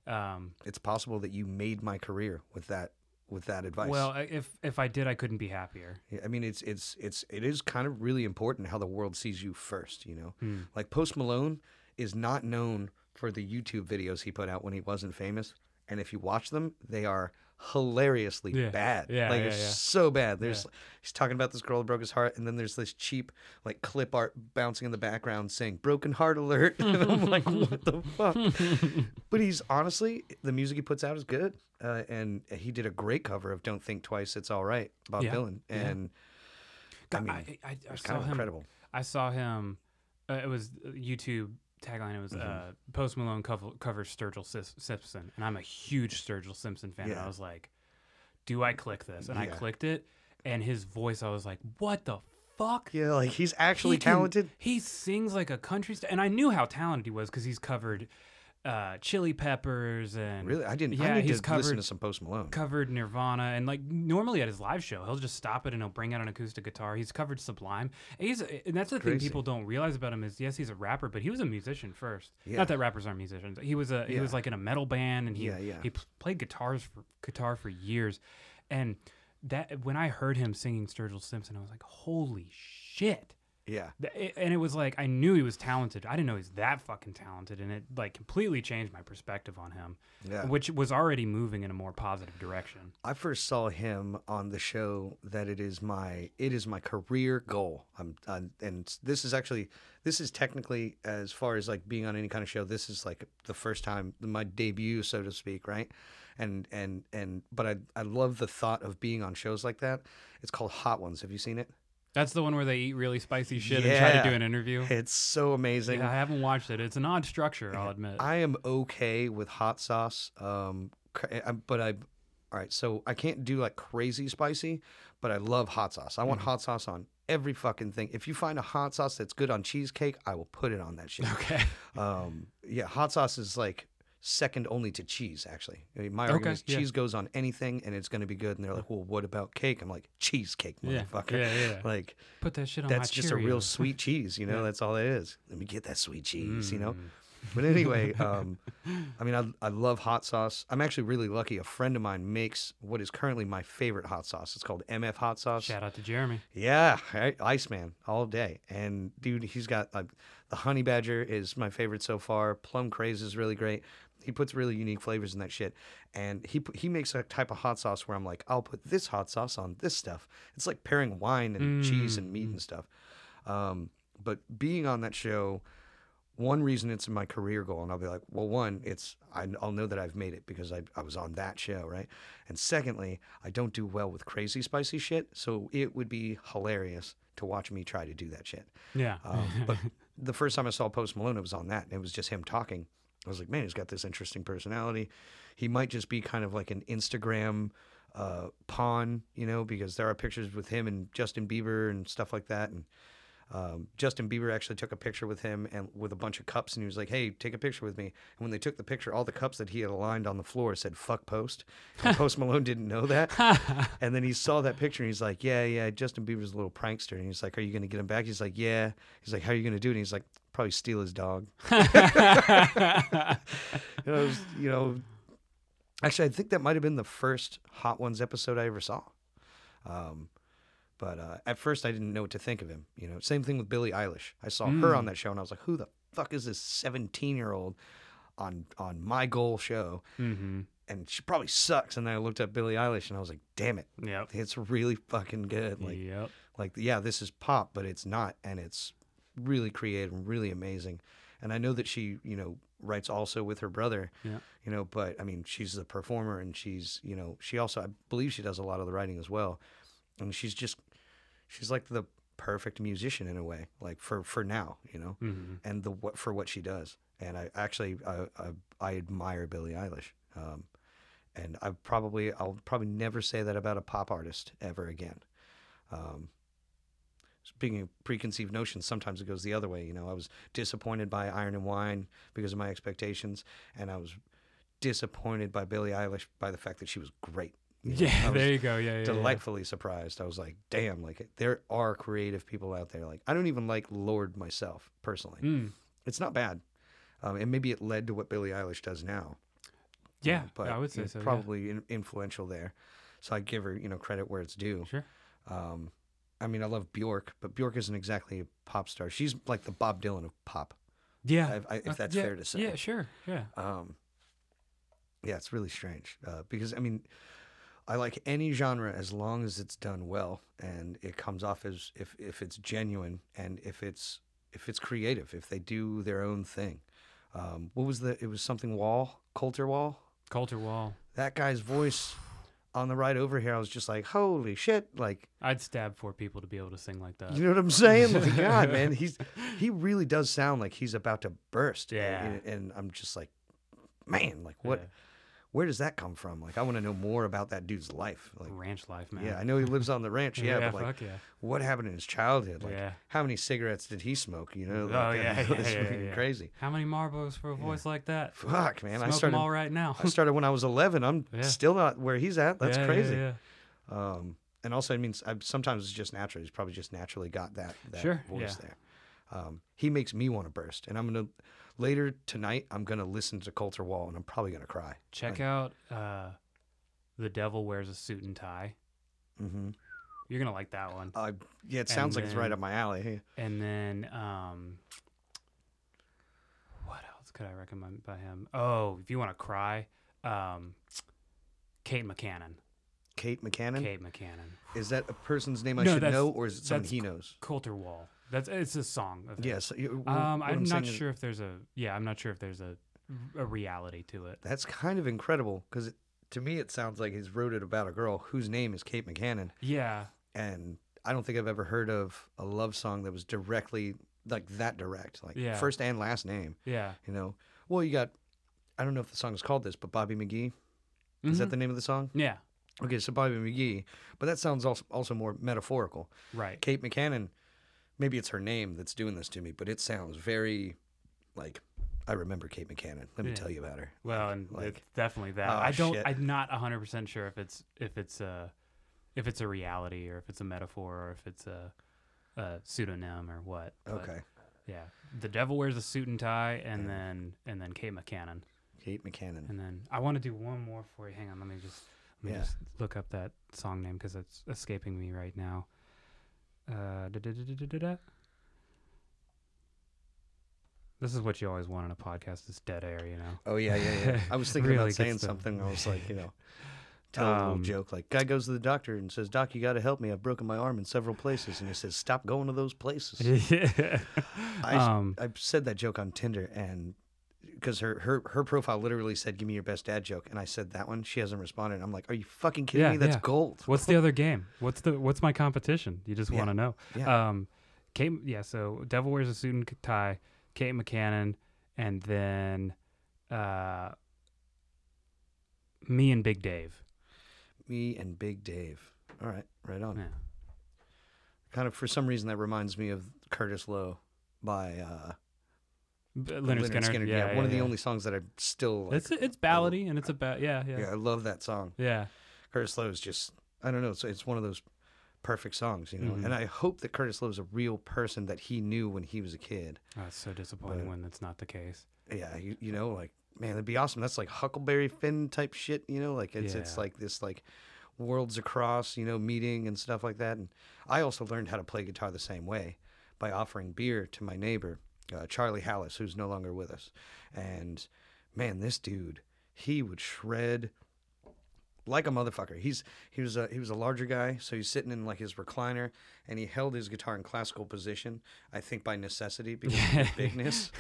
um, It's possible that you made my career with that, with that advice. well, if if I did, I couldn't be happier. I mean, it's it's it's it is kind of really important how the world sees you first. You know, Hmm. like Post Malone is not known for the YouTube videos he put out when he wasn't famous, and if you watch them, they are hilariously Yeah. bad. Yeah, like yeah, it's yeah. so bad. There's he's talking about this girl who broke his heart, and then there's this cheap like clip art bouncing in the background saying "broken heart alert," *laughs* and I'm like, *laughs* what the fuck? but he's honestly the music he puts out is good, uh, and he did a great cover of "Don't Think Twice, It's All Right" Bob Dylan, and I mean, I, I, I it's saw kind of him. incredible. I saw him. Uh, it was uh, YouTube tagline. It was Mm-hmm. uh, Post Malone cover, covers Sturgill Sis- Simpson, and I'm a huge Sturgill Simpson fan. And I was like, "Do I click this?" And I clicked it, and his voice, I was like, "What the fuck?" Yeah, like he's actually He can- talented. He sings like a country star, and I knew how talented he was because he's covered uh, Chili Peppers and Really, I didn't. Yeah, I he's to listen covered- to some Post Malone. covered Nirvana and like normally at his live show he'll just stop it and he'll bring out an acoustic guitar. He's covered Sublime. And He's and that's the thing people don't realize about him is yes he's a rapper but he was a musician first. Yeah. Not that rappers aren't musicians. He was a he Yeah. was like in a metal band and he Yeah, yeah. he played guitars for guitar for years. And that when I heard him singing Sturgill Simpson I was like holy shit. Yeah, Th- And it was like I knew he was talented. I didn't know he's that fucking talented, and it like completely changed my perspective on him, yeah. which was already moving in a more positive direction. I first saw him on the show that it is my it is my career goal. I'm, I'm and this is actually this is technically as far as like being on any kind of show. This is like the first time my debut, so to speak, right? And and and but I I love the thought of being on shows like that. It's called Hot Ones. Have you seen it? That's the one where they eat really spicy shit and try to do an interview. *laughs* It's so amazing. Yeah, I haven't watched it. It's an odd structure, I'll admit. I am okay with hot sauce, um, but I, all right. So I can't do like crazy spicy, but I love hot sauce. I want hot sauce on every fucking thing. If you find a hot sauce that's good on cheesecake, I will put it on that shit. *laughs* okay. Um, yeah, hot sauce is like second only to cheese. Actually, I mean, my Okay, argument is yeah. cheese goes on anything and it's going to be good. And they're like, well, what about cake? I'm like, cheesecake, motherfucker. Yeah, yeah. Like Put that shit on that's just a real *laughs* sweet cheese, you know. Yeah. That's all it is. Let me get that sweet cheese, you know. Mm. But anyway, *laughs* um, I mean, I, I love hot sauce. I'm actually really lucky. A friend of mine makes what is currently my favorite hot sauce. It's called MF hot sauce. Shout out to Jeremy. Yeah, Iceman all day. And dude, he's got uh, the honey badger is my favorite so far. Plum craze is really great. He puts really unique flavors in that shit. And he he makes a type of hot sauce where I'm like, I'll put this hot sauce on this stuff. It's like pairing wine and cheese and meat and stuff. Um, but being on that show, one reason it's my career goal, and I'll be like, well, one, it's I, I'll know that I've made it because I, I was on that show, right? And secondly, I don't do well with crazy spicy shit, so it would be hilarious to watch me try to do that shit. Yeah. Um, but *laughs* the first time I saw Post Malone, it was on that, and it was just him talking. I was like, man, he's got this interesting personality. He might just be kind of like an Instagram uh, pawn, you know, because there are pictures with him and Justin Bieber and stuff like that. And um, Justin Bieber actually took a picture with him and with a bunch of cups, and he was like, "Hey, take a picture with me." And when they took the picture, all the cups that he had aligned on the floor said "fuck Post," and Post *laughs* Malone didn't know that. *laughs* and then he saw that picture, and he's like, "Yeah, yeah, Justin Bieber's a little prankster." And he's like, "Are you gonna get him back?" He's like, "Yeah." He's like, "How are you gonna do it?" And he's like, "Probably steal his dog." you know, it was- you know, actually, I think that might have been the first Hot Ones episode I ever saw. Um, but uh, at first, I didn't know what to think of him. You know, same thing with Billie Eilish. I saw her on that show, and I was like, "Who the fuck is this seventeen-year-old on on my goal show?" mm-hmm. And she probably sucks. And then I looked up Billie Eilish, and I was like, "Damn it, Yep. it's really fucking good." Like, yep. like yeah, this is pop, but it's not, and it's really creative and really amazing. And I know that she, you know, writes also with her brother. Yeah. You know, but I mean, she's the performer, and she's, you know, she also, I believe, she does a lot of the writing as well. And she's just, she's like the perfect musician in a way, like for for now, you know, Mm-hmm. and the what for what she does. And I actually, I I, I admire Billie Eilish. Um, and I probably, I'll probably never say that about a pop artist ever again. Um, speaking of preconceived notions, sometimes it goes the other way. You know, I was disappointed by Iron and Wine because of my expectations, and I was disappointed by Billie Eilish by the fact that she was great. You know, Yeah, there you go. Yeah, yeah, yeah. delightfully surprised. I was like, damn, like there are creative people out there. Like I don't even like Lorde myself personally. Mm. It's not bad, um, and maybe it led to what Billie Eilish does now. Yeah, Um, but I would say it's so. yeah. Probably in, influential there, so I give her you know credit where it's due. Sure. Um, I mean, I love Bjork, but Bjork isn't exactly a pop star. She's like the Bob Dylan of pop, Yeah. if, I, if Uh, that's yeah, fair to say. Yeah, sure. Yeah. Um, yeah, it's really strange uh, because I mean, I like any genre as long as it's done well and it comes off as if if it's genuine and if it's if it's creative, if they do their own thing. Um, what was the? It was something Wall, Colter Wall. Colter Wall. That guy's voice on the ride over here, I was just like, holy shit! Like, I'd stab four people to be able to sing like that. you know what I'm saying? Like, *laughs* God, man, he's he really does sound like he's about to burst. Yeah. and, and I'm just like, man, like what? Yeah. Where does that come from? Like, I want to know more about that dude's life. Like, Ranch life, man. yeah, I know he lives on the ranch. Yeah, yeah, but like, fuck yeah. what happened in his childhood? Like, Yeah. how many cigarettes did he smoke? You know? Oh, Like, yeah, *laughs* it's yeah, yeah, yeah. crazy. How many Marlboros for a voice like that? Fuck, man. Smoke I started. them all right now. I started when I was 11. I'm still not where he's at. That's crazy. yeah. Um, and also, it means I, sometimes it's just natural. He's probably just naturally got that, that Sure, voice there. Um, he makes me want to burst. And I'm going to, later tonight, I'm going to listen to Colter Wall and I'm probably going to cry. Check out uh, The Devil Wears a Suit and Tie. hmm You're going to like that one. Uh, yeah, it sounds like it's right up my alley. And then, um, what else could I recommend by him? Oh, if you want to cry, um, Kate McCannon. Kate McCannon. Kate McCannon. Is that a person's name I No, should know or is it someone he knows? Colter Wall. That's it's a song. Yes. you- Um, what I'm, not saying is sure if there's a yeah. I'm not sure if there's a a reality to it. That's kind of incredible because to me it sounds like he's wrote it about a girl whose name is Kate McCannon. Yeah, and I don't think I've ever heard of a love song that was directly like that direct, like Yeah. first and last name. yeah. You know, well, you got I don't know if the song is called this, but Bobby McGee is that Mhm. the name of the song? Yeah. Okay, so Bobby McGee, but that sounds also also more metaphorical. Right. Kate McCannon, maybe it's her name that's doing this to me, but it sounds very like I remember Kate McCannon. Let me Yeah. tell you about her. Well, and like- it's definitely that. Oh, I don't. shit. I'm not 100 percent sure if it's if it's a if it's a reality or if it's a metaphor or if it's a, a pseudonym or what. but Okay, Yeah. The Devil Wears a Suit and Tie, and Yeah. then and then Kate McCannon, Kate McCannon. and then I want to do one more for you. Hang on. Let me just let me Yeah. just look up that song name because it's escaping me right now. Uh. This is what you always want in a podcast: this dead air, you know. Oh yeah, yeah, yeah. I was *laughs* thinking Really about saying something. I was like, you know, *laughs* tell a little Um, joke like, guy goes to the doctor and says, "Doc, you got to help me. I've broken my arm in several places." And he says, "Stop going to those places." *laughs* yeah. I, um, I said that joke on Tinder, and because her, her her profile literally said, "Give me your best dad joke," and I said that one. She hasn't responded. I'm like, "Are you fucking kidding Yeah, me? That's yeah. gold." what's the other game? What's the what's my competition? You just want to know. Yeah. Um, Kate, yeah. So Devil Wears a Suit and Tie, Kate McCannon, and then uh, me and Big Dave. me and Big Dave. All right, right on. Yeah. Kind of for some reason that reminds me of Curtis Loew by uh, B- Lynyrd Skynyrd. Yeah, Yeah, one of the yeah. only songs that I still. Like, It's it's ballady and it's about yeah yeah yeah. I love that song. Yeah, Curtis Loew is just I don't know. It's it's one of those perfect songs, you know. Mhm. And I hope that Curtis Loew is a real person that he knew when he was a kid. Oh, it's so disappointing But- when that's not the case. Yeah, you, you know, like man, that'd be awesome. That's like Huckleberry Finn type shit, you know. Like it's it's like this like worlds across, you know, meeting and stuff like that. And I also learned how to play guitar the same way by offering beer to my neighbor, uh, Charlie Hallis, who's no longer with us. And man, this dude, he would shred like a motherfucker. He's he was a he was a larger guy, so he's sitting in like his recliner, and he held his guitar in classical position. I think by necessity because of his *laughs* bigness.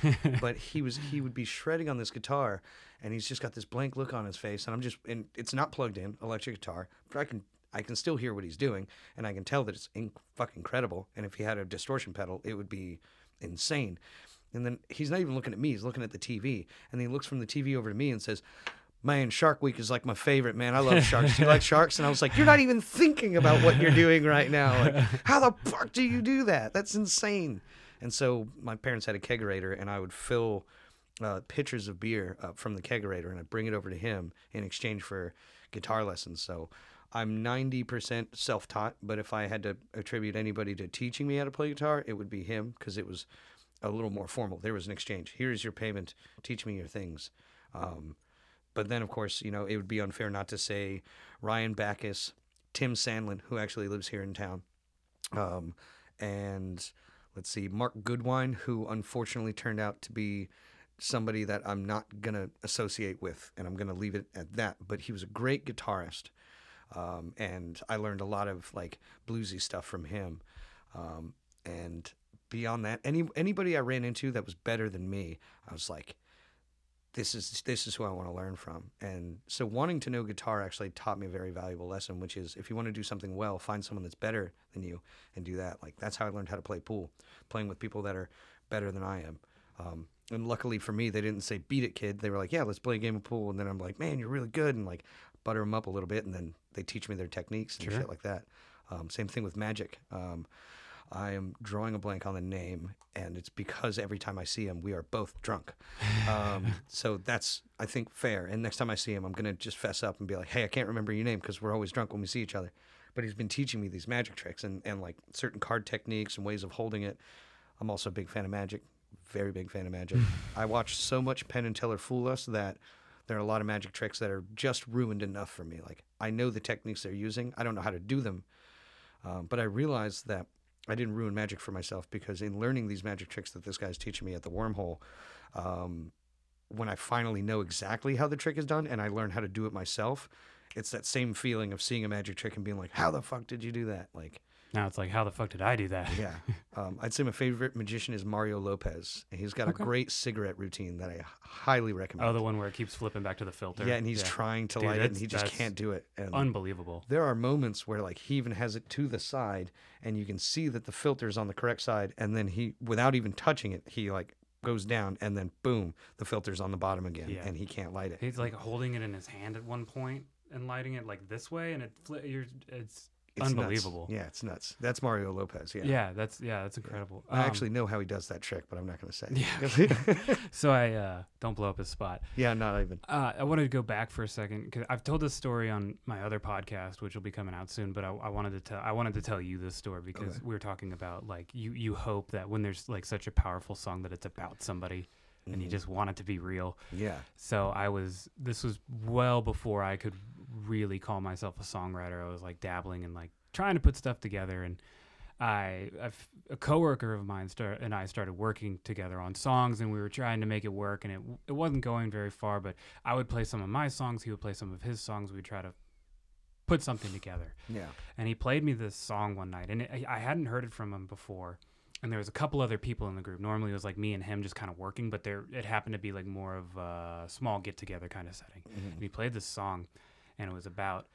But he was he would be shredding on this guitar, and he's just got this blank look on his face, and I'm just and it's not plugged in electric guitar, but I can I can still hear what he's doing, and I can tell that it's in, fucking incredible. And if he had a distortion pedal, it would be insane. And then he's not even looking at me; he's looking at the TV, and he looks from the TV over to me and says. Man, Shark Week is like my favorite, man. I love sharks. Do you like sharks? And I was like, You're not even thinking about what you're doing right now. Like, *laughs* how the fuck do you do that? That's insane. And so my parents had a kegerator, and I would fill uh, pitchers of beer uh, from the kegerator, and I'd bring it over to him in exchange for guitar lessons. So I'm 90% self taught, but if I had to attribute anybody to teaching me how to play guitar, it would be him because it was a little more formal. There was an exchange. Here's your payment. Teach me your things. Um, but then, of course, you know, it would be unfair not to say Ryan Backus, Tim Sandlin, who actually lives here in town, um, and let's see, Mark Goodwine, who unfortunately turned out to be somebody that I'm not going to associate with, and I'm going to leave it at that. But he was a great guitarist, um, and I learned a lot of like bluesy stuff from him. Um, and beyond that, any anybody I ran into that was better than me, I was like, this is this is who I want to learn from. And so wanting to know guitar actually taught me a very valuable lesson, which is if you want to do something well, find someone that's better than you and do that. Like that's how I learned how to play pool, playing with people that are better than I am. Um, and luckily for me, they didn't say beat it, kid. They were like, yeah, let's play a game of pool. And then I'm like, man, you're really good, and like butter them up a little bit, and then they teach me their techniques and Sure. shit like that. Um, same thing with magic. Um, I am drawing a blank on the name, and it's because every time I see him, we are both drunk. Um, *laughs* so that's, I think, fair. And next time I see him, I'm going to just fess up and be like, hey, I can't remember your name because we're always drunk when we see each other. But he's been teaching me these magic tricks and, and like certain card techniques and ways of holding it. I'm also a big fan of magic, very big fan of magic. *laughs* I watched so much Penn and Teller fool us that there are a lot of magic tricks that are just ruined enough for me. Like, I know the techniques they're using, I don't know how to do them. Um, but I realized that I didn't ruin magic for myself because in learning these magic tricks that this guy's teaching me at the wormhole, um, when I finally know exactly how the trick is done and I learn how to do it myself, it's that same feeling of seeing a magic trick and being like, "How the fuck did you do that?" Like, Now it's like, how the fuck did I do that? yeah. *laughs* Um, I'd say my favorite magician is Mario Lopez, and he's got Okay. a great cigarette routine that I highly recommend. Oh, the one where it keeps flipping back to the filter. yeah, and he's trying to Dude, light it, and he just can't do it. And unbelievable. there are moments where like he even has it to the side and you can see that the filter is on the correct side and then he without even touching it he like goes down and then boom the filter's on the bottom again Yeah. and he can't light it He's like holding it in his hand at one point and lighting it like this way, and it fli- you're, it's, It's nuts. unbelievable. yeah it's nuts that's mario lopez yeah, yeah. that's yeah, that's incredible. i Um, actually know how he does that trick but i'm not going to say Yeah. *laughs* *laughs* so I uh, don't blow up his spot. yeah not even Uh, I wanted to go back for a second because I've told this story on my other podcast, which will be coming out soon. But I, I wanted to tell I wanted to tell you this story because Okay. we were talking about like you you hope that when there's like such a powerful song that it's about somebody and you Mhm. just want it to be real. yeah So I was this was well before I could really call myself a songwriter. I was like dabbling and like trying to put stuff together and I I've, a coworker of mine start, and I started working together on songs and we were trying to make it work and it it wasn't going very far but I would play some of my songs, he would play some of his songs, we'd try to put something together. yeah And he played me this song one night, and it, I I hadn't heard it from him before. And there was a couple other people in the group. Normally, it was like me and him just kind of working, but there it happened to be like more of a small get together kind of setting. Mm-hmm. And he played this song, and it was about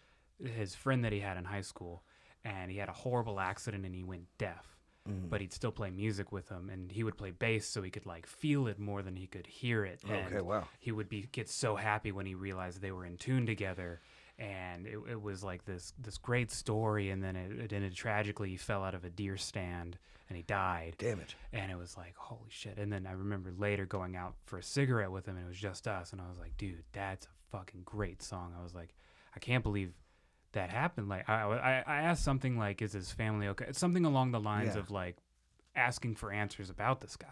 his friend that he had in high school, and he had a horrible accident and he went deaf. Mhm. But he'd still play music with him, and he would play bass so he could like feel it more than he could hear it. And okay wow he would be get so happy when he realized they were in tune together and it, it was like this this great story and then it, it ended tragically he fell out of a deer stand and he died damn it and it was like holy shit and then i remember later going out for a cigarette with him and it was just us and i was like dude that's a fucking great song i was like i can't believe that happened like i i, I asked something like is his family okay It's something along the lines Yeah. of like asking for answers about this guy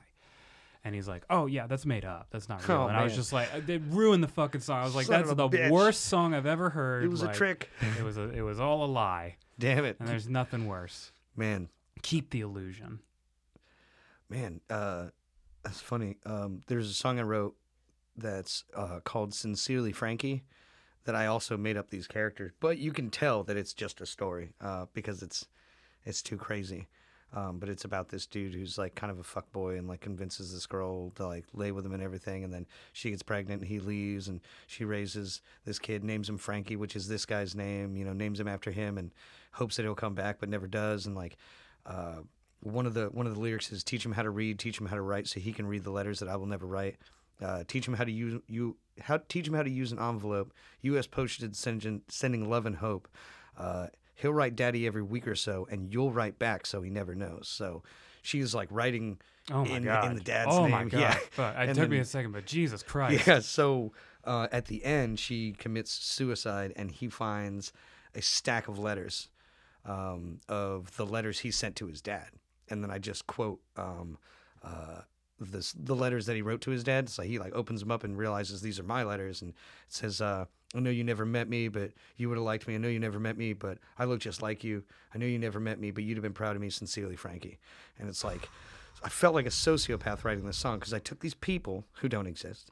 and he's like, "Oh yeah, that's made up. That's not real." Oh, and I was just like, "They ruined the fucking song." I was like, Son "That's the bitch. worst song I've ever heard." it was a trick It was a, it was all a lie, damn it and there's nothing worse. man Keep the illusion. Man, uh, that's funny. Um, there's a song I wrote that's uh, called "Sincerely Frankie," that I also made up these characters, but you can tell that it's just a story uh, because it's it's too crazy. Um, but it's about this dude who's like kind of a fuck boy and like convinces this girl to like lay with him and everything, and then she gets pregnant and he leaves, and she raises this kid, names him Frankie, which is this guy's name, you know, names him after him, and hopes that he'll come back, but never does, and like. Uh, one of the one of the lyrics is teach him how to read, teach him how to write, so he can read the letters that I will never write. Uh, teach him how to use you how teach him how to use an envelope. U.S. postage sending sending love and hope. Uh, he'll write daddy every week or so, and you'll write back, so he never knows. So she's like writing. Oh my In- in the dad's oh my name, *laughs* god! yeah. Fuck, it And took me a second, but Jesus Christ! Yeah. So uh, at the end, she commits suicide, and he finds a stack of letters um, of the letters he sent to his dad. And then I just quote um, uh, this, the letters that he wrote to his dad. So he like opens them up and realizes these are my letters, and says, uh, "I know you never met me, but you would have liked me. I know you never met me, but I look just like you. I know you never met me, but you'd have been proud of me, sincerely, Frankie." And it's like. I felt like a sociopath writing this song because I took these people who don't exist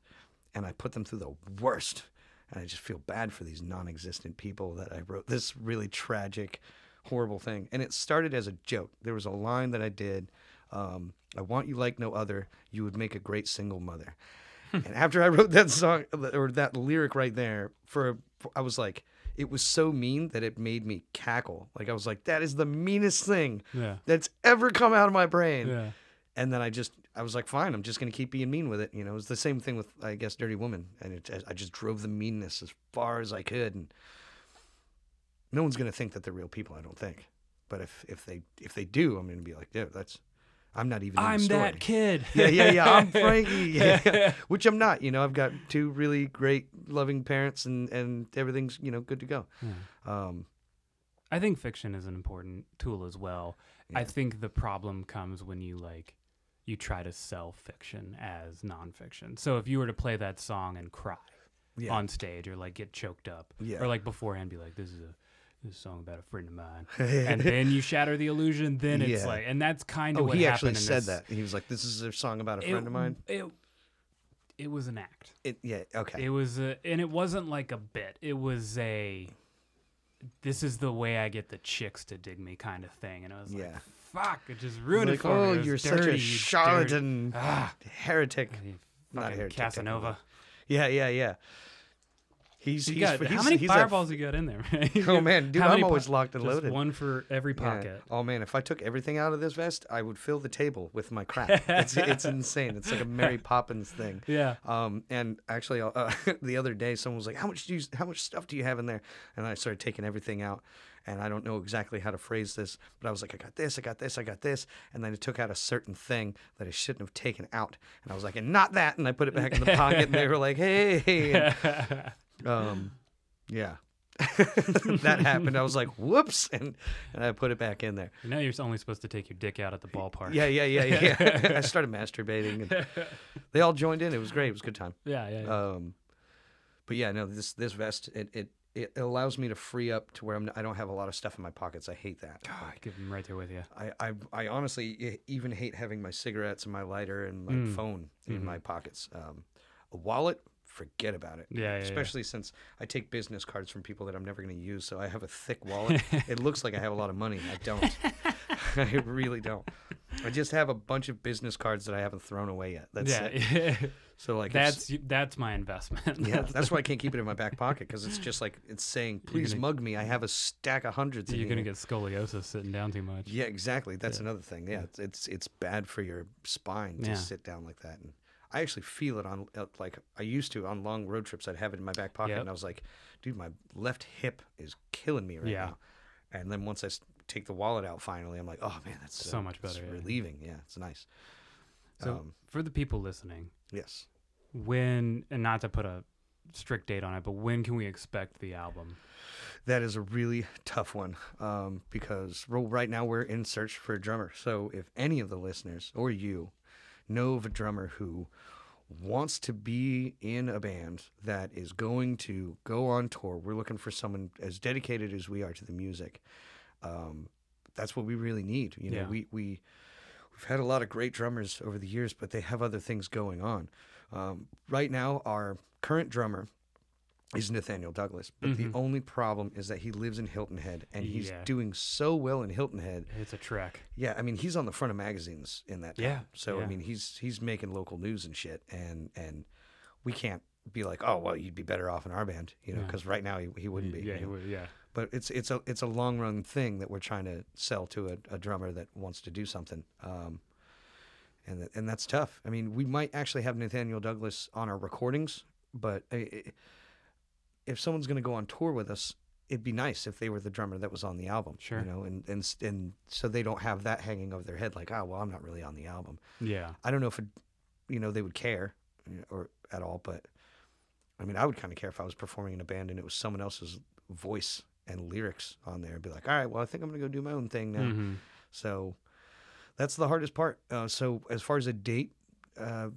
and I put them through the worst. And I just feel bad for these non existent people that I wrote this really tragic, horrible thing. And it started as a joke. There was a line that I did um, I want you like no other. You would make a great single mother. and after I wrote that song or that lyric right there, for I was like, it was so mean that it made me cackle. Like I was like, that is the meanest thing Yeah. that's ever come out of my brain Yeah. and then I just I was like, fine, I'm just gonna keep being mean with it. You know, it was the same thing with I guess Dirty Woman, and it, I just drove the meanness as far as I could, and no one's gonna think that they're real people. I don't think, but if if they if they do, I'm gonna be like, yeah, that's. I'm not even. in the I'm that kid. yeah, yeah, yeah. I'm *laughs* Frankie. *laughs* Yeah, yeah. Which I'm not. You know, I've got two really great, loving parents, and and everything's you know good to go. Um, I think fiction is an important tool as well. I think the problem comes when you like you try to sell fiction as nonfiction. So if you were to play that song and cry yeah, on stage or like get choked up Yeah. or like beforehand be like this is a this song about a friend of mine *laughs* and then you shatter the illusion then it's Yeah. like and that's kind of oh, what he actually said this. that. He was like, "This is a song about a It- friend of mine." It, it was an act. It, yeah, okay. It was a, and it wasn't like a bit. It was a this is the way I get the chicks to dig me kind of thing. And I was Yeah. like, fuck, it just ruined like, it for me. oh, you're dirty, such a charlatan, Ah, heretic. Not heretic, Casanova. Yeah, yeah, yeah. He's, You he's, got, he's how many he's a- fireballs you got in there? man? *laughs* Oh man, dude, I'm always locked and just loaded. One for every Yeah. pocket. Oh man, if I took everything out of this vest, I would fill the table with my crap. *laughs* it's, it's insane. It's like a Mary *laughs* Poppins thing. Yeah. Um, and actually, uh, the other day, someone was like, "How much do you, how much stuff do you have in there?" And I started taking everything out, and I don't know exactly how to phrase this, but I was like, "I got this, I got this, I got this," and then I took out a certain thing that I shouldn't have taken out, and I was like, "And not that," and I put it back in the pocket, and they were like, "Hey," and, um, yeah. *laughs* that happened. I was like, "Whoops!" and and I put it back in there. You know you're only supposed to take your dick out at the ballpark. Yeah, yeah, yeah, yeah. yeah. *laughs* I started masturbating, and *laughs* they all joined in. It was great. It was a good time. Yeah, yeah. yeah. Um, but yeah, no, this this vest it it, it allows me to free up to where I'm I don't have a lot of stuff in my pockets. I hate that. God, I give them right there with you. I, I I honestly even hate having my cigarettes and my lighter and my Mm. phone in Mhm. my pockets. Um, a wallet, forget about it. Yeah, yeah, yeah. Especially since I take business cards from people that I'm never going to use, so I have a thick wallet. *laughs* it looks like I have a lot of money. I don't. *laughs* *laughs* I really don't. I just have a bunch of business cards that I haven't thrown away yet. That's yeah, it. So like that's that's my investment. yeah, that's why I can't keep it in my back pocket because it's just like it's saying, "Please gonna- mug me. I have a stack of hundreds." You're gonna get scoliosis sitting down too much. Yeah, exactly. That's another thing. Yeah, it's, it's it's bad for your spine to Yeah. sit down like that. And I actually feel it on uh, like I used to on long road trips. I'd have it in my back pocket, Yep. and I was like, "Dude, my left hip is killing me right Yeah. now." And then once I take the wallet out, finally, I'm like, "Oh man, that's So uh, much better, yeah. relieving." Yeah, it's nice. So um, for the people listening, yes. when and not to put a strict date on it, but when can we expect the album? That is a really tough one um, because right now we're in search for a drummer. So if any of the listeners or you know of a drummer who wants to be in a band that is going to go on tour, we're looking for someone as dedicated as we are to the music. Um, that's what we really need. You know, Yeah. we we we've had a lot of great drummers over the years, but they have other things going on. Um, right now, our current drummer is Nathaniel Douglas, but the Mhm. only problem is that he lives in Hilton Head, and he's Yeah. doing so well in Hilton Head. It's a trek. Yeah, I mean, he's on the front of magazines in that. Town. Yeah, So I mean, he's he's making local news and shit, and and we can't be like, oh well, you'd be better off in our band, you know, Yeah. because right now he, he wouldn't be. Yeah, you he know? would- yeah. But it's it's a it's a long run thing that we're trying to sell to a, a drummer that wants to do something. Um, and that, and that's tough. I mean, we might actually have Nathaniel Douglas on our recordings, but i- i- if someone's going to go on tour with us, it'd be nice if they were the drummer that was on the album. Sure. You know, and and and so they don't have that hanging over their head, like, oh well, I'm not really on the album. Yeah. I don't know if it, you know they would care or at all, but I mean, I would kind of care if I was performing in a band and it was someone else's voice and lyrics on there. I'd be like, all right, well, I think I'm gonna go do my own thing now. Mhm. So that's the hardest part. Uh, so as far as a date, uh,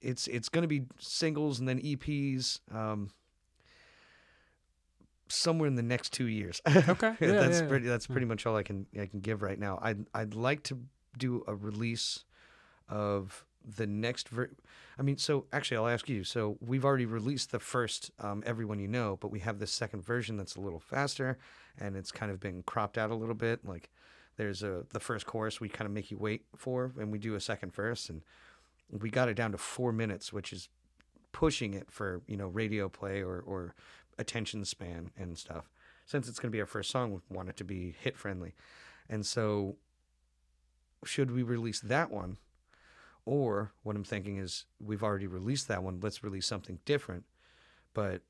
it's it's gonna be singles and then EPs. Um, somewhere in the next two years. *laughs* Okay. *laughs* Yeah, that's yeah, pretty. That's pretty much all I can I can give right now. I'd I'd like to do a release of the next ver- I mean, so actually, I'll ask you. So we've already released the first um, "Everyone You Know," but we have this second version that's a little faster, and it's kind of been cropped out a little bit. Like there's a the first chorus we kind of make you wait for, and we do a second verse, and we got it down to four minutes, which is pushing it for you know radio play or or attention span and stuff. Since it's going to be our first song, we want it to be hit friendly, and so should we release that one, Or what I'm thinking is we've already released that one. Let's release something different. But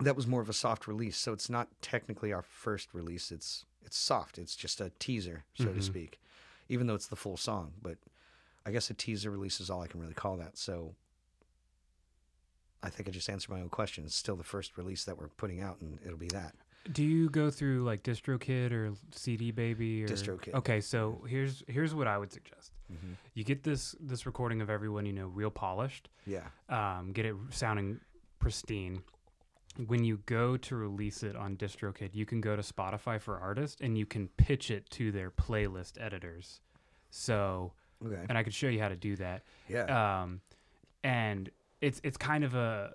that was more of a soft release, so it's not technically our first release. It's it's soft. It's just a teaser, so to Mhm. speak, even though it's the full song. But I guess a teaser release is all I can really call that. So I think I just answered my own question. It's still the first release that we're putting out, and it'll be that. Do you go through like DistroKid or CD Baby or DistroKid. Okay, so here's here's what I would suggest. Mm-hmm. You get this this recording of everyone you know real polished. Yeah. um, get it sounding pristine. When you go to release it on DistroKid, you can go to Spotify for Artists and you can pitch it to their playlist editors. So, Okay. and I could show you how to do that. Yeah. Um, and it's it's kind of a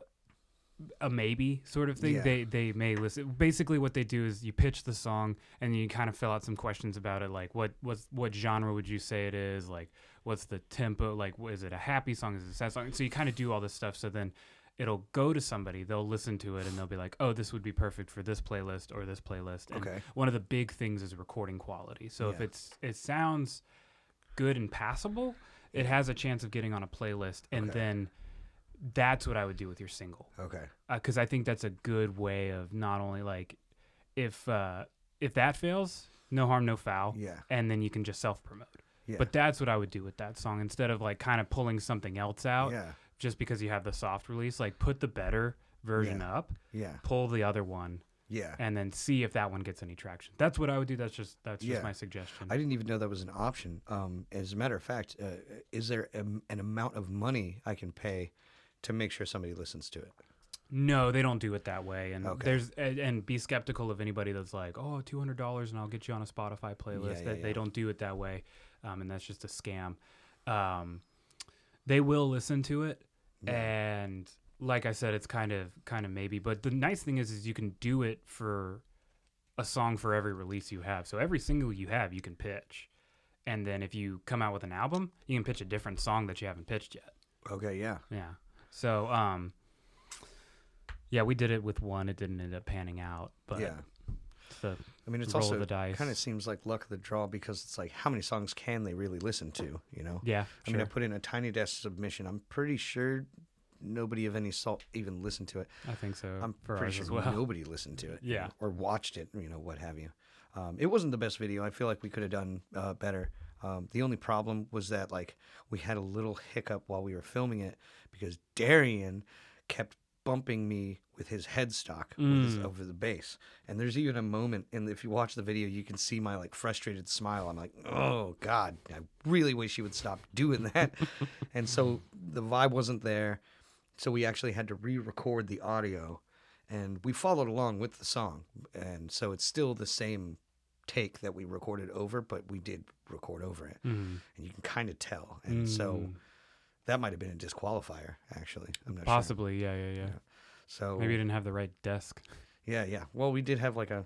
a maybe sort of thing. Yeah. They they may listen. Basically, what they do is you pitch the song and you kind of fill out some questions about it, like what what's what genre would you say it is? Like what's the tempo? Like is it a happy song? Is it a sad song? So you kind of do all this stuff. So then it'll go to somebody. They'll listen to it and they'll be like, oh, this would be perfect for this playlist or this playlist. And okay. one of the big things is recording quality. So if it's it sounds good and passable, it has a chance of getting on a playlist, and Okay. then that's what I would do with your single, Okay. because I think that's a good way of not only like if uh, if that fails, no harm, no foul, Yeah. and then you can just self promote. Yeah. But that's what I would do with that song instead of like kind of pulling something else out yeah. just because you have the soft release. Like put the better version Yeah. up, Yeah. pull the other one, Yeah. and then see if that one gets any traction. That's what I would do. That's just that's Yeah. just my suggestion. I didn't even know that was an option. Um, as a matter of fact, uh, is there a, an amount of money I can pay to make sure somebody listens to it? no, they don't do it that way. And Okay. there's and, and be skeptical of anybody that's like, oh, two hundred dollars and I'll get you on a Spotify playlist. yeah, that yeah. they don't do it that way, um, and that's just a scam. Um, they will listen to it, and like I said, it's kind of kind of maybe. But the nice thing is, is you can do it for a song for every release you have. So every single you have, you can pitch. And then if you come out with an album, you can pitch a different song that you haven't pitched yet. Okay. Yeah. Yeah. So, um, yeah, we did it with one. It didn't end up panning out, but yeah. the I mean, it's also kind of seems like luck of the draw because it's like how many songs can they really listen to? You know. yeah. I mean, I put in a tiny desk submission. I'm pretty sure nobody of any salt even listened to it. I think so. I'm pretty sure well. nobody listened to it. Yeah. or watched it, you know, what have you. Um, it wasn't the best video. I feel like we could have done uh, better. Um, the only problem was that like we had a little hiccup while we were filming it because Darian kept bumping me with his headstock with his, Mm. over the bass. And there's even a moment, and if you watch the video, you can see my like frustrated smile. I'm like, oh god, I really wish you would stop doing *laughs* that. and so the vibe wasn't there. So we actually had to re-record the audio, and we followed along with the song, and so it's still the same take that we recorded over, but we did record over it, Mhm. and you can kind of tell. And so Mm. that might have been a disqualifier, actually. I'm not sure. possibly, yeah, yeah, yeah. So Maybe you didn't have the right desk. yeah, yeah. Well, we did have like a.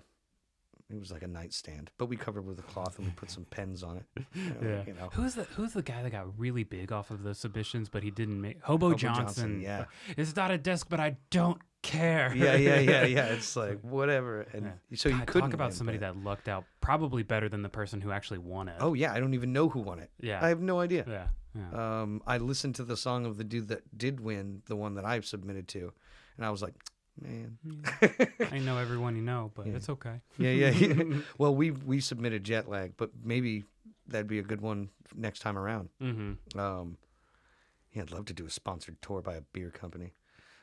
It was like a nightstand, but we covered with a cloth and we put some pens on it. You *laughs* know, *laughs* Yeah. You know. Who's the Who's the guy that got really big off of the submissions, but he didn't make Hobo, Hobo Johnson? Johnson, yeah. It's not a desk, but I don't care. yeah, yeah, yeah, *laughs* yeah. It's like whatever, and Yeah. so you couldn't talk about somebody but- that lucked out probably better than the person who actually won it. Oh yeah, I don't even know who won it. yeah, I have no idea. yeah, yeah. Um, I listened to the song of the dude that did win, the one that I submitted to, and I was like, man. I know *laughs* everyone you know, but Yeah. it's okay. yeah, yeah, yeah. *laughs* well, we we submitted jet lag, but maybe that'd be a good one next time around. mm-hmm. Um, yeah, I'd love to do a sponsored tour by a beer company.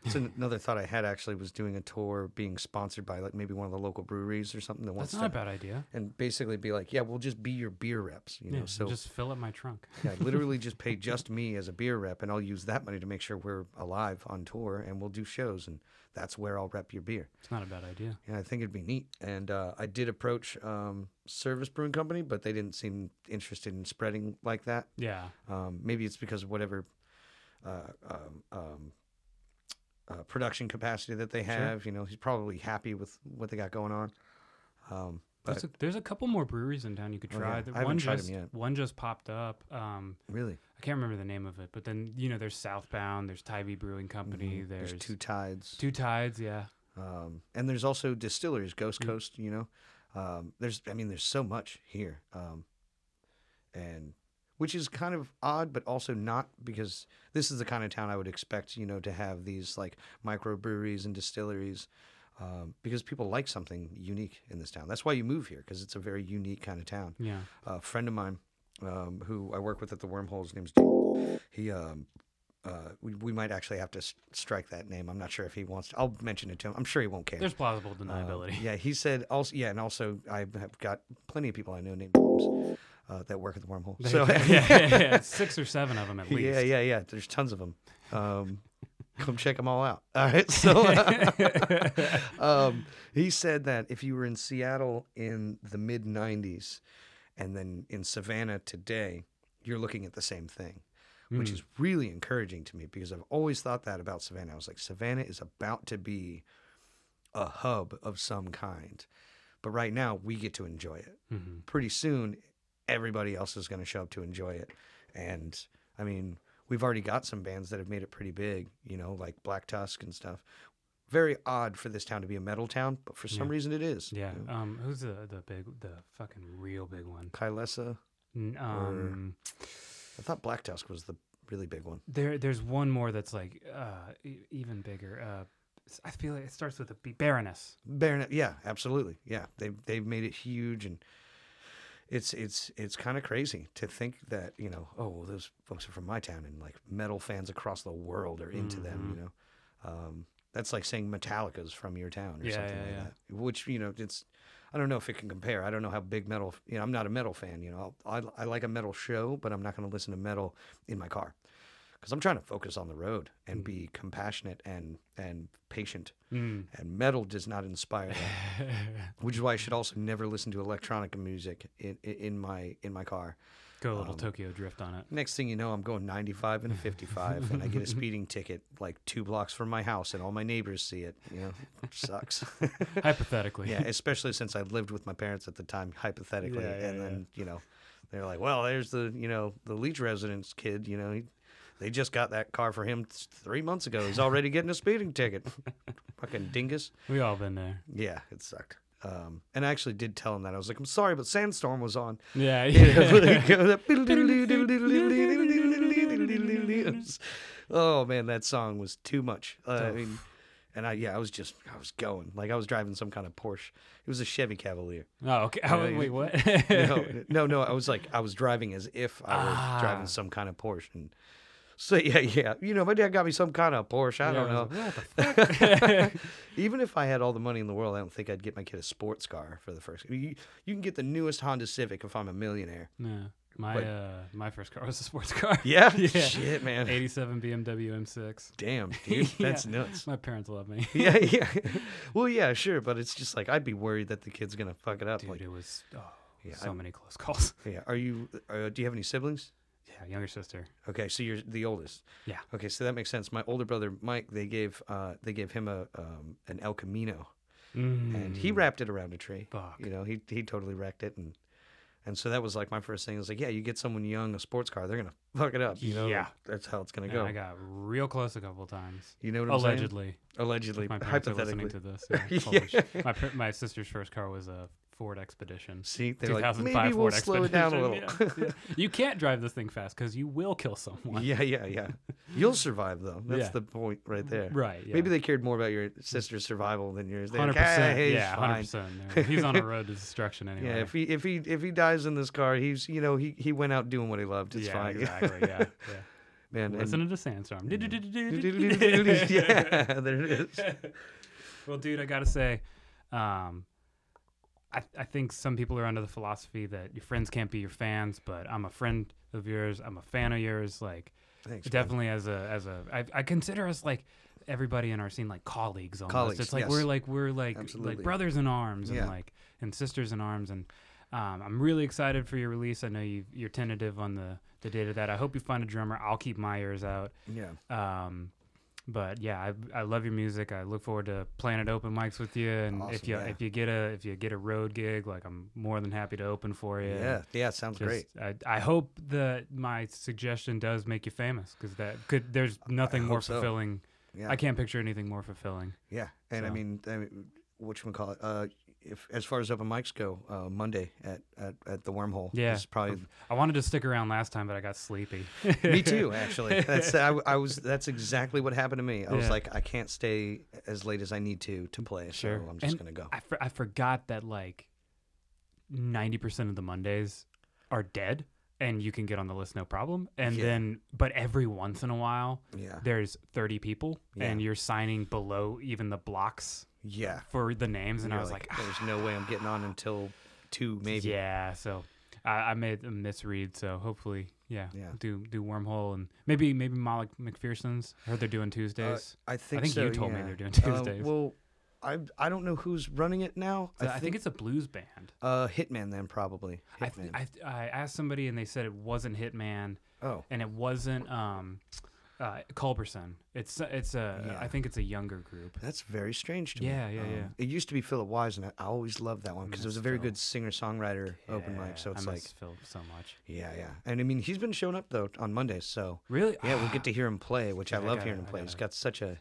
So another thought I had actually was doing a tour being sponsored by like maybe one of the local breweries or something that wants That's not a bad idea. and basically be like, yeah, we'll just be your beer reps, you know. yeah, so just fill up my trunk. *laughs* yeah, literally just pay *laughs* just me as a beer rep, and I'll use that money to make sure we're alive on tour, and we'll do shows, and that's where I'll rep your beer. It's not a bad idea. Yeah, I think it'd be neat. And uh, I did approach um, Service Brewing Company, but they didn't seem interested in spreading like that. Yeah, Um, maybe it's because of whatever uh, um, um, uh, production capacity that they Sure. have. You know, he's probably happy with what they got going on. Um, but there's a, there's a couple more breweries in town you could Oh, try. yeah. I haven't one just yet. one just popped up. Um, really, I can't remember the name of it, but then you know there's Southbound, there's Tybee Brewing Company, mhm, there's, there's Two Tides. Two Tides, yeah. Um, and there's also distilleries, Ghost Mm. Coast. You know, um, there's I mean, there's so much here. Um, and which is kind of odd, but also not because this is the kind of town I would expect, you know, to have these like microbreweries and distilleries. Um, because people like something unique in this town. That's why you move here because it's a very unique kind of town. Yeah. A friend of mine um, who I work with at the Wormhole, his name's. He, um, uh, we, we might actually have to s- strike that name. I'm not sure if he wants to. I'll mention it to him. I'm sure he won't care. There's plausible Um, deniability. yeah, he said also. Yeah, and also I have got plenty of people I know named James, uh, that work at the Wormhole. So *laughs* yeah, yeah, yeah, six or seven of them at least. yeah, yeah, yeah. There's tons of them. Um, *laughs* come check them all out. *laughs* All right. So um, he said that if you were in Seattle in the mid '90s, and then in Savannah today, you're looking at the same thing. Which is really encouraging to me because I've always thought that about Savannah. I was like, Savannah is about to be a hub of some kind. But right now, we get to enjoy it. Mhm. Pretty soon, everybody else is going to show up to enjoy it. And I mean, we've already got some bands that have made it pretty big, you know, like Black Tusk and stuff. Very odd for this town to be a metal town, but for some Yeah. reason it is. Yeah. you know. Um, who's the the big the fucking real big one? Kylesa. N- Um, I thought Black Tusk was the really big one. there there's one more that's like uh e- even bigger. Uh, I feel like it starts with a B. Baroness. Baroness. yeah, absolutely, yeah. They've they've made it huge, and it's it's it's kind of crazy to think that you know, oh, well, those folks are from my town, and like metal fans across the world are into them. You know, um, that's like saying Metallica's from your town or Yeah, something yeah, like yeah. that. Which you know, it's I don't know if it can compare. I don't know how big metal. You know, I'm not a metal fan. You know, I I like a metal show, but I'm not going to listen to metal in my car because I'm trying to focus on the road and be compassionate and and patient. Mm. And metal does not inspire that *laughs* which is why I should also never listen to electronic music in in, in my in my car. Go a little Um, Tokyo drift on it. Next thing you know, I'm going 95 and 55, and I get a *laughs* speeding ticket like two blocks from my house, and all my neighbors see it. You know, sucks. *laughs* Hypothetically. yeah, especially since I lived with my parents at the time, hypothetically, Yeah, yeah, and yeah. then you know, they're like, "Well, there's the you know the Leech residence kid. You know, he, they just got that car for him three months ago. He's already getting a speeding ticket. *laughs* Fucking dingus." We all been there. Yeah, it sucked. Um, and I actually did tell him that. I was like, I'm sorry, but Sandstorm was on. Yeah. *laughs* oh man, that song was too much. Uh, I mean, and I yeah, I was just I was going like I was driving some kind of Porsche. It was a Chevy Cavalier. Oh, okay. Oh, Yeah, wait, what? *laughs* No, no, no. I was like I was driving as if I were Ah. driving some kind of Porsche. And so *laughs* yeah, yeah. You know, my dad got me some kind of Porsche. I Yeah, don't know. like, what the *laughs* fuck? *laughs* Even if I had all the money in the world, I don't think I'd get my kid a sports car for the first. You, you can get the newest Honda Civic if I'm a millionaire. yeah. My But- uh, my first car was a sports car. Yeah, Yeah. shit, man. 87 BMW M6. Damn, dude, that's Yeah. nuts. My parents love me. Yeah, yeah. Well, yeah, sure, but it's just like I'd be worried that the kid's gonna fuck it up. Dude, like, it was oh, Yeah, so I'm- many close calls. yeah. Are you? Uh, do you have any siblings? Yeah, younger sister. Okay, so you're the oldest. Yeah. Okay, so that makes sense. My older brother Mike, they gave uh, they gave him a um, an El Camino, and he Mm, wrapped it around a tree. Fuck. You know, he he totally wrecked it, and and so that was like my first thing. was like, yeah, you get someone young a sports car, they're gonna *laughs* fuck it up. You know, Yeah. That's how it's gonna And go. I got real close a couple times. you know what I'm saying? Allegedly. Allegedly, my parents are listening to this. *laughs* Yeah, shit. my, my sister's first car was a Ford Expedition. See, they're like, 2005 maybe we'll Ford slow it down a little. Yeah, *laughs* yeah. You can't drive this thing fast because you will kill someone. yeah, yeah, yeah. You'll survive though. That's Yeah. the point right there. Right. Yeah. Maybe they cared more about your sister's survival than yours. They're Hundred like, "Ah, percent. he's Yeah, hundred fine." percent. He's on a road to destruction *laughs* anyway. Yeah, if he if he if he dies in this car, he's you know he he went out doing what he loved. It's yeah, fine. exactly. Yeah. *laughs* yeah. Man, and- Listening to Sandstorm. yeah, there it is. Well, dude, I gotta say, um, I I think some people are under the philosophy that your friends can't be your fans, but I'm a friend of yours. I'm a fan of yours. Like Thanks. man. definitely as a as a I, I consider us like everybody in our scene like colleagues almost. Colleagues, it's like yes. we're like we're like Absolutely. like brothers in arms and Yeah. like and sisters in arms and. Um, I'm really excited for your release. I know you, you're tentative on the, the date of that. I hope you find a drummer. I'll keep my ears out. Yeah. Um, but yeah, I, I love your music. I look forward to playing at open mics with you. And if you yeah. if you get a if you get a road gig, like I'm more than happy to open for you. Yeah. Yeah. Sounds Just, great. I, I hope that my suggestion does make you famous because that could. There's nothing more hope so. fulfilling. Yeah. I can't picture anything more fulfilling. Yeah. And I mean, I mean what you call it? Uh, if as far as open mics go, uh, Monday at, at, at the Wormhole. Yeah. is probably I wanted to stick around last time, but I got sleepy. *laughs* me too. *laughs* Actually, that's I, I was that's exactly what happened to me. I was like, I can't stay as late as I need to to play, Sure. so I'm just And gonna go. I, for, I forgot that like 90% of the Mondays are dead and you can get on the list no problem. And Yeah. then, but every once in a while, Yeah, there's 30 people and you're signing below even the blocks yeah. for the names. And I was like, "Ah, there's no way I'm *sighs* getting on until two, maybe. yeah. So I, I made a misread. So hopefully, yeah, Yeah. do do wormhole and maybe maybe Molly MacPherson's. I heard they're doing Tuesdays. I think. I think so, you told me they're doing Uh, Tuesdays. well, I I don't know who's running it now. So I, think, it's a blues band. uh Hitman then probably. I, th- I, I asked somebody and they said it wasn't Hitman oh, and it wasn't um, uh, Culberson. It's it's a Yeah. I think it's a younger group. that's very strange to Yeah, me. yeah, yeah. Yeah. It used to be Philip Wise, and I, always loved that one because it was a very Phil. good singer songwriter open mic. So it's I like, miss Phil so much. yeah, yeah. And I mean, he's been showing up though on Mondays, so Really? yeah, we'll get to hear him play, *sighs* which I Yeah, I love gotta- hearing him play. He's gotta- such a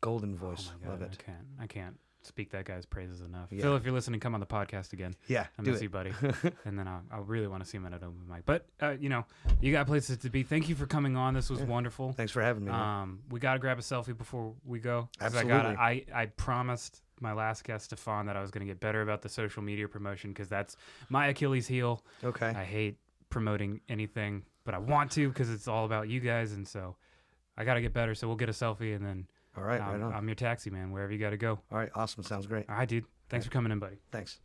golden Oh voice. my god, love it. I can't I can't speak that guy's praises enough. Yeah. Phil, if you're listening, come on the podcast again. Yeah, I miss you, buddy. *laughs* and then I, I really want to see him at an open mic. But uh, you know, you got places to be. Thank you for coming on. This was Yeah. wonderful. Thanks for having me. Um, we got to grab a selfie before we go. 'cause I Absolutely. gotta, I, I promised my last guest, Stefan, that I was going to get better about the social media promotion because that's my Achilles heel. okay. I hate promoting anything, but I want to because it's all about you guys. And so I got to get better. So we'll get a selfie and then All right, um, right on. I'm your taxi man, wherever you got to go. All right, awesome. Sounds great. All right, dude. Thanks for coming in, buddy. Thanks.